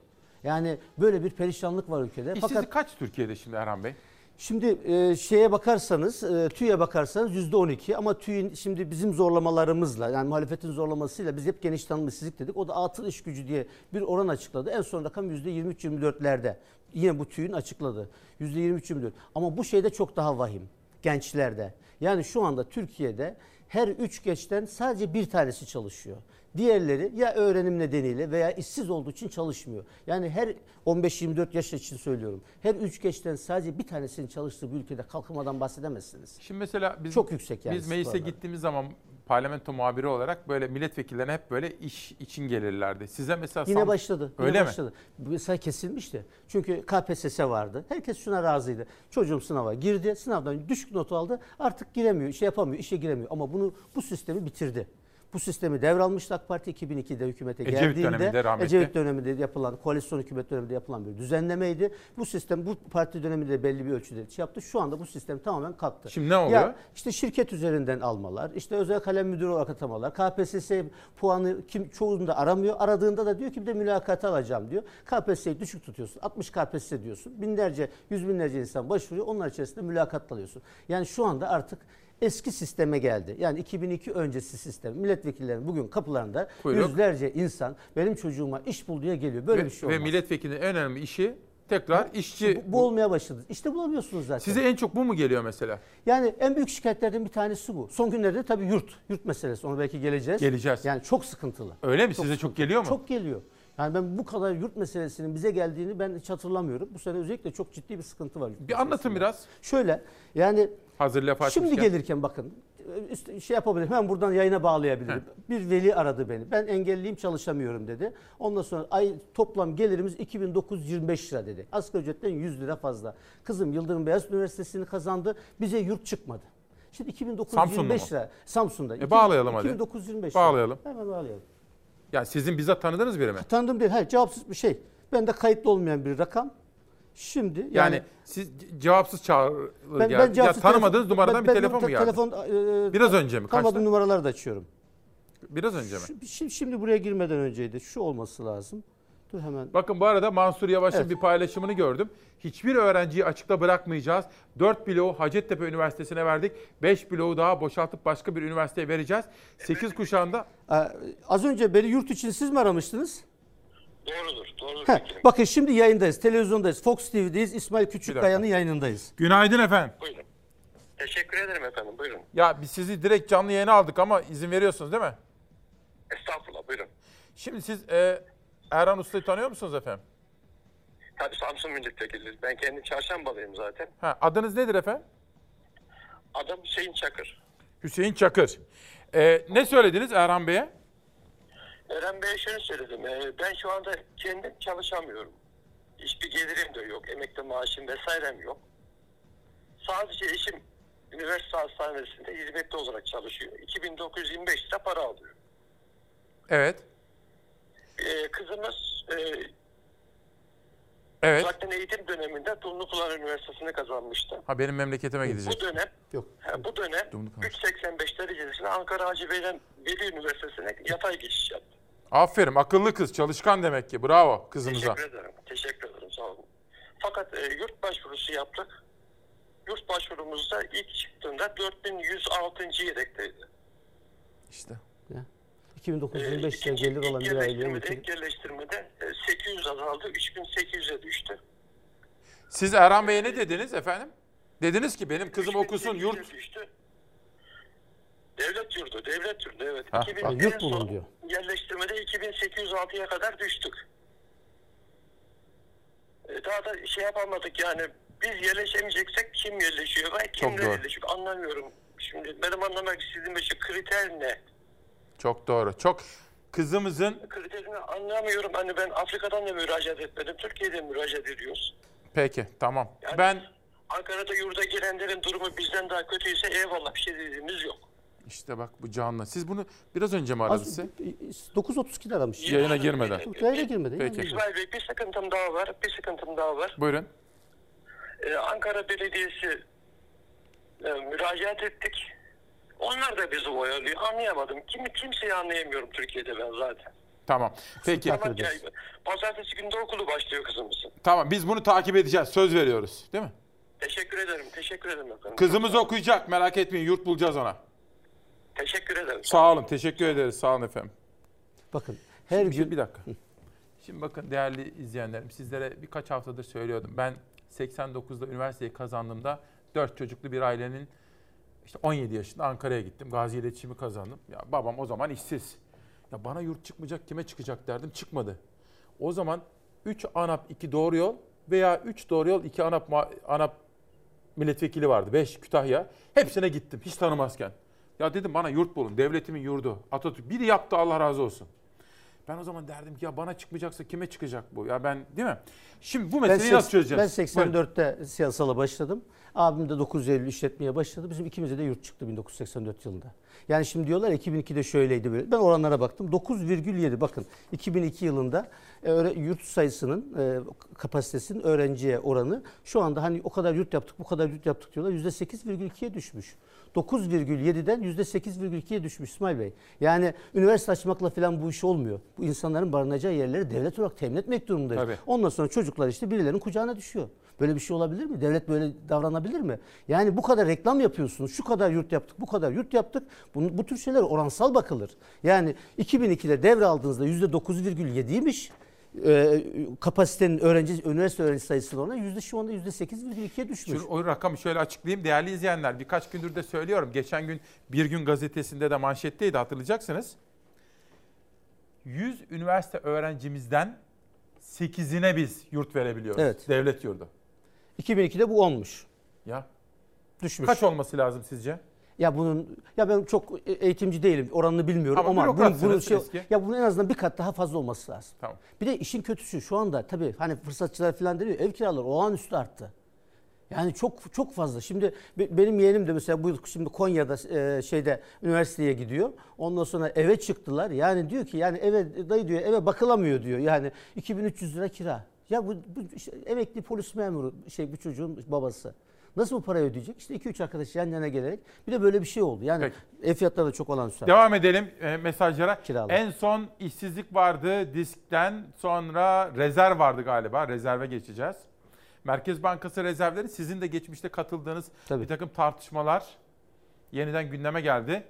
Yani böyle bir perişanlık var ülkede. İşsizlik Fakat kaç Türkiye'de şimdi Erhan Bey? Şimdi e, şeye bakarsanız, e, TÜİ'ye bakarsanız yüzde 12 ama TÜİ'nin şimdi bizim zorlamalarımızla yani muhalefetin zorlamasıyla biz hep geniş tanımlı işsizlik dedik. O da atıl iş gücü diye bir oran açıkladı. En son rakam yüzde 23-24'lerde. Yine bu TÜİ'nin açıkladı. Yüzde 23-24. Ama bu şeyde çok daha vahim. Gençlerde. Yani şu anda Türkiye'de her üç gençten sadece bir tanesi çalışıyor. Diğerleri ya öğrenim nedeniyle veya işsiz olduğu için çalışmıyor. Yani her 15-24 yaş için söylüyorum. Her üç gençten sadece bir tanesinin çalıştığı bir ülkede kalkınmadan bahsedemezsiniz. Şimdi mesela biz Çok yüksek yani Biz meclise skorlar. gittiğimiz zaman parlamento muhabiri olarak böyle milletvekillerine hep böyle iş için gelirlerdi. Size mesela Yine başladı. Yine Öyle mi? başladı. Mesela kesilmişti. Çünkü KPSS vardı. Herkes şuna razıydı. Çocuğum sınava girdi. Sınavdan düşük not aldı. Artık giremiyor, şey yapamıyor, işe giremiyor. Ama bunu bu sistemi bitirdi. Bu sistemi devralmıştı AK Parti 2002'de hükümete Ecevit geldiğinde. döneminde rahmetli. Ecevit döneminde yapılan, koalisyon hükümet döneminde yapılan bir düzenlemeydi. Bu sistem bu parti döneminde belli bir ölçüde şey yaptı. Şu anda bu sistem tamamen kalktı. Şimdi ne oluyor? Ya işte şirket üzerinden almalar, işte özel kalem müdürü olarak atamalar, KPSS puanı kim çoğunda aramıyor. Aradığında da diyor ki bir de mülakata alacağım diyor. KPSS'yi düşük tutuyorsun. 60 KPSS diyorsun. Binlerce, yüz binlerce insan başvuruyor. Onlar içerisinde mülakat alıyorsun. Yani şu anda artık eski sisteme geldi. Yani 2002 öncesi sistem. Milletvekillerinin bugün kapılarında Kuyruk. yüzlerce insan benim çocuğuma iş bul diye geliyor. Böyle ve, bir şey ve olmaz. milletvekilinin en önemli işi tekrar işçi. bu, bu olmaya başladı. İşte bulamıyorsunuz zaten. Size en çok bu mu geliyor mesela? Yani en büyük şikayetlerden bir tanesi bu. Son günlerde tabii yurt, yurt meselesi. Ona belki geleceğiz. Geleceğiz. Yani çok sıkıntılı. Öyle mi? Size çok geliyor mu? Çok geliyor. Yani ben bu kadar yurt meselesinin bize geldiğini ben hiç hatırlamıyorum. Bu sene özellikle çok ciddi bir sıkıntı var. Bir anlatın biraz. Şöyle yani Hazır laf Şimdi açmışken. gelirken bakın şey yapabilirim. Hemen buradan yayına bağlayabilirim. Bir veli aradı beni. Ben engelliyim çalışamıyorum dedi. Ondan sonra ay toplam gelirimiz 2925 lira dedi. Asgari ücretten 100 lira fazla. Kızım Yıldırım Beyazıt Üniversitesi'ni kazandı. Bize yurt çıkmadı. Şimdi 2925 Samsun'da mı? lira. Samsun'da. E, bağlayalım hadi. 2925 lira. Bağlayalım. Hemen bağlayalım. Yani sizin bizzat tanıdığınız biri mi? Tanıdığım değil. Hayır cevapsız bir şey. Ben de kayıtlı olmayan bir rakam. Şimdi yani, Yani, siz cevapsız çağrı Ben- geldi. ben cevapsız ya tanımadığınız telefon- numaradan ben- bir ben telefon te- mu geldi? telefon, e, Biraz önce mi? Tanımadığım numaraları da açıyorum. Biraz önce mi? Şimdi, şimdi buraya girmeden önceydi. Şu olması lazım. Dur hemen. Bakın bu arada Mansur Yavaş'ın Evet. bir paylaşımını gördüm. Hiçbir öğrenciyi açıkta bırakmayacağız. 4 bloğu Hacettepe Üniversitesi'ne verdik. 5 bloğu daha boşaltıp başka bir üniversiteye vereceğiz. 8 kuşağında Ee, az önce beni yurt için siz mi aramıştınız? Doğrudur, doğrudur. Heh, bakın şimdi yayındayız. Televizyondayız. Fox TV'deyiz. İsmail Küçükkaya'nın yayınındayız. Günaydın efendim. Buyurun. Teşekkür ederim efendim, buyurun. Ya biz sizi direkt canlı yayına aldık ama izin veriyorsunuz değil mi? Estağfurullah, buyurun. Şimdi siz e, Erhan Usta'yı tanıyor musunuz efendim? Tabii Samsun milletvekili. Ben kendim çarşambalıyım zaten. Ha, adınız nedir efendim? Adam Hüseyin Çakır. Hüseyin Çakır. E, ne söylediniz Erhan Bey'e? Eren Bey'e şunu söyledim. ee, ben şu anda kendim çalışamıyorum. Hiçbir gelirim de yok. Emekli maaşım vesairem yok. Sadece eşim üniversite hastanesinde hizmetli olarak çalışıyor. 2925 lira para alıyor. Evet. Ee, kızımız e, Evet. zaten eğitim döneminde Dumlupınar Üniversitesi'ni kazanmıştı. Ha benim memleketime Bu gidecek. dönem Yok. Ha, bu dönem Dumlupınar. 3.85 derecesine Ankara Hacı Bey'den Veli Üniversitesi'ne yatay geçiş yaptı. Aferin akıllı kız çalışkan demek ki. Bravo kızımıza. Teşekkür ederim. Teşekkür ederim. Sağ olun. Fakat e, yurt başvurusu yaptık. yurt başvurumuzda ilk çıktığında 4106. yedekteydi. İşte. 2925 lira gelir olan bir mülteci. ilk yerleştirmede e, 800 azaldı, 3800'e düştü. Siz Erhan Bey'e ne dediniz efendim? Dediniz ki benim kızım okusun yurt. düştü. Devlet yurdu, devlet yurdu evet. Ha, 2000 bak, yurt bulun diyor. Yerleştirmede 2806'ya kadar düştük. E, daha da şey yapamadık yani biz yerleşemeyeceksek kim yerleşiyor ben kimle yerleşiyor anlamıyorum. Şimdi benim anlamak istediğim şey kriter ne? Çok doğru. Çok kızımızın Kriterini anlamıyorum. Hani ben Afrika'dan da müracaat etmedim. Türkiye'de müracaat ediyoruz. peki tamam. Yani Ben Ankara'da yurda girenlerin durumu bizden daha kötüyse eyvallah bir şey dediğimiz yok. İşte bak bu canlı. Siz bunu biraz önce mi aradı size? 9.32'de aramış. Yayına girmeden. Yayına girmeden. Peki. yani. İsmail Bey bir sıkıntım daha var. Bir sıkıntım daha var. Buyurun. Ee, Ankara Belediyesi e, müracaat ettik. Onlar da bizi oyalıyor. Anlayamadım. Kim, kimseyi anlayamıyorum Türkiye'de ben zaten. Tamam. Peki. Ama ya, Pazartesi günde okulu başlıyor kızımızın. Tamam biz bunu takip edeceğiz. Söz veriyoruz. Değil mi? Teşekkür ederim. Teşekkür ederim efendim. Kızımız okuyacak. Merak etmeyin. Yurt bulacağız ona. Teşekkür ederim. Sağ olun. Teşekkür ederiz. Sağ olun efendim. Bakın her Şimdi gün bir dakika. Şimdi bakın değerli izleyenlerim sizlere birkaç haftadır söylüyordum. Ben 89'da üniversiteyi kazandığımda 4 çocuklu bir ailenin işte 17 yaşında Ankara'ya gittim. Gazi iletişimi kazandım. Ya babam o zaman işsiz. Ya bana yurt çıkmayacak kime çıkacak derdim çıkmadı. O zaman 3 ANAP 2 doğru yol veya 3 doğru yol 2 ANAP, ANAP milletvekili vardı. 5 Kütahya. Hepsine gittim hiç tanımazken. Ya dedim bana yurt bulun. Devletimin yurdu. Atatürk. Biri yaptı Allah razı olsun. Ben o zaman derdim ki ya bana çıkmayacaksa kime çıkacak bu? Ya ben değil mi? Şimdi bu meseleyi ben nasıl çözeceğiz? Ben Buyurun. 84'te siyasala başladım. Abim de 9 Eylül işletmeye başladı. Bizim ikimize de yurt çıktı 1984 yılında. Yani şimdi diyorlar ya, 2002'de şöyleydi böyle. Ben oranlara baktım. 9,7 bakın 2002 yılında e, yurt sayısının e, kapasitesinin öğrenciye oranı şu anda hani o kadar yurt yaptık bu kadar yurt yaptık diyorlar %8,2'ye düşmüş. 9,7'den %8,2'ye düşmüş İsmail Bey. Yani üniversite açmakla falan bu iş olmuyor. Bu insanların barınacağı yerleri devlet olarak temin etmek durumundayız. Tabii. Ondan sonra çocuklar işte birilerinin kucağına düşüyor. Böyle bir şey olabilir mi? Devlet böyle davranabilir mi? Yani bu kadar reklam yapıyorsunuz. Şu kadar yurt yaptık, bu kadar yurt yaptık. Bunu, bu tür şeyler oransal bakılır. Yani 2002'de devraldığınızda %9,7'ymiş e, kapasitenin öğrenci üniversite öğrenci sayısının oranı yüzde şu anda yüzde 8,2'ye düşmüş. Şu o rakamı şöyle açıklayayım. Değerli izleyenler birkaç gündür de söylüyorum. Geçen gün Bir Gün gazetesinde de manşetteydi hatırlayacaksınız. 100 üniversite öğrencimizden 8'ine biz yurt verebiliyoruz. Evet. Devlet yurdu. 2002'de bu olmuş. Ya. Düşmüş. Kaç olması lazım sizce? Ya bunun ya ben çok eğitimci değilim. Oranını bilmiyorum Ama ama, bunun, bunun şey eski. ya bunun en azından bir kat daha fazla olması lazım. Tamam. Bir de işin kötüsü şu anda tabii hani fırsatçılar falan diyor ev kiraları olağanüstü arttı. Yani çok çok fazla. Şimdi be- benim yeğenim de mesela bu şimdi Konya'da e, şeyde üniversiteye gidiyor. Ondan sonra eve çıktılar. Yani diyor ki yani eve dayı diyor eve bakılamıyor diyor. Yani 2300 lira kira. Ya bu, bu işte emekli polis memuru şey bu çocuğun babası. Nasıl bu parayı ödeyecek? İşte 2-3 arkadaş yan yana gelerek bir de böyle bir şey oldu. Yani ev fiyatları da çok olağanüstü. Devam edelim e, mesajlara. Kiralar. En son işsizlik vardı diskten sonra rezerv vardı galiba. Rezerve geçeceğiz. Merkez Bankası rezervleri sizin de geçmişte katıldığınız bir takım tartışmalar yeniden gündeme geldi.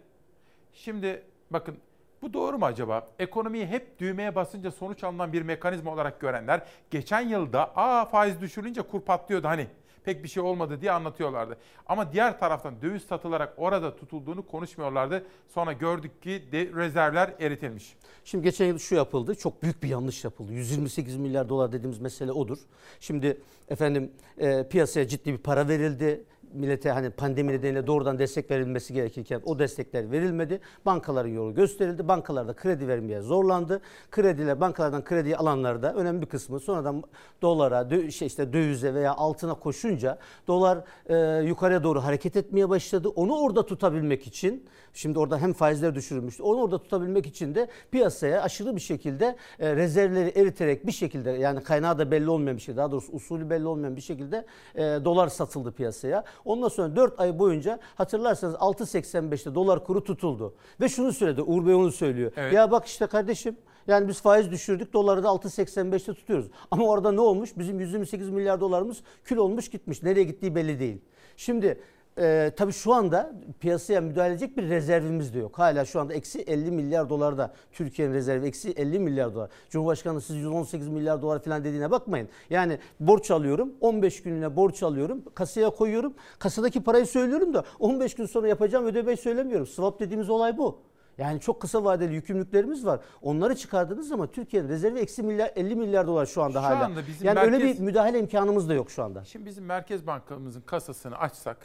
Şimdi bakın bu doğru mu acaba? Ekonomiyi hep düğmeye basınca sonuç alınan bir mekanizma olarak görenler geçen yılda aa faiz düşürünce kur patlıyordu hani pek bir şey olmadı diye anlatıyorlardı. Ama diğer taraftan döviz satılarak orada tutulduğunu konuşmuyorlardı. Sonra gördük ki de rezervler eritilmiş. Şimdi geçen yıl şu yapıldı. Çok büyük bir yanlış yapıldı. 128 milyar dolar dediğimiz mesele odur. Şimdi efendim e, piyasaya ciddi bir para verildi. Millete hani pandemi nedeniyle doğrudan destek verilmesi gerekirken o destekler verilmedi. Bankaların yolu gösterildi. Bankalar da kredi vermeye zorlandı. Krediler bankalardan kredi alanlar da önemli bir kısmı sonradan dolara, şey işte dövize veya altına koşunca dolar e, yukarıya doğru hareket etmeye başladı. Onu orada tutabilmek için şimdi orada hem faizler düşürülmüştü. Onu orada tutabilmek için de piyasaya aşırı bir şekilde e, rezervleri eriterek bir şekilde yani kaynağı da belli olmayan bir şey daha doğrusu usulü belli olmayan bir şekilde e, dolar satıldı piyasaya. Ondan sonra 4 ay boyunca hatırlarsanız 6.85'te dolar kuru tutuldu. Ve şunu söyledi Uğur Bey onu söylüyor. Evet. Ya bak işte kardeşim Yani biz faiz düşürdük doları da 6.85'te tutuyoruz. Ama orada ne olmuş? Bizim 128 milyar dolarımız kül olmuş gitmiş. Nereye gittiği belli değil. Şimdi e, tabii şu anda piyasaya müdahale edecek bir rezervimiz de yok. Hala şu anda eksi 50 milyar dolar da Türkiye'nin rezervi eksi 50 milyar dolar. Cumhurbaşkanı siz 118 milyar dolar falan dediğine bakmayın. Yani borç alıyorum 15 gününe borç alıyorum kasaya koyuyorum. Kasadaki parayı söylüyorum da 15 gün sonra yapacağım ödemeyi söylemiyorum. Swap dediğimiz olay bu. Yani çok kısa vadeli yükümlülüklerimiz var. Onları çıkardığınız zaman Türkiye'nin rezervi eksi milyar 50 milyar dolar şu anda Şu hala. anda bizim yani öyle merkez- bir müdahale imkanımız da yok şu anda. Şimdi bizim Merkez Bankamızın kasasını açsak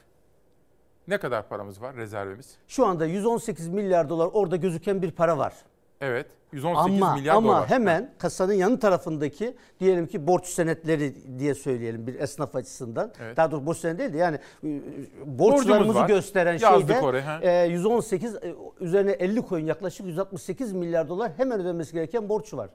ne kadar paramız var rezervimiz? Şu anda 118 milyar dolar orada gözüken bir para var. Evet 118 ama, milyar ama dolar. hemen kasanın yanı tarafındaki diyelim ki borç senetleri diye söyleyelim bir esnaf açısından. Evet. Daha doğrusu borç senedi değil de yani Borcumuz borçlarımızı gösteren Yazdık şeyde oraya, ha. e, 118 e, üzerine 50 koyun yaklaşık 168 milyar dolar hemen ödenmesi gereken borç var.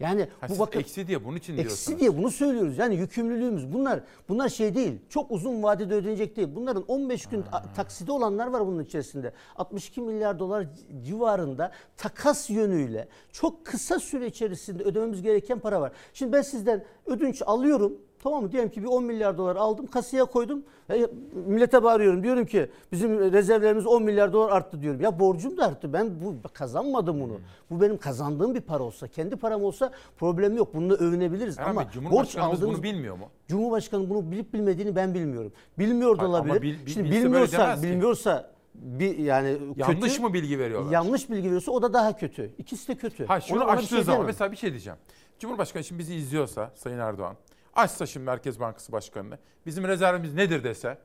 Yani Ha, bu bakın eksi diye bunun için diyorsunuz. Eksi diye bunu söylüyoruz. Yani yükümlülüğümüz bunlar bunlar şey değil. Çok uzun vadede ödenecek değil. Bunların 15 gün a- taksidi olanlar var bunun içerisinde. 62 milyar dolar civarında takas yönüyle çok kısa süre içerisinde ödememiz gereken para var. Şimdi ben sizden ödünç alıyorum. Tamam mı? Diyelim ki bir 10 milyar dolar aldım kasaya koydum. E, millete bağırıyorum. Diyorum ki bizim rezervlerimiz 10 milyar dolar arttı diyorum. Ya borcum da arttı. Ben bu kazanmadım bunu. Bu benim kazandığım bir para olsa, kendi param olsa problem yok. Bununla övünebiliriz Erhan ama Bey, Cumhurbaşkanımız borç aldığımız bunu bilmiyor mu? Cumhurbaşkanı bunu bilip bilmediğini ben bilmiyorum. Bilmiyor da Hayır, ama olabilir. bil- bil- Şimdi bilse böyle bilmiyorsa, demez ki. bilmiyorsa bir yani Yanlış kötü, mı bilgi veriyorlar? Yanlış bilgi veriyorsa o da daha kötü. İkisi de kötü. Ha şunu Ona- ona bir açtığı şey zaman diyemem. mesela bir şey diyeceğim. Cumhurbaşkanı şimdi bizi izliyorsa Sayın Erdoğan açsa şimdi Merkez Bankası Başkanı'nı bizim rezervimiz nedir dese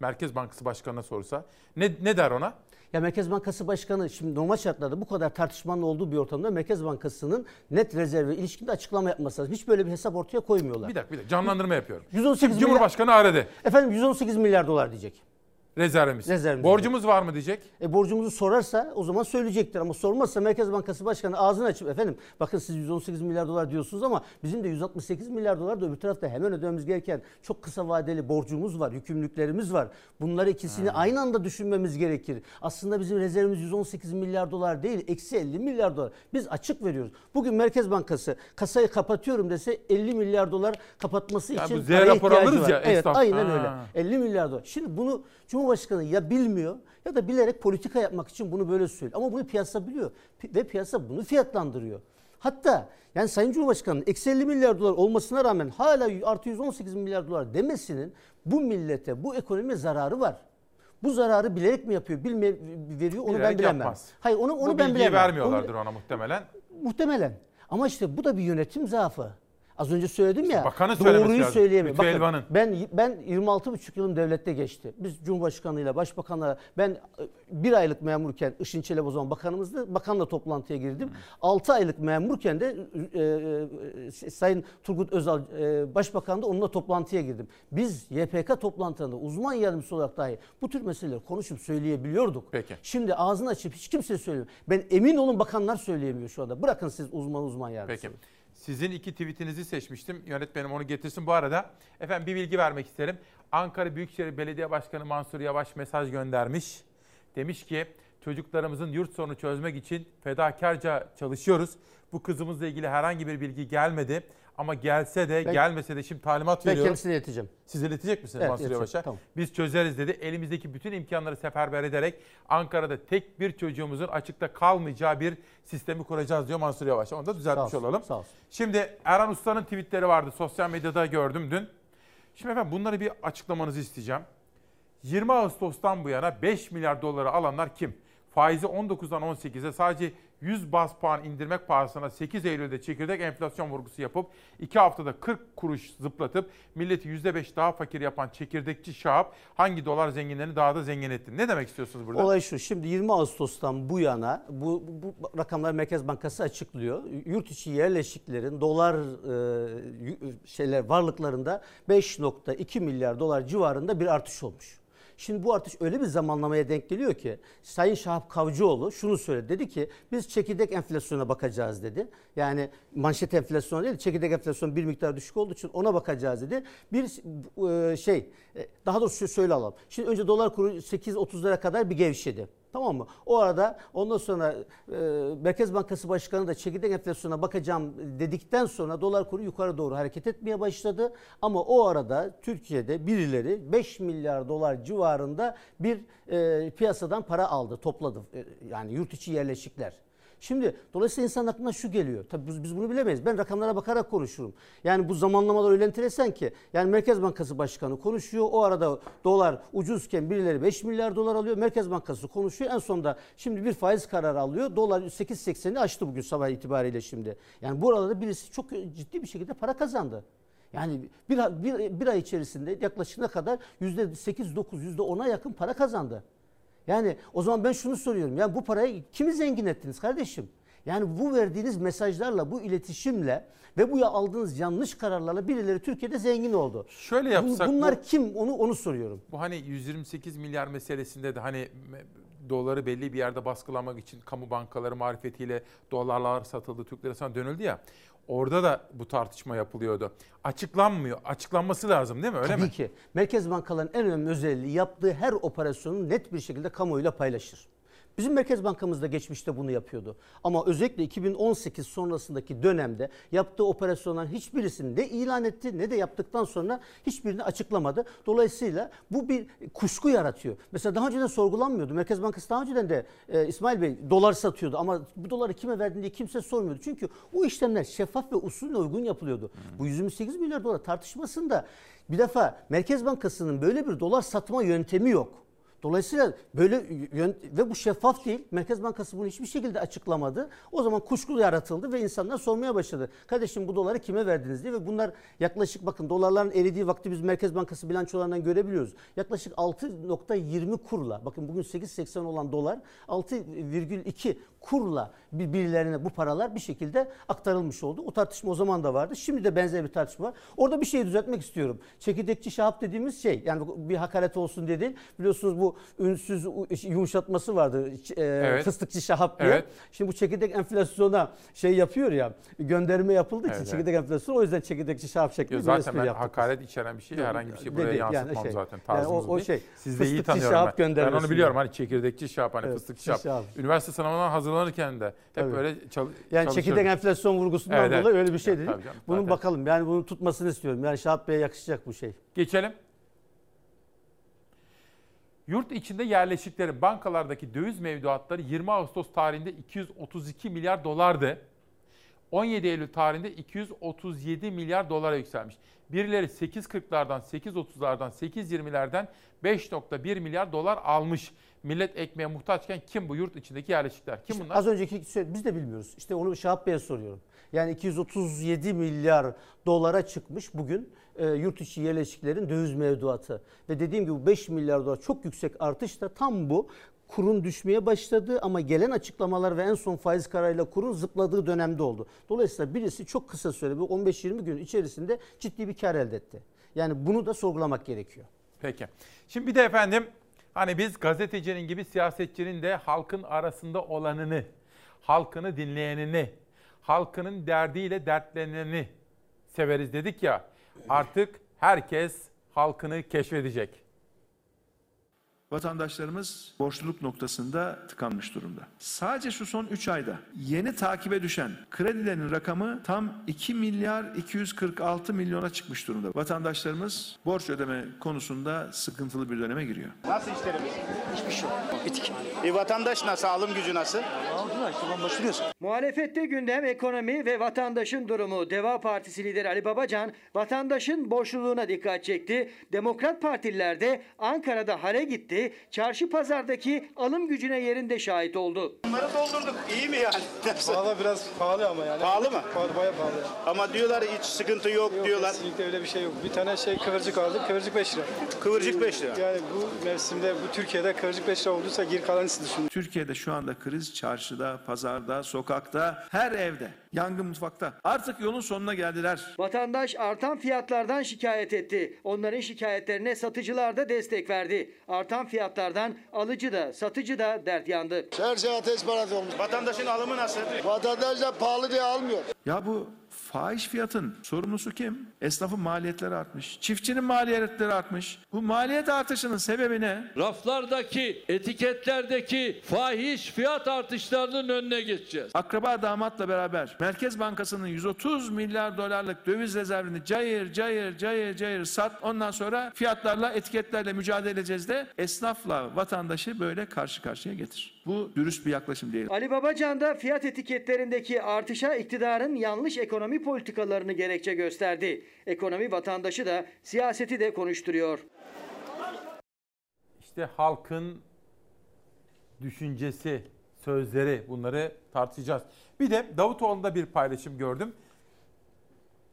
Merkez Bankası Başkanı'na sorsa ne, ne der ona? Ya Merkez Bankası Başkanı şimdi normal şartlarda bu kadar tartışmanın olduğu bir ortamda Merkez Bankası'nın net rezerve ilişkinde açıklama yapması lazım. Hiç böyle bir hesap ortaya koymuyorlar. Bir dakika bir dakika canlandırma yapıyorum. 118 Şimdi milyar- Cumhurbaşkanı aradı. Efendim 118 milyar dolar diyecek. Rezervimiz. Rezervimiz Borcumuz var mı diyecek. E borcumuzu sorarsa o zaman söyleyecektir ama sormazsa Merkez Bankası Başkanı ağzını açıp efendim bakın siz 118 milyar dolar diyorsunuz ama bizim de 168 milyar dolar da öbür tarafta hemen ödememiz gereken çok kısa vadeli borcumuz var, yükümlülüklerimiz var. Bunları ikisini aynı anda düşünmemiz gerekir. Aslında bizim rezervimiz 118 milyar dolar değil, eksi 50 milyar dolar. Biz açık veriyoruz. Bugün Merkez Bankası kasayı kapatıyorum dese 50 milyar dolar kapatması Ya için bu Z paraya ihtiyacı alırız var. ya, Evet esnaf. aynen Ha. öyle. 50 milyar dolar. Şimdi bunu Cumhurbaşkanı ya bilmiyor ya da bilerek politika yapmak için bunu böyle söylüyor. Ama bunu piyasa biliyor ve piyasa bunu fiyatlandırıyor. Hatta yani Sayın Cumhurbaşkanı'nın eksi 50 milyar dolar olmasına rağmen hala artı 118 milyar dolar demesinin bu millete, bu ekonomiye zararı var. Bu zararı bilerek mi yapıyor, bilme veriyor onu ben Bilerek bilemem. yapmaz. Hayır onu onu Bu ben bilemem. vermiyorlardır Onu- ona muhtemelen. Muhtemelen. Ama işte bu da bir yönetim zaafı. Az önce söyledim ya. söylemesi doğruyu lazım. söyleyemiyor. Lütfü Elvan'ın. ben ben 26,5 yılım devlette geçti. Biz Cumhurbaşkanıyla, Başbakanla ben e, bir aylık memurken Işın zaman bakanımızdı. Bakanla toplantıya girdim. 6 aylık memurken de e, e, Sayın Turgut Özal e, Başbakan da onunla toplantıya girdim. Biz YPK toplantılarında uzman yardımcısı olarak dahi bu tür meseleleri konuşup söyleyebiliyorduk. Peki. Şimdi ağzını açıp hiç kimse söylemiyor. Ben emin olun bakanlar söyleyemiyor şu anda. Bırakın siz uzman uzman yardımcısı. Peki. Sizin iki tweetinizi seçmiştim. Yönetmenim onu getirsin. Bu arada efendim bir bilgi vermek isterim. Ankara Büyükşehir Belediye Başkanı Mansur Yavaş mesaj göndermiş. Demiş ki çocuklarımızın yurt sorunu çözmek için fedakarca çalışıyoruz. Bu kızımızla ilgili herhangi bir bilgi gelmedi. Ama gelse de Ben- gelmese de şimdi talimat Ben veriyorum. kendisine ileteceğim. Siz iletecek misiniz Evet, Mansur. Yavaş'a? Tamam. Biz çözeriz dedi. Elimizdeki bütün imkanları seferber ederek Ankara'da tek bir çocuğumuzun açıkta kalmayacağı bir sistemi kuracağız diyor Mansur Yavaş. Onu da düzeltmiş Sağ olsun, olalım. sağ olsun. Şimdi Erhan Usta'nın tweetleri vardı. Sosyal medyada gördüm dün. Şimdi efendim bunları bir açıklamanızı isteyeceğim. 20 Ağustos'tan bu yana 5 milyar doları alanlar kim? Faizi 19'dan 18'e sadece 100 bas puan indirmek pahasına 8 Eylül'de çekirdek enflasyon vurgusu yapıp 2 haftada 40 kuruş zıplatıp milleti %5 daha fakir yapan çekirdekçi Şahap hangi dolar zenginlerini daha da zengin etti? Ne demek istiyorsunuz burada? Olay şu. Şimdi 20 Ağustos'tan bu yana bu, bu rakamlar Merkez Bankası açıklıyor. Yurt içi yerleşiklerin dolar e, şeyler varlıklarında 5.2 milyar dolar civarında bir artış olmuş. Şimdi bu artış öyle bir zamanlamaya denk geliyor ki Sayın Şahap Kavcıoğlu şunu söyledi. Dedi ki biz çekirdek enflasyona bakacağız dedi. Yani manşet enflasyonu değil çekirdek enflasyon bir miktar düşük olduğu için ona bakacağız dedi. Bir e, şey e, daha doğrusu şöyle alalım. Şimdi önce dolar kuru 8.30'lara kadar bir gevşedi. Tamam mı? O arada ondan sonra e, Merkez Bankası Başkanı da çekirdek enflasyona bakacağım dedikten sonra dolar kuru yukarı doğru hareket etmeye başladı. Ama o arada Türkiye'de birileri 5 milyar dolar civarında bir e, piyasadan para aldı, topladı. E, yani yurt içi yerleşikler. Şimdi dolayısıyla insan aklına şu geliyor. Tabii biz, biz bunu bilemeyiz. Ben rakamlara bakarak konuşurum. Yani bu zamanlamalar öyle enteresan ki. Yani Merkez Bankası Başkanı konuşuyor. O arada dolar ucuzken birileri 5 milyar dolar alıyor. Merkez Bankası konuşuyor. En sonunda şimdi bir faiz kararı alıyor. Dolar 8.80'i aştı bugün sabah itibariyle şimdi. Yani bu arada birisi çok ciddi bir şekilde para kazandı. Yani bir, bir, bir ay içerisinde yaklaşık ne kadar %8-9, %10'a yakın para kazandı. Yani o zaman ben şunu soruyorum. Yani bu parayı kimi zengin ettiniz kardeşim? Yani bu verdiğiniz mesajlarla, bu iletişimle ve bu aldığınız yanlış kararlarla birileri Türkiye'de zengin oldu. Şöyle yapsak Bunlar bu- kim onu onu soruyorum. Bu hani 128 milyar meselesinde de hani doları belli bir yerde baskılamak için kamu bankaları marifetiyle dolarlar satıldı, Türk lirasına dönüldü ya. Orada da bu tartışma yapılıyordu. Açıklanmıyor. Açıklanması lazım değil mi? Öyle Tabii mi? ki. Merkez bankaların en önemli özelliği yaptığı her operasyonu net bir şekilde kamuoyuyla paylaşır. Bizim Merkez Bankamız da geçmişte bunu yapıyordu. Ama özellikle 2018 sonrasındaki dönemde yaptığı operasyonların hiçbirisini ne ilan etti ne de yaptıktan sonra hiçbirini açıklamadı. Dolayısıyla bu bir kuşku yaratıyor. Mesela daha önceden sorgulanmıyordu. Merkez Bankası daha önceden de e, İsmail Bey dolar satıyordu ama bu doları kime verdin diye kimse sormuyordu. Çünkü o işlemler şeffaf ve usulüne uygun yapılıyordu. Bu 128 milyar dolar tartışmasında bir defa Merkez Bankası'nın böyle bir dolar satma yöntemi yok. Dolayısıyla böyle ve bu şeffaf değil. Merkez Bankası bunu hiçbir şekilde açıklamadı. O zaman kuşku yaratıldı ve insanlar sormaya başladı. Kardeşim bu doları kime verdiniz diye ve bunlar yaklaşık bakın dolarların eridiği vakti biz Merkez Bankası bilançolarından görebiliyoruz. Yaklaşık 6.20 kurla bakın bugün 8.80 olan dolar 6,2 kurla birbirlerine bu paralar bir şekilde aktarılmış oldu. O tartışma o zaman da vardı. Şimdi de benzer bir tartışma var. Orada bir şey düzeltmek istiyorum. Çekirdekçi şahap dediğimiz şey yani bir hakaret olsun diye değil. Biliyorsunuz bu ünsüz yumuşatması vardı. E, Evet. Fıstıkçı şahap diye. Evet. Şimdi bu çekirdek enflasyona şey yapıyor ya gönderme yapıldığı için Evet, evet. çekirdek enflasyonu o yüzden çekirdekçi şahap şeklinde zaten ben yaptık. hakaret içeren bir şey herhangi bir şey dedi, buraya yani yansıtmam şey, zaten yani tarzımız o- o değil. şey, Siz de iyi tanıyorum şahap ben. Ben onu biliyorum yani. hani çekirdekçi şahap hani Evet, fıstıkçı şahap. Üniversite sınavına hazırlanırken de hep Tabii. böyle çal Yani çekirdek enflasyon vurgusundan Evet, evet. dolayı öyle bir şey canım, Bunun zaten. bakalım yani bunun tutmasını istiyorum. Yani Şahap Bey'e yakışacak bu şey. Geçelim. Yurt içinde yerleşiklerin bankalardaki döviz mevduatları 20 Ağustos tarihinde 232 milyar dolardı. 17 Eylül tarihinde 237 milyar dolara yükselmiş. Birileri 8.40'lardan, 8.30'lardan, 8.20'lerden 5.1 milyar dolar almış. Millet ekmeğe muhtaçken kim bu yurt içindeki yerleşikler? Kim İşte bunlar? Az önceki biz de bilmiyoruz. İşte onu Şahap Bey'e soruyorum. Yani 237 milyar dolara çıkmış bugün e, yurt içi yerleşiklerin döviz mevduatı. Ve dediğim gibi 5 milyar dolar çok yüksek artış da tam bu kurun düşmeye başladı ama gelen açıklamalar ve en son faiz kararıyla kurun zıpladığı dönemde oldu. Dolayısıyla birisi çok kısa bir 15-20 gün içerisinde ciddi bir kar elde etti. Yani bunu da sorgulamak gerekiyor. Peki. Şimdi bir de efendim hani biz gazetecinin gibi siyasetçinin de halkın arasında olanını, halkını dinleyenini, halkının derdiyle dertleneni severiz dedik ya. Artık herkes halkını keşfedecek. Vatandaşlarımız borçluluk noktasında tıkanmış durumda. Sadece şu son 3 ayda yeni takibe düşen kredilerin rakamı tam 2 milyar 246 milyona çıkmış durumda. Vatandaşlarımız borç ödeme konusunda sıkıntılı bir döneme giriyor. Nasıl işlerimiz? Hiçbir şey yok. Bitik. E vatandaş nasıl? Alım gücü nasıl? Muhalefette gündem ekonomi ve vatandaşın durumu. Deva Partisi lideri Ali Babacan vatandaşın borçluluğuna dikkat çekti. Demokrat partililer de Ankara'da hale gitti. Çarşı pazardaki alım gücüne yerinde şahit oldu. Bunları doldurduk. İyi mi yani? [laughs] Valla biraz pahalı ama yani. Pahalı mı? Pahalı, bayağı pahalı. Ama diyorlar hiç sıkıntı yok, diyorlar. Kesinlikle öyle bir şey yok. Bir tane şey kıvırcık aldık, kıvırcık 5 lira. Kıvırcık 5 lira. Yani bu mevsimde, bu Türkiye'de kıvırcık 5 lira olduysa geri kalan siz düşünün. Türkiye'de şu anda kriz çarşıda, pazarda, sokakta, her evde. Yangın mutfakta. Artık yolun sonuna geldiler. Vatandaş artan fiyatlardan şikayet etti. Onların şikayetlerine satıcılar da destek verdi. Artan fiyatlardan alıcı da satıcı da dert yandı. Her şey ateş parası olmuş. Vatandaşın alımı nasıl? Vatandaş da pahalı diye almıyor. Ya bu Fahiş fiyatın sorumlusu kim? Esnafın maliyetleri artmış. Çiftçinin maliyetleri artmış. Bu maliyet artışının sebebi ne? Raflardaki, etiketlerdeki fahiş fiyat artışlarının önüne geçeceğiz. Akraba damatla beraber Merkez Bankası'nın 130 milyar dolarlık döviz rezervini cayır cayır cayır cayır sat. Ondan sonra fiyatlarla etiketlerle mücadele edeceğiz de esnafla vatandaşı böyle karşı karşıya getir. Bu dürüst bir yaklaşım değil. Ali Babacan da fiyat etiketlerindeki artışa iktidarın yanlış ekonomi politikalarını gerekçe gösterdi. Ekonomi vatandaşı da siyaseti de konuşturuyor. İşte halkın düşüncesi, sözleri bunları tartışacağız. Bir de Davutoğlu'nda bir paylaşım gördüm.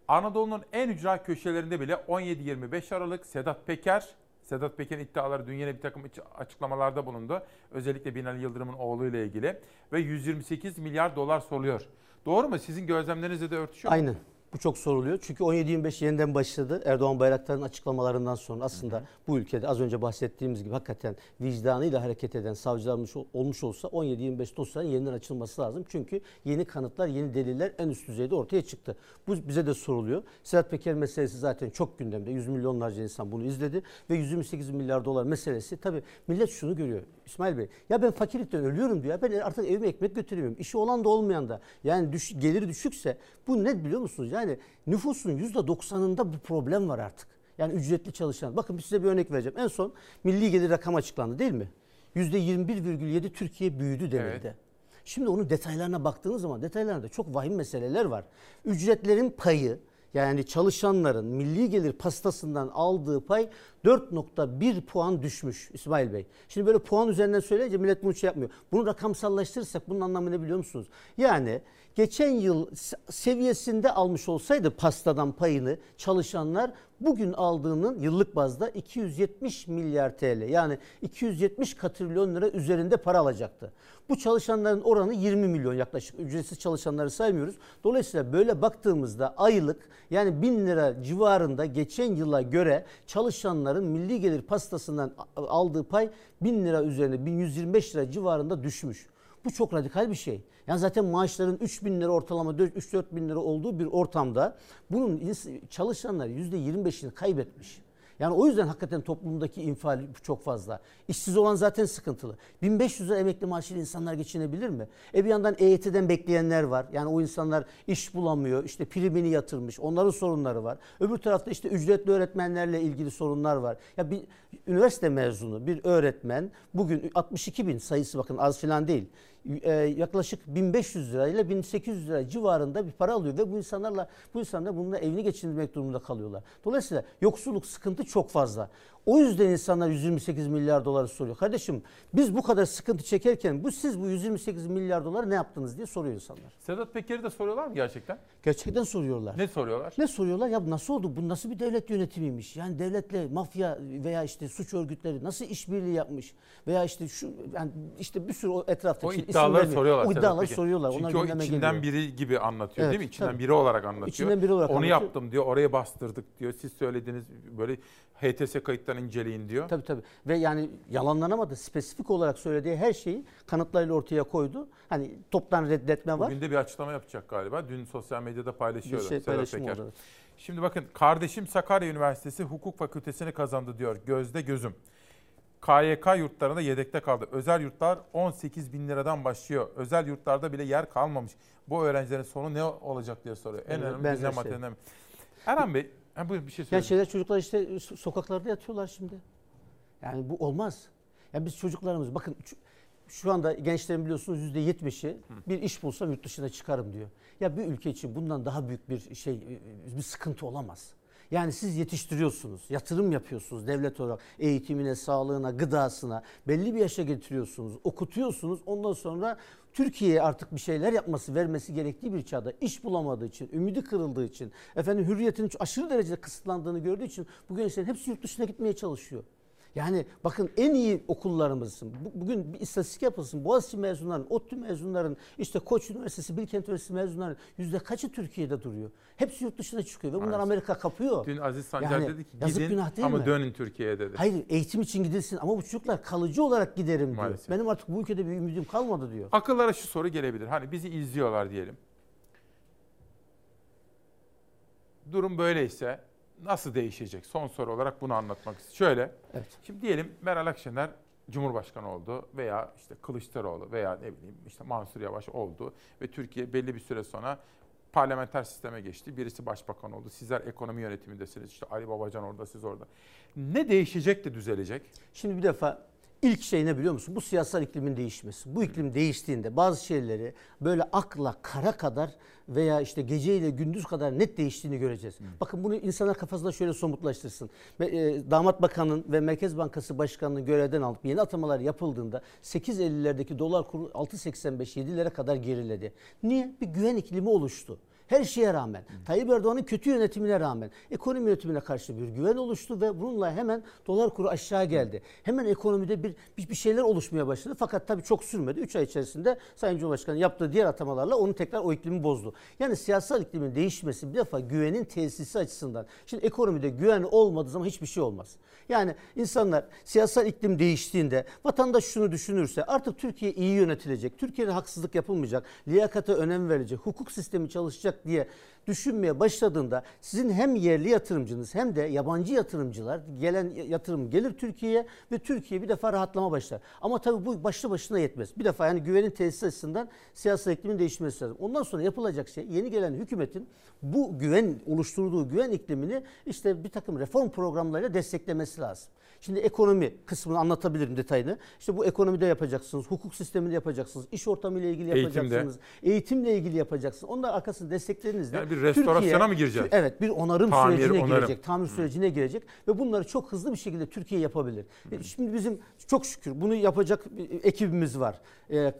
Anadolu'nun en ücra köşelerinde bile 17-25 Aralık Sedat Peker, Sedat Peker'in iddiaları dün yine bir takım açıklamalarda bulundu. Özellikle Binali Yıldırım'ın oğluyla ilgili ve 128 milyar dolar soruluyor. Doğru mu? Sizin gözlemlerinizle de örtüşüyor mu? Aynen. Bu çok soruluyor. Çünkü 17-25 yeniden başladı. Erdoğan Bayraktar'ın açıklamalarından sonra aslında bu ülkede az önce bahsettiğimiz gibi hakikaten vicdanıyla hareket eden savcılar olmuş, olmuş olsa 17-25 dosyanın yeniden açılması lazım. Çünkü yeni kanıtlar, yeni deliller en üst düzeyde ortaya çıktı. Bu bize de soruluyor. Sedat Peker meselesi zaten çok gündemde. 100 milyonlarca insan bunu izledi ve 128 milyar dolar meselesi tabii millet şunu görüyor. İsmail Bey ya ben fakirlikten ölüyorum diyor. Ben artık evime ekmek götüremiyorum. İşi olan da olmayan da. Yani düş, geliri düşükse bu ne biliyor musunuz? Yani nüfusun %90'ında bu problem var artık. Yani ücretli çalışan. Bakın size bir örnek vereceğim. En son milli gelir rakamı açıklandı değil mi? %21,7 Türkiye büyüdü denildi. Evet. Şimdi onun detaylarına baktığınız zaman detaylarında çok vahim meseleler var. Ücretlerin payı yani çalışanların milli gelir pastasından aldığı pay 4.1 puan düşmüş İsmail Bey. Şimdi böyle puan üzerinden söyleyince millet bunu şey yapmıyor. Bunu rakamsallaştırırsak bunun anlamı ne biliyor musunuz? Yani geçen yıl seviyesinde almış olsaydı pastadan payını çalışanlar bugün aldığının yıllık bazda 270 milyar TL yani 270 katrilyon lira üzerinde para alacaktı. Bu çalışanların oranı 20 milyon yaklaşık ücretsiz çalışanları saymıyoruz. Dolayısıyla böyle baktığımızda aylık yani 1000 lira civarında geçen yıla göre çalışanların milli gelir pastasından aldığı pay 1000 lira üzerinde 1125 lira civarında düşmüş. Bu çok radikal bir şey. Yani zaten maaşların 3 bin lira ortalama 3-4 bin lira olduğu bir ortamda bunun çalışanlar %25'ini kaybetmiş. Yani o yüzden hakikaten toplumdaki infial çok fazla. İşsiz olan zaten sıkıntılı. 1500 lira emekli maaşıyla insanlar geçinebilir mi? E bir yandan EYT'den bekleyenler var. Yani o insanlar iş bulamıyor. İşte primini yatırmış. Onların sorunları var. Öbür tarafta işte ücretli öğretmenlerle ilgili sorunlar var. Ya bir üniversite mezunu bir öğretmen bugün 62 bin sayısı bakın az filan değil e, yaklaşık 1500 lira ile 1800 lira civarında bir para alıyor ve bu insanlarla bu insanlar bununla evini geçindirmek durumunda kalıyorlar. Dolayısıyla yoksulluk sıkıntı çok fazla. O yüzden insanlar 128 milyar doları soruyor. Kardeşim biz bu kadar sıkıntı çekerken bu siz bu 128 milyar doları ne yaptınız diye soruyor insanlar. Sedat Peker'i de soruyorlar mı gerçekten? Gerçekten soruyorlar. Ne soruyorlar? Ne soruyorlar? Ya nasıl oldu? Bu nasıl bir devlet yönetimiymiş? Yani devletle mafya veya işte suç örgütleri nasıl işbirliği yapmış? Veya işte şu yani işte bir sürü o etraftaki o iddiaları soruyorlar. O iddiaları soruyorlar. Çünkü Onlar o içinden geliyor. biri gibi anlatıyor Evet, değil mi? İçinden tabii. biri olarak anlatıyor. İçinden biri olarak Onu anlatıyor. yaptım diyor. Oraya bastırdık diyor. Siz söylediğiniz böyle HTS kayıtlarını inceleyin diyor. Tabii tabii. Ve yani yalanlanamadı. Spesifik olarak söylediği her şeyi kanıtlarıyla ortaya koydu. Hani toptan reddetme var. Bugün de bir açıklama yapacak galiba. Dün sosyal medyada paylaşıyorlar Bir şey paylaşım Peker. oldu, evet. Şimdi bakın kardeşim Sakarya Üniversitesi Hukuk Fakültesini kazandı diyor. Gözde gözüm. KYK yurtlarında yedekte kaldı. Özel yurtlar 18 bin liradan başlıyor. Özel yurtlarda bile yer kalmamış. Bu öğrencilerin sonu ne olacak diye soruyor. En önemli bizden şey. Erhan Bey, ha buyurun bir şey Yani söyleyin. şeyler çocuklar işte so- sokaklarda yatıyorlar şimdi. Yani bu olmaz. Yani biz çocuklarımız bakın şu- şu anda gençlerin biliyorsunuz yüzde yetmişi bir iş bulsam yurt dışına çıkarım diyor. Ya bir ülke için bundan daha büyük bir şey bir sıkıntı olamaz. Yani siz yetiştiriyorsunuz, yatırım yapıyorsunuz devlet olarak eğitimine, sağlığına, gıdasına belli bir yaşa getiriyorsunuz, okutuyorsunuz. Ondan sonra Türkiye'ye artık bir şeyler yapması, vermesi gerektiği bir çağda iş bulamadığı için, ümidi kırıldığı için, efendim hürriyetinin aşırı derecede kısıtlandığını gördüğü için bu gençlerin hepsi yurt dışına gitmeye çalışıyor. Yani bakın en iyi okullarımızın bu- bugün bir istatistik yapılsın. Boğaziçi mezunların, ODTÜ mezunların, işte Koç Üniversitesi, Bilkent Üniversitesi mezunların yüzde kaçı Türkiye'de duruyor? Hepsi yurt dışına çıkıyor ve bunlar Maalesef. Amerika kapıyor. Dün Aziz Sancar Yani dedi ki yazık gidin günah değil ama mi? dönün Türkiye'ye dedi. Hayır eğitim için gidilsin ama bu çocuklar kalıcı olarak giderim diyor. Maalesef. Benim artık bu ülkede bir ümidim kalmadı diyor. Akıllara şu soru gelebilir. Hani bizi izliyorlar diyelim. durum böyleyse nasıl değişecek? Son soru olarak bunu anlatmak istiyorum. Şöyle. Evet. Şimdi diyelim Meral Akşener Cumhurbaşkanı oldu veya işte Kılıçdaroğlu veya ne bileyim işte Mansur Yavaş oldu ve Türkiye belli bir süre sonra parlamenter sisteme geçti. Birisi başbakan oldu. Sizler ekonomi yönetimindesiniz. İşte Ali Babacan orada, siz orada. Ne değişecek de düzelecek? Şimdi bir defa ilk şey ne biliyor musun? Bu siyasal iklimin değişmesi. Bu iklim değiştiğinde bazı şeyleri böyle akla kara kadar veya işte geceyle gündüz kadar net değiştiğini göreceğiz. Bakın bunu insanlar kafasında şöyle somutlaştırsın. E, Damat Bakanı'nın ve Merkez Bankası Başkanı'nın görevden alıp yeni atamalar yapıldığında 8.50'lerdeki dolar kuru 6.85-7'lere kadar geriledi. Niye? Bir güven iklimi oluştu. Her şeye rağmen, Tayyip Erdoğan'ın kötü yönetimine rağmen ekonomi yönetimine karşı bir güven oluştu ve bununla hemen dolar kuru aşağı geldi. Hemen ekonomide bir bir şeyler oluşmaya başladı. Fakat tabii çok sürmedi. 3 ay içerisinde Sayın Cumhurbaşkanı yaptığı diğer atamalarla onu tekrar o iklimi bozdu. Yani siyasal iklimin değişmesi bir defa güvenin tesisi açısından. Şimdi ekonomide güven olmadığı zaman hiçbir şey olmaz. Yani insanlar siyasal iklim değiştiğinde vatandaş şunu düşünürse artık Türkiye iyi yönetilecek, Türkiye'de haksızlık yapılmayacak, liyakata önem verilecek, hukuk sistemi çalışacak diye düşünmeye başladığında sizin hem yerli yatırımcınız hem de yabancı yatırımcılar gelen yatırım gelir Türkiye'ye ve Türkiye bir defa rahatlama başlar. Ama tabii bu başlı başına yetmez. Bir defa yani güvenin tesis açısından siyasal iklimin değişmesi lazım. Ondan sonra yapılacak şey yeni gelen hükümetin bu güven oluşturduğu güven iklimini işte bir takım reform programlarıyla desteklemesi lazım. Şimdi ekonomi kısmını anlatabilirim detayını. İşte bu ekonomide yapacaksınız, hukuk sisteminde yapacaksınız, iş ortamıyla ilgili Eğitimde. yapacaksınız, eğitimle ilgili yapacaksınız. Onlar arkasında desteklerinizle Yani bir restorasyona mı gireceğiz? Evet, bir onarım Tamir, sürecine onarım. girecek, tamir sürecine girecek ve bunları çok hızlı bir şekilde Türkiye yapabilir. E, Şimdi bizim çok şükür bunu yapacak bir ekibimiz var. E, e,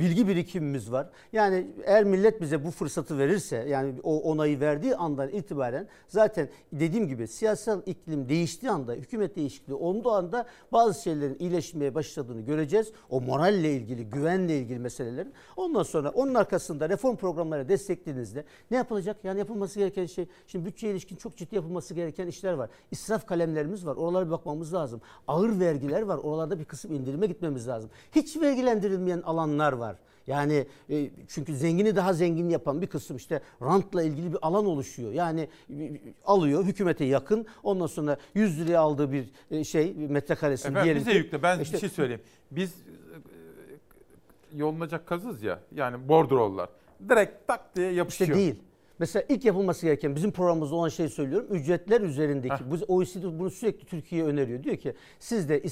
bilgi birikimimiz var. Yani eğer millet bize bu fırsatı verirse yani o onayı verdiği andan itibaren zaten dediğim gibi siyasal iklim değiştiği anda, hükümet değişikliği olduğu anda bazı şeylerin iyileşmeye başladığını göreceğiz. O moralle ilgili, güvenle ilgili meselelerin. Ondan sonra onun arkasında reform programları desteklediğinizde ne yapılacak? Yani yapılması gereken şey, şimdi bütçeye ilişkin çok ciddi yapılması gereken işler var. İsraf kalemlerimiz var. Oralara bir bakmamız lazım. Ağır vergiler var. Oralarda bir kısım indirime gitmemiz lazım. Hiç vergilendirilmeyen alanlar var. Yani e, çünkü zengini daha zengin yapan bir kısım işte rantla ilgili bir alan oluşuyor. Yani e, alıyor hükümete yakın ondan sonra 100 liraya aldığı bir e, şey metrekaresini Efendim diyelim bize yükle. Ben işte- bir şey söyleyeyim. Biz e, yolunacak kazız ya. Yani bordrollar. Direkt tak diye yapışıyor. İşte değil. Mesela ilk yapılması gereken bizim programımızda olan şeyi söylüyorum. Ücretler üzerindeki bu OECD bunu sürekli Türkiye'ye öneriyor. Diyor ki sizde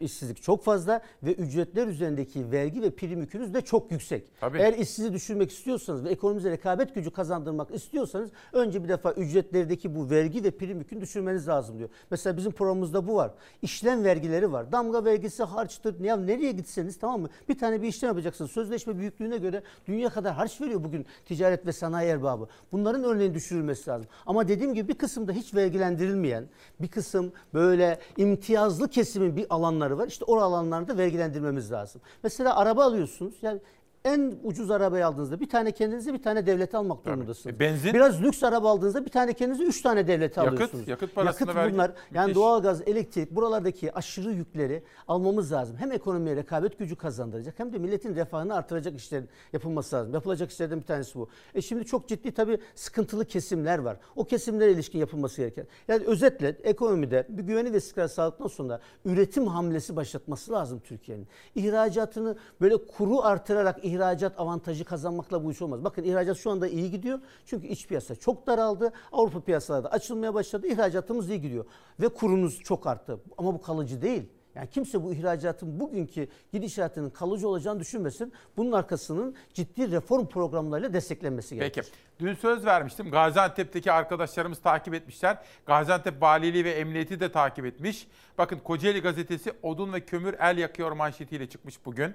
işsizlik çok fazla ve ücretler üzerindeki vergi ve prim yükünüz de çok yüksek. Tabii. Eğer işsizi düşürmek istiyorsanız ve ekonomimize rekabet gücü kazandırmak istiyorsanız önce bir defa ücretlerdeki bu vergi ve prim yükünü düşürmeniz lazım diyor. Mesela bizim programımızda bu var. İşlem vergileri var. Damga vergisi, harçtır. Ya nereye gitseniz tamam mı? Bir tane bir işlem yapacaksınız. Sözleşme büyüklüğüne göre dünya kadar harç veriyor bugün ticaret ve sanayi erbabı. Bunların örneğin düşürülmesi lazım. Ama dediğim gibi bir kısımda hiç vergilendirilmeyen, bir kısım böyle imtiyazlı kesimin bir alanları var. İşte o alanlarda da vergilendirmemiz lazım. Mesela araba alıyorsunuz. Yani en ucuz arabayı aldığınızda bir tane kendinize bir tane devlete almak durumundasınız. E, benzin? Biraz lüks araba aldığınızda bir tane kendinize üç tane devlete Yakıt, alıyorsunuz. yakıt parasına vergi- bunlar. Yani Müthiş. doğalgaz, elektrik buralardaki aşırı yükleri almamız lazım. Hem ekonomiye rekabet gücü kazandıracak hem de milletin refahını artıracak işlerin yapılması lazım. Yapılacak işlerden bir tanesi bu. E şimdi çok ciddi tabii sıkıntılı kesimler var. O kesimlere ilişkin yapılması gereken. Yani özetle ekonomide bir güveni ve istikrar sağladıktan sonra üretim hamlesi başlatması lazım Türkiye'nin. İhracatını böyle kuru artırarak ihracat avantajı kazanmakla bu iş olmaz. Bakın ihracat şu anda iyi gidiyor. Çünkü iç piyasa çok daraldı. Avrupa piyasaları da açılmaya başladı. İhracatımız iyi gidiyor. Ve kurumuz çok arttı. Ama bu kalıcı değil. Yani kimse bu ihracatın bugünkü gidişatının kalıcı olacağını düşünmesin. Bunun arkasının ciddi reform programlarıyla desteklenmesi gerekir. Peki. Dün söz vermiştim. Gaziantep'teki arkadaşlarımız takip etmişler. Gaziantep Valiliği ve Emniyeti de takip etmiş. Bakın Kocaeli Gazetesi odun ve kömür el yakıyor manşetiyle çıkmış bugün.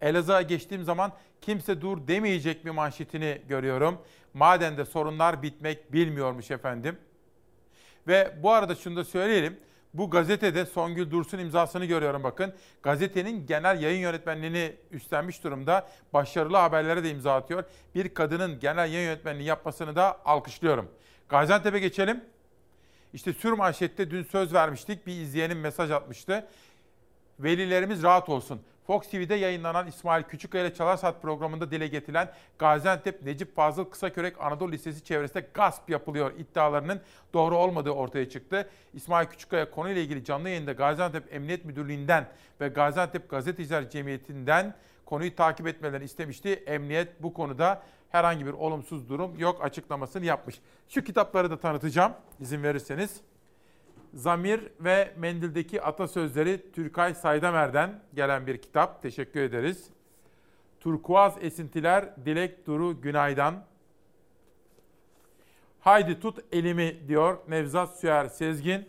Elazığ'a geçtiğim zaman kimse dur demeyecek mi manşetini görüyorum. Madende sorunlar bitmek bilmiyormuş efendim. Ve bu arada şunu da söyleyelim. Bu gazetede Songül Dursun imzasını görüyorum bakın. Gazetenin genel yayın yönetmenliğini üstlenmiş durumda. Başarılı haberlere de imza atıyor. Bir kadının genel yayın yönetmenliği yapmasını da alkışlıyorum. Gaziantep'e geçelim. İşte sür manşette dün söz vermiştik. Bir izleyenim mesaj atmıştı. Velilerimiz rahat olsun. Fox TV'de yayınlanan İsmail Küçükkaya ile Çalar Saat programında dile getirilen Gaziantep Necip Fazıl Kısakörek Anadolu Lisesi çevresinde gasp yapılıyor iddialarının doğru olmadığı ortaya çıktı. İsmail Küçükkaya konuyla ilgili canlı yayında Gaziantep Emniyet Müdürlüğü'nden ve Gaziantep Gazeteciler Cemiyeti'nden konuyu takip etmelerini istemişti. Emniyet bu konuda herhangi bir olumsuz durum yok açıklamasını yapmış. Şu kitapları da tanıtacağım izin verirseniz. Zamir ve Mendil'deki atasözleri Türkay Saydamer'den gelen bir kitap. Teşekkür ederiz. Turkuaz Esintiler Dilek Duru Günay'dan. Haydi tut elimi diyor Nevzat Süer Sezgin.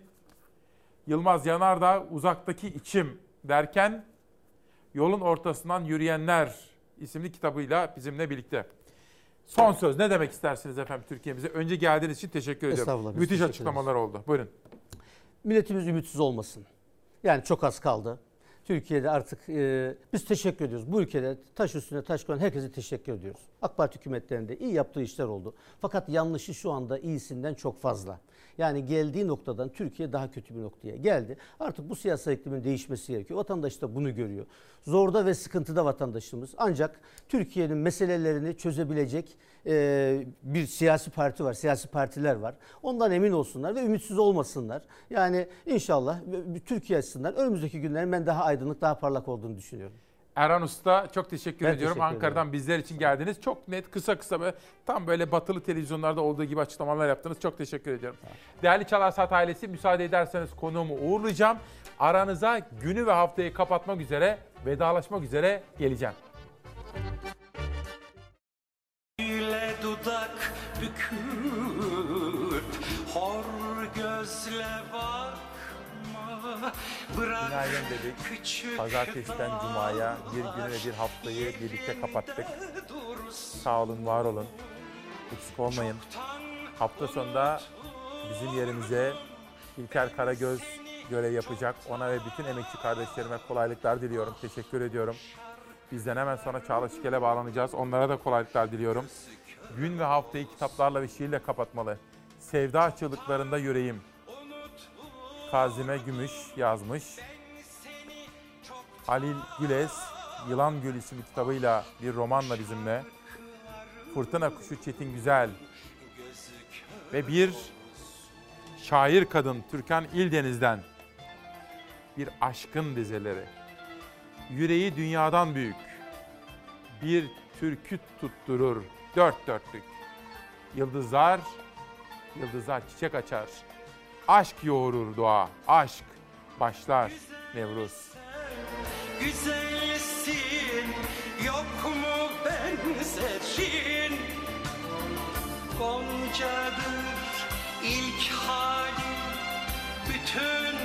Yılmaz Yanardağ uzaktaki içim derken yolun ortasından yürüyenler isimli kitabıyla bizimle birlikte. Son söz ne demek istersiniz efendim Türkiye'mize? Önce geldiğiniz için teşekkür ediyorum. Müthiş teşekkür açıklamalar oldu. Buyurun. Milletimiz ümitsiz olmasın. Yani çok az kaldı. Türkiye'de artık e, biz teşekkür ediyoruz. Bu ülkede taş üstüne taş koyan herkese teşekkür ediyoruz. AK Parti hükümetlerinde iyi yaptığı işler oldu. Fakat yanlışı şu anda iyisinden çok fazla. Yani geldiği noktadan Türkiye daha kötü bir noktaya geldi. Artık bu siyasal iklimin değişmesi gerekiyor. Vatandaş da bunu görüyor. Zorda ve sıkıntıda vatandaşımız. Ancak Türkiye'nin meselelerini çözebilecek e, bir siyasi parti var, siyasi partiler var. Ondan emin olsunlar ve ümitsiz olmasınlar. Yani inşallah Türkiye açısından önümüzdeki günlerin ben daha aydınlık, daha parlak olduğunu düşünüyorum. Erhan Usta çok teşekkür Ben ediyorum. teşekkür Ankara'dan bizler için geldiniz. Çok net, kısa kısa böyle tam böyle batılı televizyonlarda olduğu gibi açıklamalar yaptınız. Çok teşekkür ediyorum. Değerli Çalar Saat ailesi müsaade ederseniz konuğumu uğurlayacağım. Aranıza günü ve haftayı kapatmak üzere, vedalaşmak üzere geleceğim. dudak büküp hor gözle bırak [laughs] Günaydın dedik. küçük Pazartesiden Cuma'ya bir günü ve bir haftayı birlikte kapattık. Sağ olun, var olun. Eksik olmayın. Hafta sonunda bizim yerimize İlker Karagöz görev yapacak. Ona ve bütün emekçi kardeşlerime kolaylıklar diliyorum. Teşekkür ediyorum. Bizden hemen sonra Çağla Şikel'e bağlanacağız. Onlara da kolaylıklar diliyorum. Gün ve haftayı kitaplarla ve şiirle kapatmalı. Sevda çığlıklarında yüreğim. Kazime Gümüş yazmış. Halil Güles, Yılan Gül isimli kitabıyla bir romanla bizimle. Fırtına Kuşu Çetin Güzel. Ve bir şair kadın Türkan İldeniz'den. Bir aşkın dizeleri. Yüreği dünyadan büyük. Bir türkü tutturur dört dörtlük. Yıldızlar, yıldızlar çiçek açar. Aşk yoğurur doğa, aşk başlar Nevruz. güzelsin yok mu benzerin Goncadır ilk hali bütün